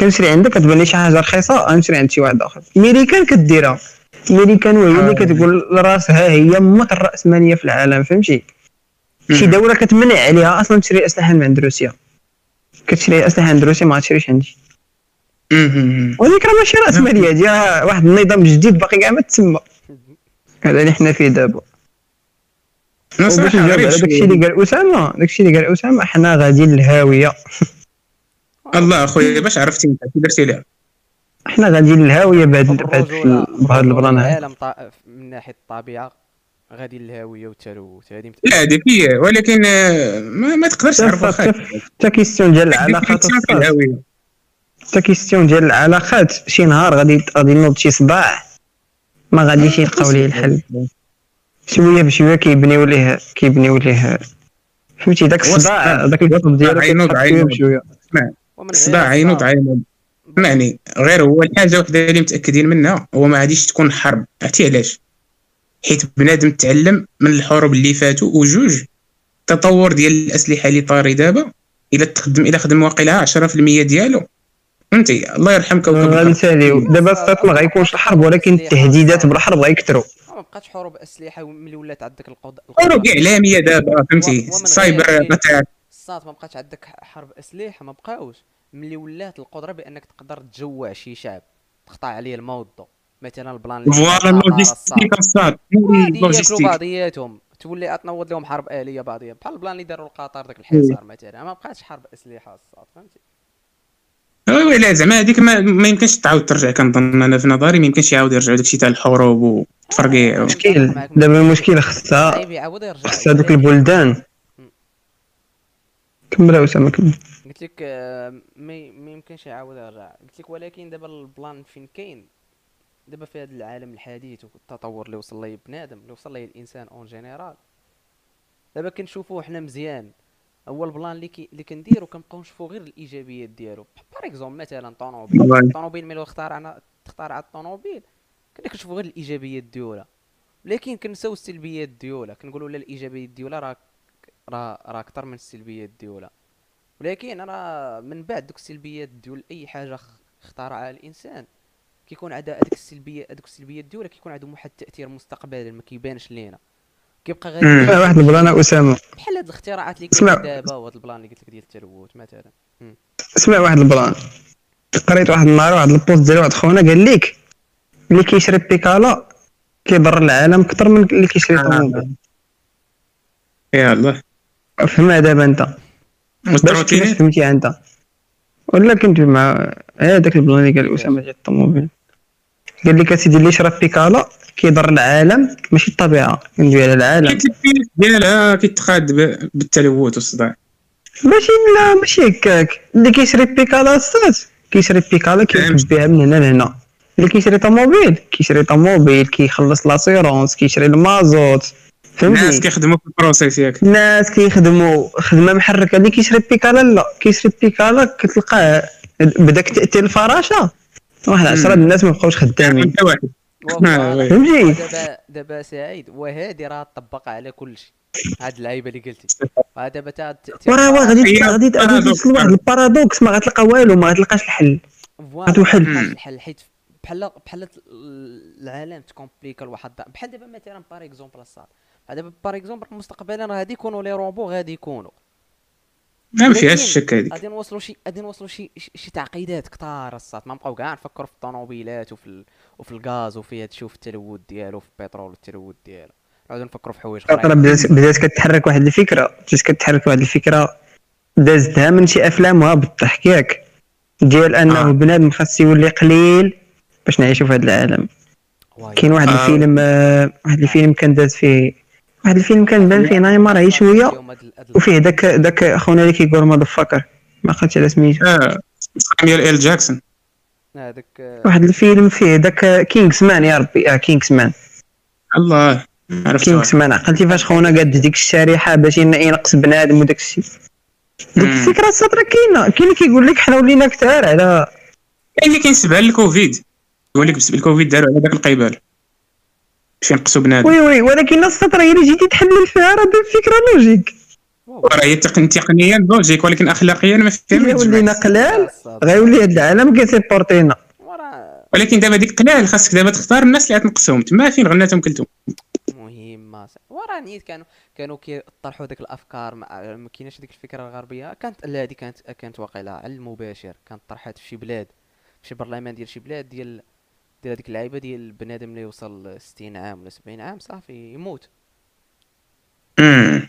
كنشري عندك كتبان لي شي حاجة رخيصة غنشري عند شي واحد آخر. ميريكان كديرها. ميريكان وهي اللي آه. كتقول لراسها هي أمك الراسماليه في العالم فهمتي؟ شي. دولة كتمنع عليها أصلا تشري أسلحة من عند روسيا. كتشري أسلحة عند روسيا ما غتشريش عندي. وهذيك راه ماشي رأس مالية دي راه واحد النظام جديد باقي كاع ما تسمى. هذا اللي حنا فيه دابا. داكشي. اللي قال أسامة داكشي اللي قال أسامة حنا غادي للهاوية. الله أخويا باش عرفتي أنت كي درتي لها؟ حنا غادي للهاوية الرجولة- بهذا ال plan هذا. العالم طا- من ناحية الطبيعة. غادي للهاوية والتلوث هذه لا هذيك هي. ولكن آه، ما, ما تقدرش تعرف واخا حتى question ديال العلاقات. حتى question ديال العلاقات شي نهار غادي غادي ينوض شي صداع ما غاديش يلقاو ليه الحل. شوية بشوية كيبنيو ليه كيبنيو ليه. فهمتي؟ داك الصداع الصداع. داك الوقت ديالو عينوض- كيتحط شوية عينوض. عينوض الصداع. عينوض اسمعني غير هو الحاجة وحده اللي متأكدين منها هو ما غاديش تكون حرب. عرفتي علاش؟ حيت بنادم تعلم من الحروب اللي فاتوا وجوج التطور ديال الأسلحة اللي طاري دابا الا تخدم الا خدم واقيلا 10% ديالو. فهمتي؟ الله يرحم كوكب. نساليو دابا الصات ما غيكونش الحرب ولكن التهديدات بالحرب غيكثروا. ما بقاتش حروب أسلحة ملي ولات عندك القد حروب إعلامية دابا فهمتي؟ سايبر مثلا الصات ما بقاتش عندك حرب أسلحة ما بقاوش. ملي ولات القدرة بأنك تقدر تجوع شي شعب تقطع عليه الموضه مثلا البلان اللي فوالا غادي ياكلوا اللوجيستيك بعضياتهم تولي تنوض لهم حرب آلية بعضيها بحال البلان اللي داروا القطر داك الحصار مثلا ما بقاتش حرب أسلحة الصاد فهمتي؟ وي لا زعما هذيك ما, ما يمكنش تعاود ترجع. كنظن أنا في نظري ما يمكنش يعاود يرجعوا داكشي تاع الحروب والتفرقيع و- مشكل. دابا المشكل خصها خصها دوك البلدان. كمل أسامة كمل. قلت لك آه، ما ما يمكنش يعاود يرجع. قلت لك ولكن دابا ال plan فين كاين؟ دابا في هذا العالم الحديث والتطور اللي وصل ليه بنادم اللي وصل ليه الإنسان en général دابا كنشوفوه حنا مزيان. هو ال plan اللي كي اللي كنديرو كنبقاو نشوفو غير الإيجابيات ديالو. par exemple مثلا طونوبيل voilà. الطونوبيل ملي اخترعنا اخترع الطونوبيل كنا كنشوفو غير الإيجابيات ديالها. ولكن كنساو السلبيات ديالها. كنقولوا لا الإيجابيات ديالها راه راه راه أكثر من السلبيات ديالها. ولكن أنا من بعد دوك السلبيات ديال أي حاجة اخترعها الإنسان كيكون عندها هذيك السلبيه هذوك السلبيات ديالها كيكون عندهم واحد التاثير مستقبلي ما كيبانش لينا. كيبقى غير. فيها واحد ال plan أسامة. بحال هاد الاختراعات اللي. كاينين دابا وهاد ال plan اللي قلت لك ديال التلوث مثلا. اسمع واحد ال plan. قريت واحد النهار واحد ال post ديال واحد خونا قال لك اللي كيشري بيكالا كيضر العالم أكثر من اللي كيشري آه. طوموبيل يا الله فهمها دابا أنت. باش كيفاش فهمتيها أنت؟ ولا كنت مع هذاك ال plan اللي قال أسامة ديال الطوموبيل. قال لك أسيدي اللي شرب بيكالا كيضر العالم؟ ماشي الطبيعة. كندوي على العالم. حيت ديالها كيتخاد بالتلوث والصداع ماشي لا ماشي هكاك. اللي كيشري بيكالا الصات كيشري بيكالا كيركب بها من هنا لهنا. اللي كيشري طوموبيل. كيشري طوموبيل كيخلص l'assurance كيشري المازوت. الناس فهمتي كيخدموا في ال process ياك. الناس كيخدموا. خدمة محركة. اللي كيشري بيكالا لا. كيشري بيكالا كتلقاه. بداك تاتي الفراشه واحد عشرة د الناس ما بقاوش خدامين. و voilà. فهمتي؟ دابا دابا سعيد. وهادي راه طبق على كل شيء. هاد اللعيبة اللي قلتي. راه دابا تا التأثير وراه واه غادي غادي. توصل لواحد ال paradoxe ما غتلقى والو ما غتلقاش الحل. voilà هاتو حل. ما لقاش الحل. حيت بحال بحال العالم ت compliqua لواحد بحال دابا مثلا par exemple الصاد. دابا par exemple مستقبلا راه غادي يكونوا لي روبو غادي يكونوا. ما فيهاش ولكن الشك هذيك غادي نوصلوا شي غادي نوصلوا شي شي- تعقيدات كثار الصاد. ما نبقاو كاع نفكروا في الطوموبيلات وفي ال... وفي الغاز وفي هادشي وفي التلوث ديالو وفي البترول والتلوث ديالو. نعاودو نفكروا في حوايج اخرين بدات بدات كتحرك واحد الفكرة. بدات كتحرك واحد الفكرة. دازتها من شي افلام وهبط ياك. ديال أنه آه. بنادم خاص يولي قليل باش نعيشوا في هذا العالم. كاين واحد آه. الفيلم آه، واحد الفيلم كان داز فيه واحد الفيلم كان بان فيه نايمار عي شوية وفيه داك داك خونا اللي كيقول motherfucker ما عقلتش على سميتو. آه ديال إل جاكسون. هذاك آه، واحد الفيلم فيه داك Kingsman يا ربي. آه Kingsman الله عرفت Kingsman عقلتي فاش خونا قاد ديك الشريحة باش ين- ينقص بنادم وداك الشيء. ديك. الفكرة الساط كاينة. كاين اللي كيقول لك حنا ولينا كثار على كاين اللي كينسبها للكوفيد. يقول لك بسبب الكوفيد داروا على داك القبال باش ينقصوا بنادم وي وي ولكن السطر هي اللي جيتي تحلل فيها راه الفكرة logique. راه هي تقن- تقنيا logique ولكن اخلاقيا ما فيها ما الا ولينا يتجمعش. قلال. غيولي هذا العالم كي supporti نا وراه ولكن دابا ديك قلال خاصك دابا تختار الناس اللي غتنقصهم تما فين غناتهم كلتهم مهمه. وراه نيت كانوا كانوا كيطرحوا ديك الأفكار ما ما كايناش ديك الفكرة الغربية كانت لا هذه كانت كانت واقيلا على المباشر كانت طرحات في شي بلاد في شي برلمان ديال شي بلاد ديال ديال هذيك اللعيبة ديال بنادم اللي يوصل 60 عام ولا 70 عام صافي يموت. مم.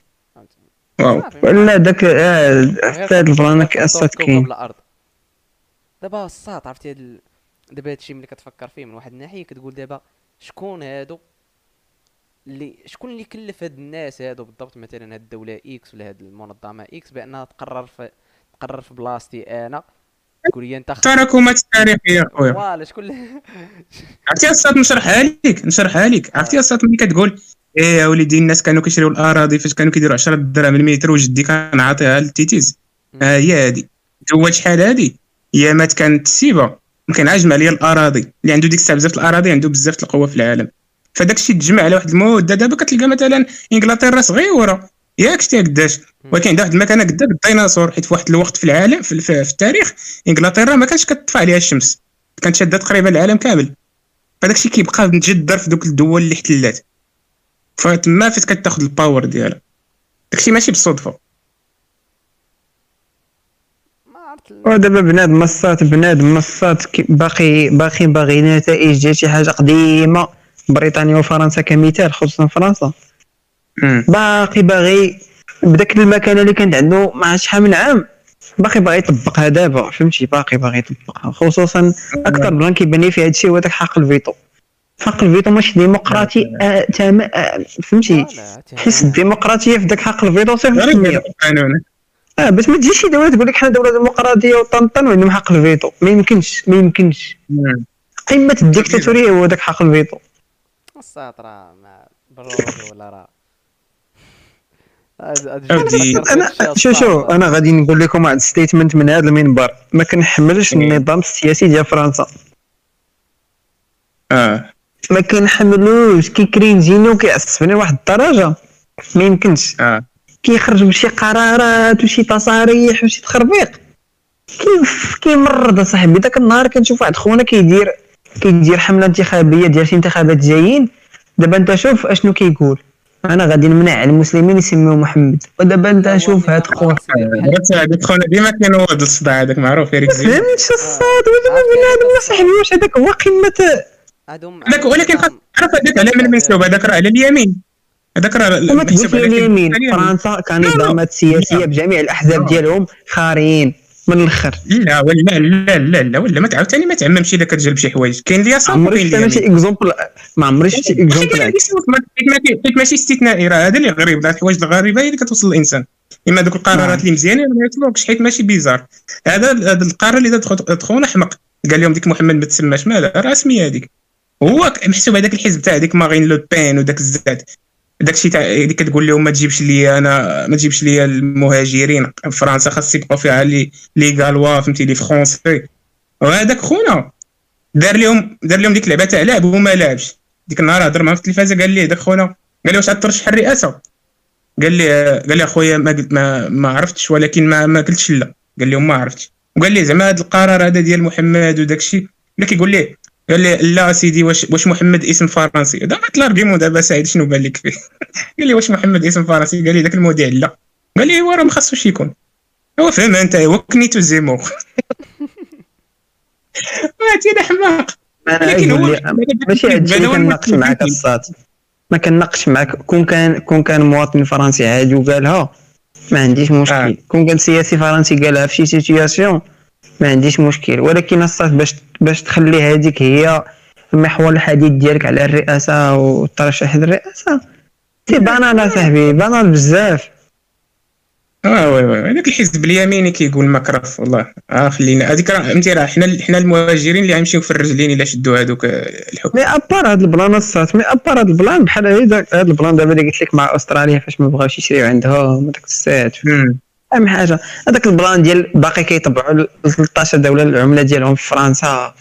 wow. ولا داك حتى هاد ال plan غير كاسات حطوه في كوكب كاين الأرض. دابا الساط عرفتي هاد. دابا هادشي ملي كتفكر فيه من واحد الناحية كتقول دابا شكون هادو اللي شكون اللي كلف هاد الناس هادو بالضبط؟ مثلا هاد الدولة X ولا هاد المنظمة X بأنها تقرر في تقرر في بلاصتي أنا تقول لي انت خ- تراكمات التاريخيه خويا. voilà شكون (laughs) عرفتي الصاد نشرحها لك؟ نشرحها لك. عرفتي الصاد ملي كتقول إيه يا وليدي الناس كانوا كيشريو الأراضي فاش كانوا كيديروا 10 دراهم المتر وجدي كان عاطيها للتيتيز. ها هي هادي. جوات شحال هادي؟ ايامات كانت السيبه ما كان عاجم عليا الأراضي. اللي عنده ديك الساعة بزاف الأراضي عنده بزاف القوة في العالم. فداك الشيء تجمع على واحد المده دابا كتلقى مثلا إنجلترا صغيرة. ياك شتي قداش ولكن عندها واحد المكانه قدا الديناصور حيت في واحد الوقت في العالم في, في, في التاريخ إنجلترا ما كانش كتطفى عليها الشمس. كانت شادة تقريبا العالم كامل. فداك الشيء كيبقى متجدر في دوك الدول اللي احتلات. فتما فاش كتاخذ الباور ديالها. داكشي ماشي بالصدفة. ودابا بنادم مصات بنادم مصات باقي باقي باغي نتائج ديال شي حاجة قديمة. بريطانيا وفرنسا كمثال خصوصا فرنسا. باقي باغي بداك المكانه اللي كانت عنده مع شحال من عام. باقي باغي يطبقها دابا فهمتي؟ باقي باغي يطبقها خصوصا أكثر plan كيبان لي في هذا الشيء هو داك حق الفيتو. حق الفيتو ماشي ديمقراطي آه تام آه فهمتي؟ حس الديمقراطيه في داك حق الفيتو صفر في القانون آه باش ما تجيش شي دولة تقول لك حنا دولة ديمقراطية وطنطن وعندهم حق الفيتو. ما يمكنش ما يمكنش. قمة الديكتاتورية هو داك حق الفيتو. الساط راه ما بالروح ولا راه هاد- هاد أودي. الجملة فكرت أنا شو شو. أنا غادي نقول لكم واحد statement من هذا المنبر. ما كنحملش إيه. النظام السياسي ديال فرنسا. آه. ما كنحملوش. كي cringe يني وكيعصبني لواحد الدرجة. ما يمكنش. آه. كيخرج بشي قرارات وشي تصاريح وشي تخربيق. كيف كيمرض اصاحبي داك النهار كنشوف واحد خونا كيدير كيدير حملة انتخابية ديال شي انتخابات جايين. دابا انت شوف أشنو كيقول. أنا غادي نمنع المسلمين يسميو محمد. ودابا أنت شوف هاد عرفت هذاك خونا ديما كينوض الصداع هذاك معروف يا ريك زين فهمتش الصاد ودابا بنادم صاحبي واش هذاك هو قمه هذاك ولكن عرف هذاك على من منسوب هذاك راه على اليمين. هذاك راه تقولش على اليمين. فرنسا كنظامات سياسية. بجميع الأحزاب لا. ديالهم خاريين من الآخر لا ولا لا لا لا ولا ما تعاوتاني ما تعممش إلا كتجلب شي حوايج. كاين اليسار عمري وكاين شفت أنا شي exemple ما عمري شفت ماشي exemple حيت ما- حيت ما- حيت ماشي استثنائي راه هذا اللي غريب الحوايج الغريبة هي اللي كتوصل الانسان إما دوك القرارات نعم. اللي مزيانين ما يطلقش حيت ماشي بيزار. هذا هذا القرار اللي دات خونا حمق قال لهم ديك محمد ما تسماش مالها راه سميه هذيك. هو محسوب هذاك الحزب تاع ديك مارين لو بين وداك الزاد. داك الشيء تاع اللي كتقول لهم ما تجيبش لي أنا ما تجيبش لي المهاجرين. فرنسا خاص يبقوا فيها لي لي غالوا فهمتي لي فرونسي وهذاك خونا دار لهم دار لهم ديك اللعبه تاع لعب وما لعبش. ديك النهار هضر معاه في التلفازة قال لي داك خونا قال لي واش غترشح الرئاسة؟ قال لي قال لي أخويا ما قلت ما, ما عرفتش ولكن ما ما قلتش لا. قال لهم ما عرفتش. وقال لي زعما هذا القرار هذا ديال محمد وداك الشيء قال كيقول لي قال لي لا سيدي واش واش محمد اسم فرنسي؟ دابا ال argument دابا سعيد شنو بان لك فيه؟ (laughs) قال لي واش محمد اسم فرنسي؟ قال لي ذاك المذيع لا. قال لي هو راه ما خاصوش يكون. هو فهم انت هو كنيتو زيمور. (laughs) حماق. أنا لكن هو ماشي هادشي كنناقش معاك الصاد؟ ما كنناقش معاك. كون كان كون كان مواطن فرنسي عادي وقالها ما عنديش مشكل. آه. كون كان سياسي فرنسي قالها في شي situation ما عنديش مشكل. ولكن الصاد باش باش تخلي هذيك هي محور الحديث ديالك على الرئاسة والترشح للرئاسه c'est banal اصاحبي banal بزاف. آه oui oui هذاك الحزب اليميني كيقول مكرف والله. آه خلينا. هذيك راه فهمتي راه حنا حنا المهاجرين اللي غنمشيو في الرجلين إلا شدوا هذوك الحكم. مي أبار هاد البلان الصات مي أبار هاد البلان. بحال هاد ال plan دابا اللي قلت لك مع أستراليا فاش ما بغاوش يشريو عندهم داك السات. أهم حاجة هذاك ال plan ديال باقي كيطبعوا 13 دوله العملة ديالهم في فرنسا. (laughs)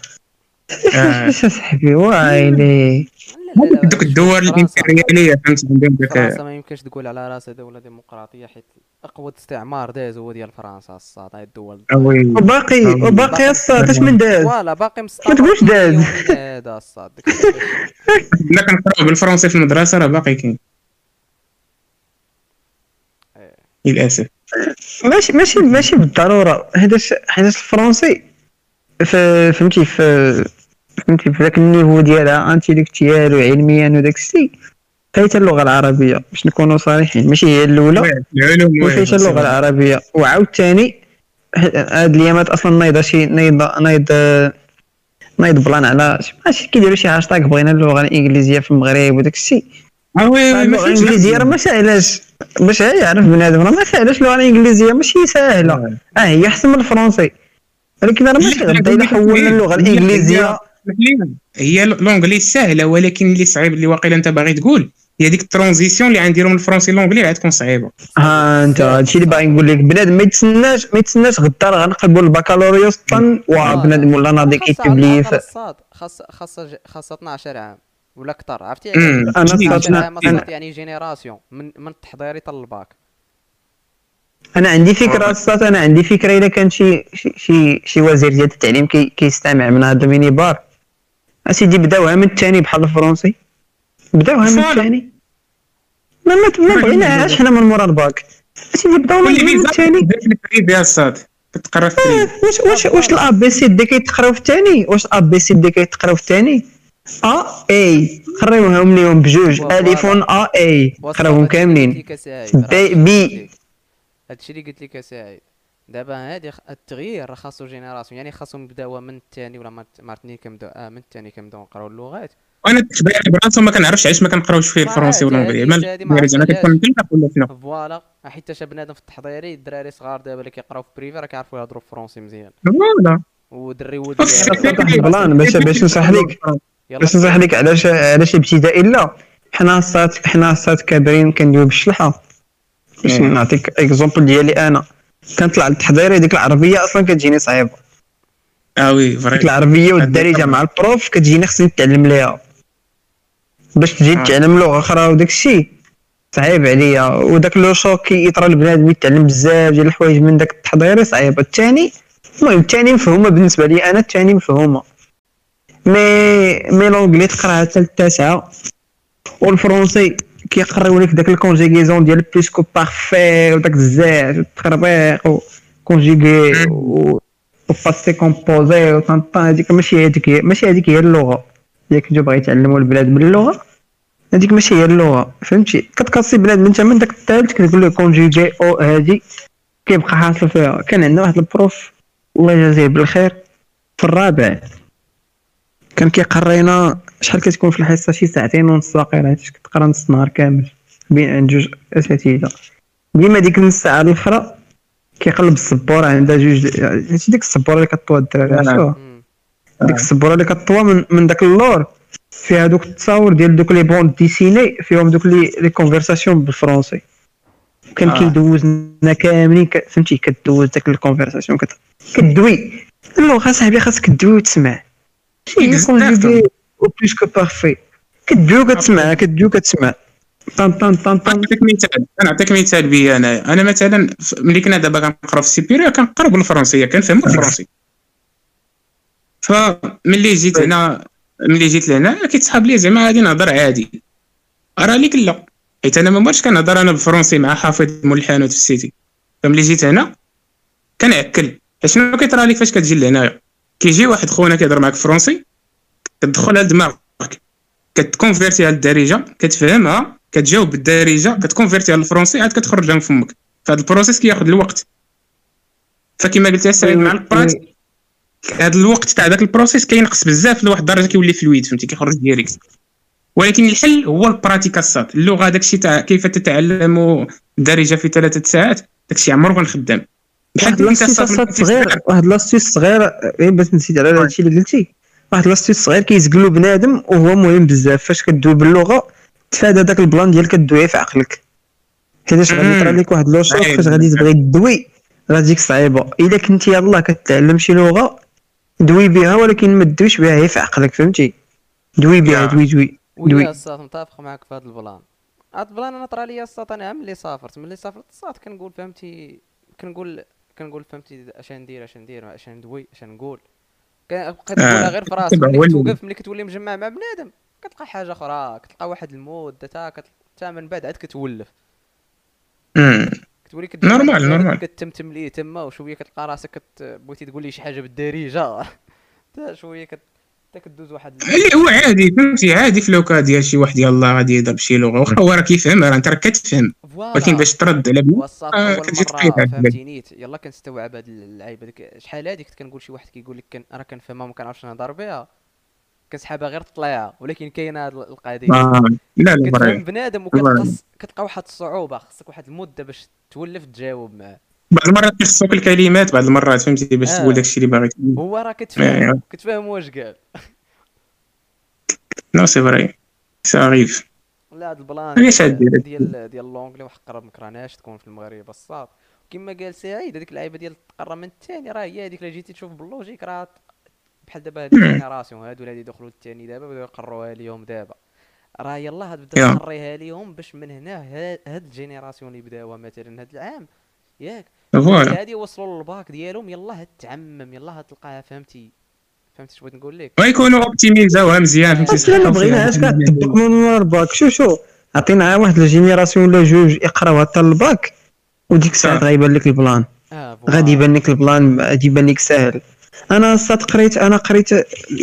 آه. اش اصاحبي وايلي لا لا لا دوك الدول فرنسا- الإمبريالية فهمتي عندهم داك فرنسا ما يمكنش تقول على راسها دولة ديمقراطية حيت أقوى استعمار داز هو ديال فرنسا الصاد هاي الدول. آه وباقي وباقي الصات أش من داز؟ voilà باقي مستعمر ما تقولش داز. هذا الصاد (laughs) كنا كنقراو بالفرنسي في المدرسة راه باقي كاين. إيه. للأسف. ماشي ماشي ماشي بالضرورة. حيتاش حيتاش ال français فهمتي في فهمتي في ذاك ال niveau ديالها intellectuel وعلميا وداك الشيء فايت اللغة العربية باش نكونوا صريحين. ماشي هي الأولى وفايت اللغة العربية. وعاود ثاني هاد الايامات أصلا نايضة شي نايض نايض نايض plan على ماشي كيديروا شي هاشتاغ بغينا اللغة الإنجليزية في المغرب وداك الشيء oui oui اللغة الانجليزيه راه ما ساهلاش باش يعرف بنادم راه ما ساهلاش اللغة الانجليزيه ماشي ساهله آه هي احسن من الفرنسي ولكن راه ماشي غدا الا حولنا اللغة الانجليزيه هي l'anglais سهله ولكن اللي صعيب اللي واقيلا انت باغي تقول هي ديك ال transition اللي غنديرو من الفرنسي l'anglais غادي تكون صعيبه ها انت هادشي اللي باغي نقول لك بنادم ما يتسناش ما يتسناش غدا راه غنقلبوا البكالوريوس طن وبنادم ولا ناضي خاصة على كيتبلي الأقل في الصاد خاص خاصة خاصة 12 عام ولا أكثر عرفتي؟ أمم. أنا جديد. 12 صاتنا عام الصاد يعني جينيراسيون من من التحضيري حتى الباك. أنا عندي فكرة صات أنا عندي فكرة الا كان شي شي شي, وزير ديال التعليم كي كيستمع من هذا الميني بار. أسيدي بداوها من الثاني بحال الفرنسي. بداوها من. الثاني. ما ما بغيناش حنا من مورا الباك؟ أسيدي بداو من الثاني. يا الصاد كتقرا في ال privé واش واش واش ال ABCD كيتقراو في الثاني؟ واش ال ABCD كيتقراو في الثاني؟ ا اي قريوهم ليهم بجوج. الف ا اي قراوهم كاملين بي بي هادشي اللي قلت لك يا سعيد دابا هادي التغيير راه خاصو génération يعني خاصهم يبداوها من الثاني ولا ما عرفتني كنبداو آه من الثاني كنبداو نقراو اللغات وأنا التحضير براسو ما كنعرفش علاش ما كنقراوش فيه الفرنسي والانجليزي ما أنا ولا شنو voilà حيت بنادم في التحضيري الدراري صغار دابا اللي كيقراو في privé راه كيعرفوا يهضروا français مزيان voilà ودري ولد واحد ال plan باش باش نصح لك نصح لك علاش علاش ابتدائي لا حنا صات حنا صات كابرين كندويو بالشلحة. باش. نعطيك exemple ديالي أنا. كنطلع للتحضيري ديك العربية أصلا كتجيني صعيبة. آه oui ديك vrai. العربية والدارجة مع ال prof كتجيني خصني نتعلم ليها. باش تجي آه. تتعلم لغة أخرى وداك الشيء. صعيب عليا. وداك le choc كيطرى البنادم يتعلم بزاف ديال الحوايج من داك التحضيري صعيبه الثاني المهم الثاني مفهومة بالنسبة لي أنا الثاني مفهومة. mais mais l'anglais تقراها حتى التاسعه وال français كيقريو لك داك ال conjugaison ديال plus-que-parfait وداك الزاج والتخربيق و conjuguer و و passé composé وطنطان هذيك ماشي هذيك ماشي هذيك هي اللغة. الا كنتو باغي تعلموا البلاد من اللغة هذيك ماشي هي اللغة. فهمتي؟ كتقصي بلاد من داك الثالث كتقول له conjuguer أو هادي كيبقى حاصل فيها. كان عندنا واحد ال prof الله يجازيه بالخير في الرابع. كان كيقرينا شحال كتكون في الحصة؟ شي ساعتين ونص واقيلا حيت كتقرا نص نهار كامل. بين عند جوج أساتذة. ديما ديك النص ساعة الاخرى كيقلب السبورة عندها جوج هادشي ديك السبورة اللي كطوى الدراري آه. عرفتوها مم. ديك السبورة اللي كطوى من, من داك اللور فيها دوك التصاور ديال دوك les bandes dessinées فيهم دوك لي les conversations بالفرونسي كان آه. كيدوزنا كاملين فهمتي؟ كدوز داك ال conversation. كدوي. اللغة صاحبي خاصك تدوي وتسمع. شي. conjuguer أو بلوس كو بارفي كدوي وكتسمع كدوي وكتسمع طن طن طن طن نعطيك مثال نعطيك مثال بي أنا أنا مثلا ملي كنا دابا كنقرا في السيبيريا كنقرا بالفرنسيه كنفهم الفرنسي فملي جيت هنا ملي جيت لهنا كيتسحب لي زعما غادي نهضر عادي راه ليك لا حيت أنا ما كنهضر أنا بالفرنسي مع حافظ مول الحانوت في السيتي فملي جيت هنا كنعكل شنو كيطرى فاش كتجي لهنايا كيجي واحد خونا كيهضر معاك فرونسي كتدخلها لدماغك كت convertيها للدارجه كتفهمها كتجاوب بالدارجة كت convertيها للفرونسي عاد كتخرجها من فمك. فهاد ال process كياخذ الوقت. فكما قلت يا سعيد مع ال pratique هذا الوقت تاع ذاك ال process كينقص بزاف لواحد الدرجة كيولي fluide فهمتي كيخرج direct. ولكن الحل هو البراتيكا الصاط اللغة داك الشيء تاع كيف تتعلم الدارجه في ثلاثة ساعات داكشي عمرو خدام بحال واحد لاستيس صغير واحد لاستيس صغير غير باش نسيت على هادشي اللي قلتي. واحد l'astuce صغير كيزقلو بنادم وهو مهم بزاف. فاش كدوي باللغة تفادى داك ال plan ديال كدوي في عقلك. حيتاش غادي مم. يطرى لك واحد le choc صحيح. فاش غادي تبغي تدوي غاديك صعيبة. إلا كنتي يلاه كتعلم شي لغة دوي بها ولكن ما تدويش بها هي في عقلك فهمتي؟ دوي بها. دوي دوي دوي. الصاط متفق معك في هذا ال plan. هذا ال plan أنا طرا ليا الصاط أنا ملي سافرت. ملي سافرت الصاط كنقول فهمتي كنقول كنقول فهمتي اش ندير اش ندير اش ندوي اش نقول كنبقى تقولها غير في راسك ملي كتوقف ملي كتولي مجمع مع بنادم كتلقى حاجة أخرى كتلقى واحد ال mode تا. تا من بعد عاد كتولف. كتولي normal، normal. كتمتم ليه تما وشوية كتلقى راسك كت... بغيتي تقول لي شي حاجة بالدارجة (laughs) شوية كت تا كدوز واحد هو عادي فهمتي؟ عادي في le cas ديال شي واحد يلاه غادي يهضر بشي لغة واخا هو راه كيفهم راه أنت راك كتفهم. ولكن باش ترد على بنادم آه، كتجي مرة تقيد على فهمتيني يلا كنستوعب هاد اللعيبة ديك. شحال هادي كنت كنقول شي واحد كيقول لك راه كنفهمها وما كنعرفش نهضر بها. كنسحابها غير طليعة ولكن كاينة هاد القضية. آه. لا لا كتفهم بنادم بري. وكتقص كتلقى واحد الصعوبة. خصك واحد المدة باش تولف تجاوب معاه. بعض المرات كيخصوك الكلمات بعض المرات فهمتي باش آه. تقول داكشي اللي باغي هو راه آه. كتفهم كتفهم واش قال. non c'est vrai ça arrive لا هاد ال plan ديال ديال- l'anglais واحد قرب مكرهناش تكون في المغرب الصاط كما قال سعيد هذيك اللعيبة ديال تقرب من الثاني راه هي هذيك اللي جيتي تشوف بال logique راه بحال دابا هاد ال génération هادو اللي غادي يدخلوا الثاني دابا بداو يقروها ليهم دابا. راه يلاه تبدا. تقريها ليهم باش من هنا ها- هاد ال génération اللي بداوها مثلا هاد العام. ياك. voilà. هادي وصلوا للباك ديالهم. يلاه تعمم يلاه تلقاها فهمتي؟ فهمتي اش بغيت نقول لك؟ ويكونوا optimisaوها مزيان فهمتي؟ أصلا. بغيناهاش كتطبق من الباك. شو شو عطينا واحد ال génération ولا جوج يقراو حتى الباك وديك الساعة آه. غيبان لك ال plan. آه غادي يبان لك ال plan غادي يبان لك ساهل. أنا الصاط قريت أنا قريت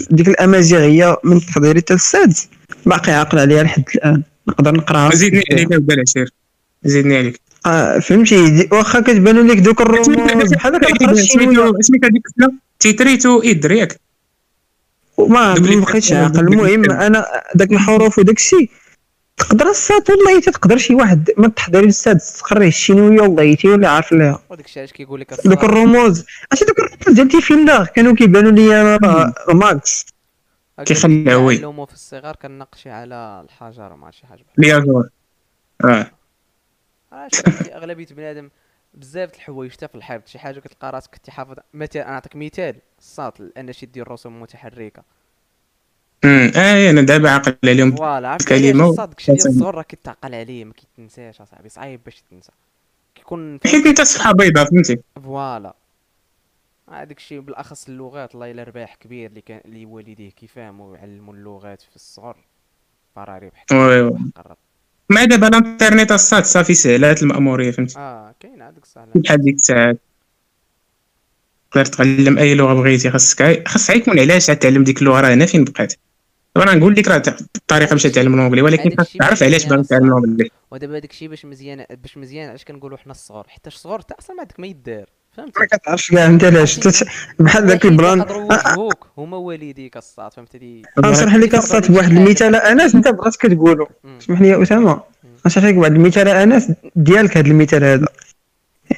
ديك الأمازيغية من تحضيري حتى السادس باقي عاقل عليها لحد الآن. نقدر نقراها. زيدني عليك العشير زيدني عليك. آه، فهمتي واخا كتبان لك دوك الرموز بحال هكا سميتو سميتو هذيك السنة تيتريتو ايدر ياك ما بقيتش عاقل. المهم. أنا داك الحروف وداك الشيء تقدر السات والله تقدر شي واحد؟ من التحضير السادس تقريه الشينويه والله تيولي عارف ليها وداك الشيء علاش كيقول لك دوك الرموز اش دوك الرموز ديال تيفيلا كانوا كيبانوا لي أنا راه ماكس كيخلع وي. كيعلموا في الصغار كنناقشي على الحجر ما شي حاجة بحال ليازور آه. فهمتي أغلبية بنادم بزاف د الحوايج حتى في الحفظ شي حاجة كتلقى راسك كنتي حافظ مثلا أنا نعطيك مثال الساط الاناشيد ديال الرسوم المتحركه أمم، آه أنا دابا عاقل عليهم. فوالا علاش الساط داكشي ديال. الصغر راه كيتعقل عليه ما كيتنساش أصاحبي صعيب باش تنسى. كيكون حيت أنت صفحه بيضاء فهمتي؟ فوالا. هذاك الشيء بالأخص اللغات الله إلا رباح كبير اللي كان اللي والديه كيفهموا ويعلموا اللغات في الصغر. فراه ربح oui oui. مع دابا الانترنت الصاط صافي سهلات المأمورية فهمتي؟ آه كاين هذاك الصح بحال ديك الساعات تقدر تعلم أي لغة بغيتي خاصك خاص يكون علاش تعلم ديك اللغة؟ راه هنا فين بقات؟ دابا أنا نقول لك راه الطريقة باش تعلم l'anglais ولكن خاص تعرف علاش باغي تعلم. الانجلي ودابا هذاك الشيء باش مزيان باش مزيان علاش كنقولوا حنا الصغار؟ حتى الصغار حتى أصلا ما عندك ما يدار. فهمتي ما كتعرفش كاع انت علاش؟ تت- بحال الوحيد اللي البلان يقدروا يوجهوك هما والديك الصاد فهمتي؟ دي غنشرح لك الصات بواحد المثال. أنس أنت بغات كتقولو. اسمح لي يا أسامة. غنشرح لك واحد المثال. أنس ديالك هذا المثال هذا.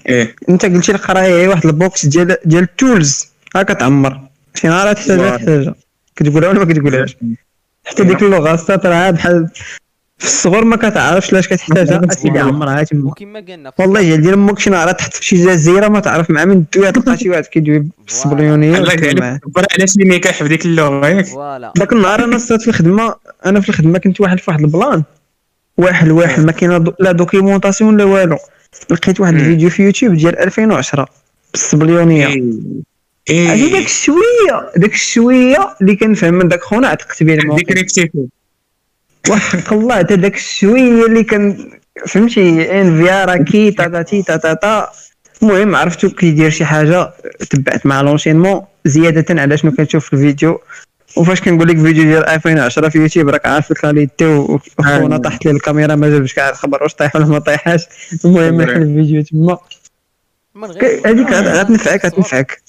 إيه. أنت قلتي القراية هي واحد البوكس ديال ديال التولز ها كتعمر. شي نهار تحتاجها. تحتاجها كتقولها ولا ما كتقولهاش؟ حتى ديك اللغة السطر عاد بحال في الصغر ما كتعرفش لاش كتحتاجها أسيدي عمرها تما وكما قلنا في والله جا ديال أمك شي نهار تحط في شي جزيرة ما تعرف مع من دوي تلقى شي واحد كيدوي (laughs) بالسبليونيه الله وتكون معاه. يعلم برا علاش ميكاح في ديك اللغة؟ ياك. داك النهار أنا صرت في الخدمه أنا في الخدمه كنت واحد في واحد ال plan. واحد واحد ما كاين do- لا documentation لا والو. لقيت واحد. الفيديو في يوتيوب ديال 2010 بالسبنيولية إيه. هذه داك الشويه داك الشويه اللي كنفهم من داك خونا عتقت به الموقف. وحق الله حتى داك الشويه اللي كان فهمتي إن في ار كي تا تا تي تا تا تا. المهم عرفتو كيدير شي حاجة تبعت مع l'enchaînement زيادة على شنو كنشوف في الفيديو. وفاش كنقول لك فيديو ديال 2010 في يوتيوب راك عارف ال qualité وخونا. طاحت لي الكاميرا ما جابش كاع الخبر واش طايح ولا ما طايحاش. المهم الفيديو تما. هذيك غتنفعك غتنفعك.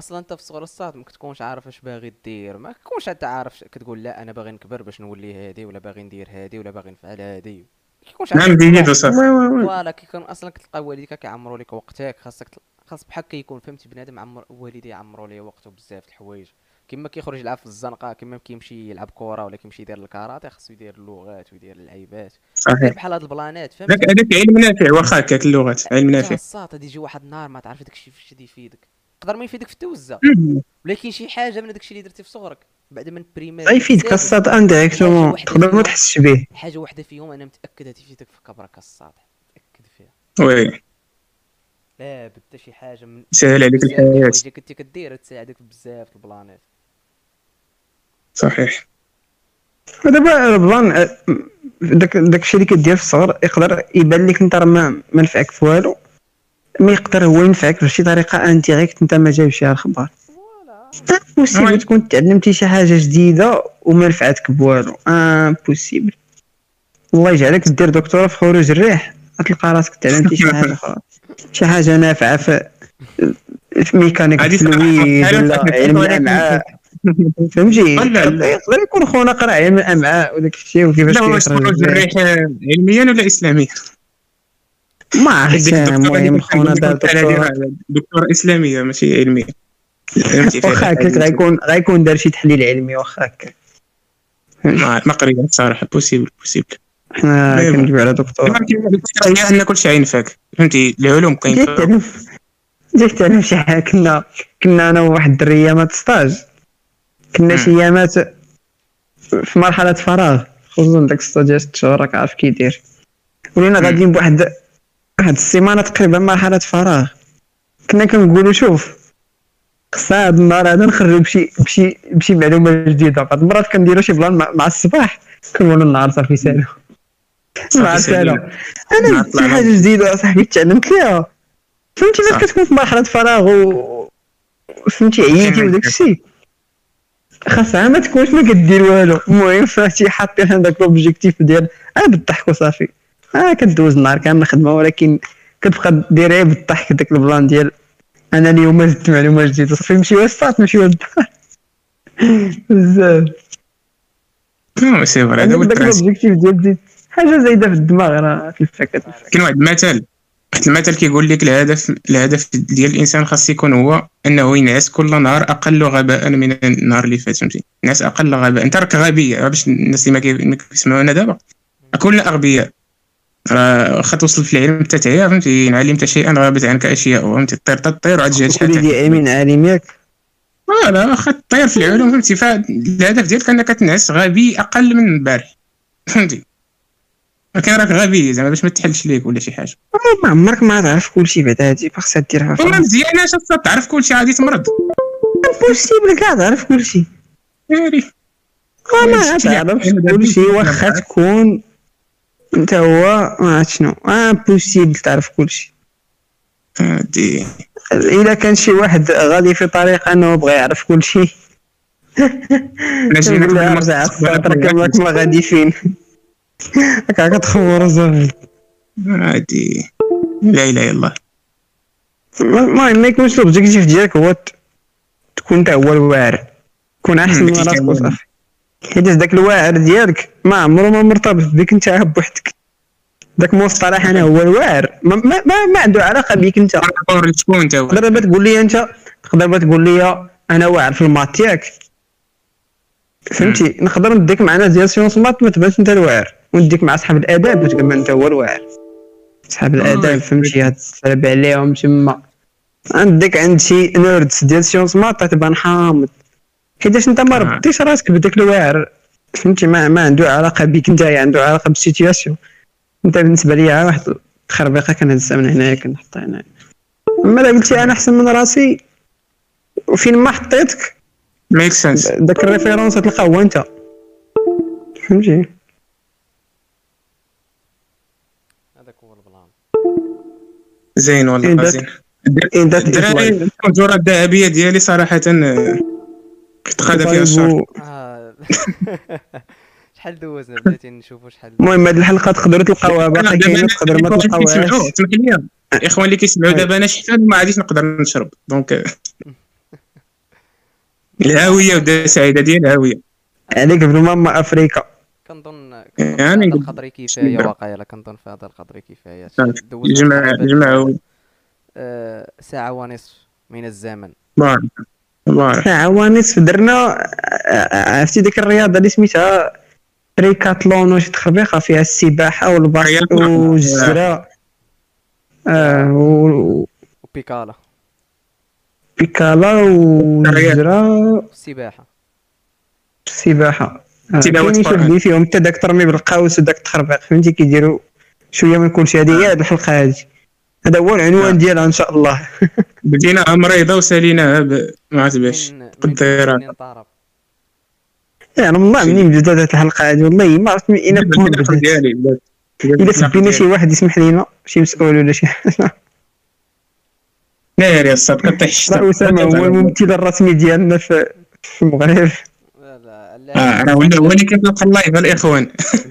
أصلا أنت في صغر الصاط ما كتكونش عارف اش باغي دير ما كتكونش أنت عارف كتقول لا أنا باغي نكبر باش نولي هادي ولا باغي ندير هادي ولا باغي نفعل هادي. كيكونش نعم. وصافي oui oui oui. voilà كيكون أصلا كتلقى والديك كيعمروا لك وقتك. خاصك خاص بحال كيكون فهمتي بنادم عمر والديه يعمروا ليه وقته بزاف د الحوايج. كيما كيخرج يلعب في الزنقة كيما كيمشي يلعب كرة ولا كيمشي يدير الكاراتيه خاصو يدير اللغات ويدير اللعيبات. صحيح. بحال هاد البلانات فهمتي؟ هذاك علم نافع واخا هكاك اللغات علم نافع. الصاط غادي يجي واحد النهار ما تعرف داكشي فاش يفيدك. يقدر ما يفيدك في التوزه. ولكن شي حاجة من داكشي اللي درتي في صغرك بعد من primaire غيفيدك الصاط indirectement تقدر ما تحسش به حاجة واحدة فيهم أنا متاكد تفيدك في كبرك الصاط متأكد فيها. oui. لا بد شي حاجة من سهل عليك الحوايج اللي كنتي كدير تساعدك بزاف د البلانات. صحيح. ودابا ال plan داك داك الشيء اللي كدير في الصغر يقدر يبان لك أنت راه ما نفعك في والو. mais يقدر هو ينفعك بشي طريقه indirecte أنت ما جايبش الخبر impossible تكون تعلمتي شي حاجة جديدة وما نفعتك بوالو. impossible الله يجعلك دير دكتوراه في خروج الريح. غتلقى راسك تعلمتي شي حاجة (laughs) أخرى شي حاجة نافعة في في ميكانيك مسألة ولا علم الأمعاء. فهمتي. (laughs) يقدر يكون خونا قرأ علم الأمعاء وداك الشيء وكيفاش كيخرج. الريح علميا ولا اسلاميا؟ ما عرفت المهم خونا دكتوراه إسلامية ماشي علمية. واخا هكاك. غيكون غيكون دار شي تحليل علمي واخا هكا ما ما قريبة صراحة. بوسيبل بوسيبل حنا أيوة. كندويو على دكتوراه هي ان كل شيء ينفعك فهمتي؟ العلوم كاين جيت تعلم شي حاجة. كنا كنا أنا وواحد الدرية مات ستاج. كنا شي أيامات في مرحلة فراغ. خصوصا داك ستاج ديال ست شهور راك عارف كي يدير. ولينا غاديين بواحد واحد السيمانة تقريبا مرحلة فراغ. كنا كنقولوا شوف خصنا هاد النهار هذا نخرجوا بشي بشي بشي معلومة جديدة. بعض المرات كنديروا شي plan مع, مع الصباح كنقولوا النهار صافي سالو النهار سالو أنا شي حاجة جديدة صاحبي تعلمت فيها فهمتي. فاش كتكون في مرحلة فراغ و فهمتي عييتي وداك الشيء خاصها ما تكونش ما كدير والو. المهم فهمتي حاطين هذاك l'objectif ديال آه بالضحك وصافي. آه كدوز النهار كامل خدمه ولكن كتبقى دير غير بالضحك داك ال plan ديال أنا اليوم زدت معلومة جديدة. صافي نمشيو للصات نمشيو للدار (laughs) بزاف. non c'est vrai هذا هو l'objectif ديال حاجة زايدة في الدماغ راه تلفها كتلفها كاين واحد المثل واحد المثل كيقول لك الهدف الهدف ديال الإنسان خاص يكون هو أنه ينعس كل نهار أقل غباء من النهار اللي فات فهمتي؟ ينعس أقل غباء. أنت راك غبي باش الناس اللي ما كيسمعونا دابا. كلنا أغبياء. راه واخا توصل في العلم حتى تعيا فهمتي؟ ان علمت شيئا غابت عنك اشياء فهمتي؟ طير تطير وعاد جهل شحال وليدي أمين عالم ياك لا واخا تطير في العلوم فهمتي؟ فالهدف ديالك أنك تنعس غبي أقل من البارح فهمتي؟ ولكن راك غبي زعما باش ما تحلش ليك ولا شي حاجة. ما عمرك ما تعرف كلشي بعد هادي خاصها ديرها والله مزيان اش تعرف كل شيء غادي تمرض. impossible كاع تعرف كلشي ما تعرفش كلشي واخا تكون انت هو ما عرفت شنو impossible تعرف كلشي هادي الا كان شي واحد غادي في طريق انه بغى يعرف كلشي كنقول له ارجع كما ما غادي فين هكا كتخور صافي هادي لا اله الا الله المهم ما يكونش ال objectif ديالك هو تكون انت هو الواعر كون احسن من راسك. وصافي حيت داك الواعر ديالك ما عمره ما مرتبط بك انت بوحدك. داك مصطلح أنا هو الواعر. ما, ما, ما, ما عنده علاقة بك انت. تقدر شكون انت؟ هو تقدر دابا تقول لي انت؟ تقدر تقول لي أنا واعر في ال maths ياك فهمتي؟ نقدر نديك مع ناس ديال sciences maths ما تبانش انت الواعر. ونديك مع اصحاب الاداب باش تبان انت هو الواعر. اصحاب الاداب فهمتي؟ هاد السلب عليهم تما. عندك عند شي nerds ديال sciences maths تبان حامض حيتاش انت ما آه. ربطيش راسك بداك الواعر فهمتي؟ ما, ما عنده علاقة بك انت عنده علاقة بال situation انت بالنسبة لي واحد التخربيقة كنهزها من هنايا كنحطها هنايا أما إلا قلتي أنا أحسن من راسي وفين ما حطيتك make sense داك ال référence تلقى هو أنت. فهمتي؟ هذاك هو البلان. زين إيه والله that- زين. إيه الدراري life. الكونجوره الذهبية ديالي صراحة آه، تقاضى فيها الشهر طيب،. (laughs) (laughs) شحال دوزنا؟ بديتي نشوفوا شحال المهم هاد الحلقة تقدروا تلقاوها باقي كاينة تقدر ما تلقاوهاش. الاخوان اللي كيسمعوا أي. دابا أنا شحال ما غاديش نقدر نشرب. دونك (laughs) الهاوية ودا سعيدة ديال الهاوية. عليك بماما أفريكا. كنظن يعني القدر كفايه. واقيلا كنظن في هذا القدر كفايه. دوزنا جمع جمعوا آه، ساعة ونصف من الزمن. بارك. ونصف درنا عرفتي ديك الرياضة اللي سميتها تريكاتلون واش تخربيقة فيها السباحة والباسكت. والجزرة آه و- وبيكالا. وبيكالا والجزرة والسباحه والسباحة آه، كاينين شي فيهم حتى داك ترمي بالقوس وداك التخربيق فهمتي كيديروا شوية من كلشي. هذه هي هاد الحلقة هادي. هذا هو العنوان آه. ديالها إن شاء الله. (laughs) بديناها مريضة وساليناها ب- ما عرفت باش يعني والله منين بدأت هاد الحلقة هادي والله ما عرفت من أين بدات. الا سبينا شي واحد يسمح لينا شي مسؤول ولا شي. حاجة ناري الصاد كطيح الشتا راه اسامه هو الممثل الرسمي ديالنا في المغرب. لا لا آه راه ولا هو اللي كيطلق ال live الاخوان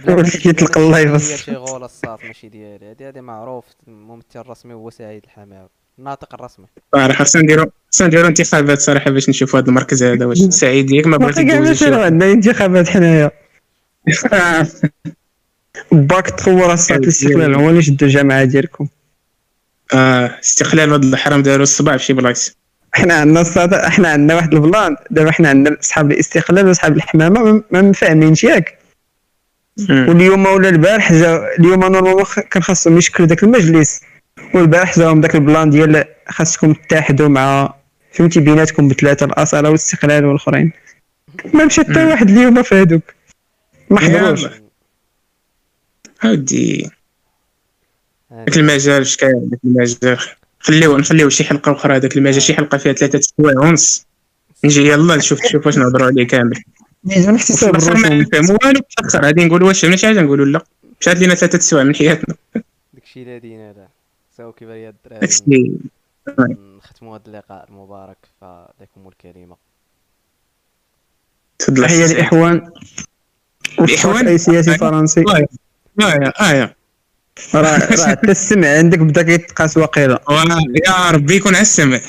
هو اللي كيطلق ال live. شي غول الصاط ماشي ديالي هادي هادي معروف الممثل الرسمي هو سعيد الحماوي الناطق الرسمي صراحة خاصنا نديرو خصنا نديرو انتخابات صراحة باش نشوفوا هذا المركز هذا واش (laughs) سعيد ياك ما بغيتي كاع تدوز راه عندنا انتخابات حنايا. (laughs) باك تطور الصوت الاستقلال هو اللي شدوا الجامعة ديالكم. آه استقلال هذا الحرام داروا الصباع في شي بلايص. حنا عندنا الصاط إحنا عندنا واحد ال plan دابا حنا عندنا اصحاب الاستقلال واصحاب الحمامة ما- ما مفاهمينش ياك. واليوم ولا البارح جا اليوم normalement كان خاصهم يشكلوا داك المجلس والبارح جاهم داك ال plan ديال خاصكم تتحدوا مع فهمتي بيناتكم بثلاثة الأصالة والاستقلال والآخرين ما مشى حتى. واحد اليوم في هذوك ما حضروش. هادي. داك المجال اش كاين داك المجال خليو نخليو شي حلقة أخرى هذاك المجال شي حلقة فيها ثلاثة سوايع ونص نجي يلا نشوف نشوف واش نهضروا عليه كامل. ميزان احتساب الآخر ما الرسوم نفهم والو الآخر غادي نقولوا واش فهمنا شي حاجة نقولوا لا مشات لينا ثلاثة سوايع من حياتنا. داكشي لا دينا لا ساو كيف هي الدراري. نختموا هذا اللقاء المبارك فلكم الكلمة تفضل. تحية. الاخوان الإخوان؟ أي سياسي فرنسي. آه يا آه يا راه راه حتى السمع عندك بدا كيتقاس واقيلا. يا ربي يكون على السمع.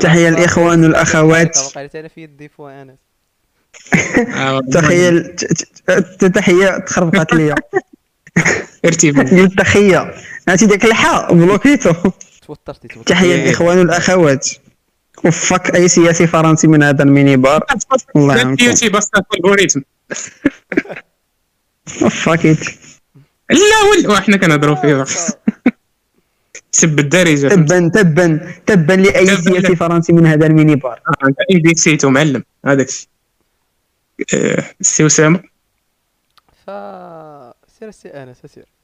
تحية الاخوان والأخوات. وقالت أنا في يدي فوا انس آه، تحية ت- ت- ت- تحية تخربقات ليا. ارتباط (laughs) قلت تحية. عرفتي ديك الحاء بلوكيتو. توترتي توترتي تحية للاخوان والأخوات. وفك أي سياسي فرنسي من هذا الميني بار (laughs) الله بس الالغوريثم فاكيت لا ولا إحنا كنهضروا فيه. سب (laughs) الدارجة. تبا تبا تبا لأي سياسي. فرنسي من هذا الميني بار آه، انت ام بي سيتو معلم. هذاك الشيء. آه، السي أسامة. ف سير سي انس سير.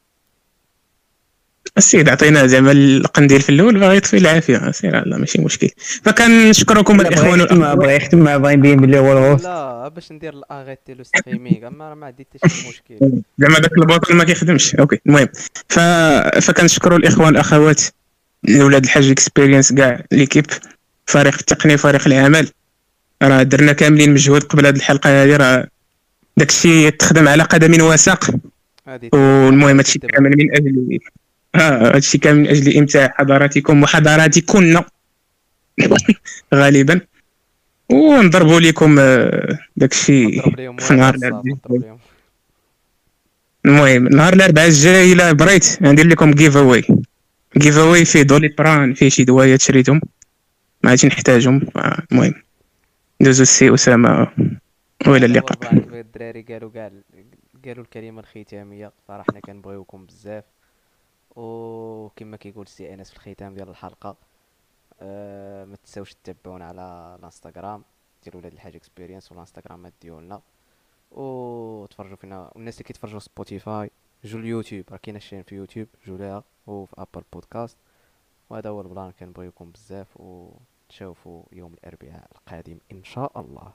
السيد عطينا زعما القنديل في الأول باغي يطفي العافية. سير لا ماشي مشكل. فكنشكركم الأخوان. والاخوات بغا يختم مع بغا يبين بلي هو الغوص لا باش ندير arrêter le streaming أما راه ما عندي حتى شي مشكل. زعما داك البوطل ما كيخدمش. okay المهم. ف... فكنشكروا الإخوان والاخوات أولاد الحاج Experience كاع l'équipe. فريق التقنيه فريق العمل. راه درنا كاملين مجهود قبل هذه الحلقة هذه راه داكشي تخدم على قدم وساق. والمهم هادشي كامل من أجل (laughs) هادشي كامل من أجل إمتاع حضاراتكم وحضاراتكن. (laughs) غالبا. ونضربوا لكم آه، داكشي في نهار ليهم. المهم نهار الأربعاء الجاي إلا بريت ندير لكم giveaway giveaway فيه Doliprane فيه شي دوايات شريتهم ما عادش نحتاجهم. آه، المهم. ندوزو السي أسامة. وإلى اللقاء. الدراري قالوا كاع قالوا الكلمة الختامية. صراحة كنبغيوكم بزاف. وكما كيقول السي إنس في الختام ديال الحلقة آه ما تنساوش تتبعونا على الانستغرام ديال ولاد الحاج Experience والانستغرامات ديالنا وتفرجوا فينا والناس اللي كيتفرجوا Spotify جو اليوتيوب راه كاينة ال chaîne في يوتيوب جو ليها وفي Apple Podcast وهذا هو ال plan كنبغيوكم بزاف وتشوفوا يوم الأربعاء القادم إن شاء الله.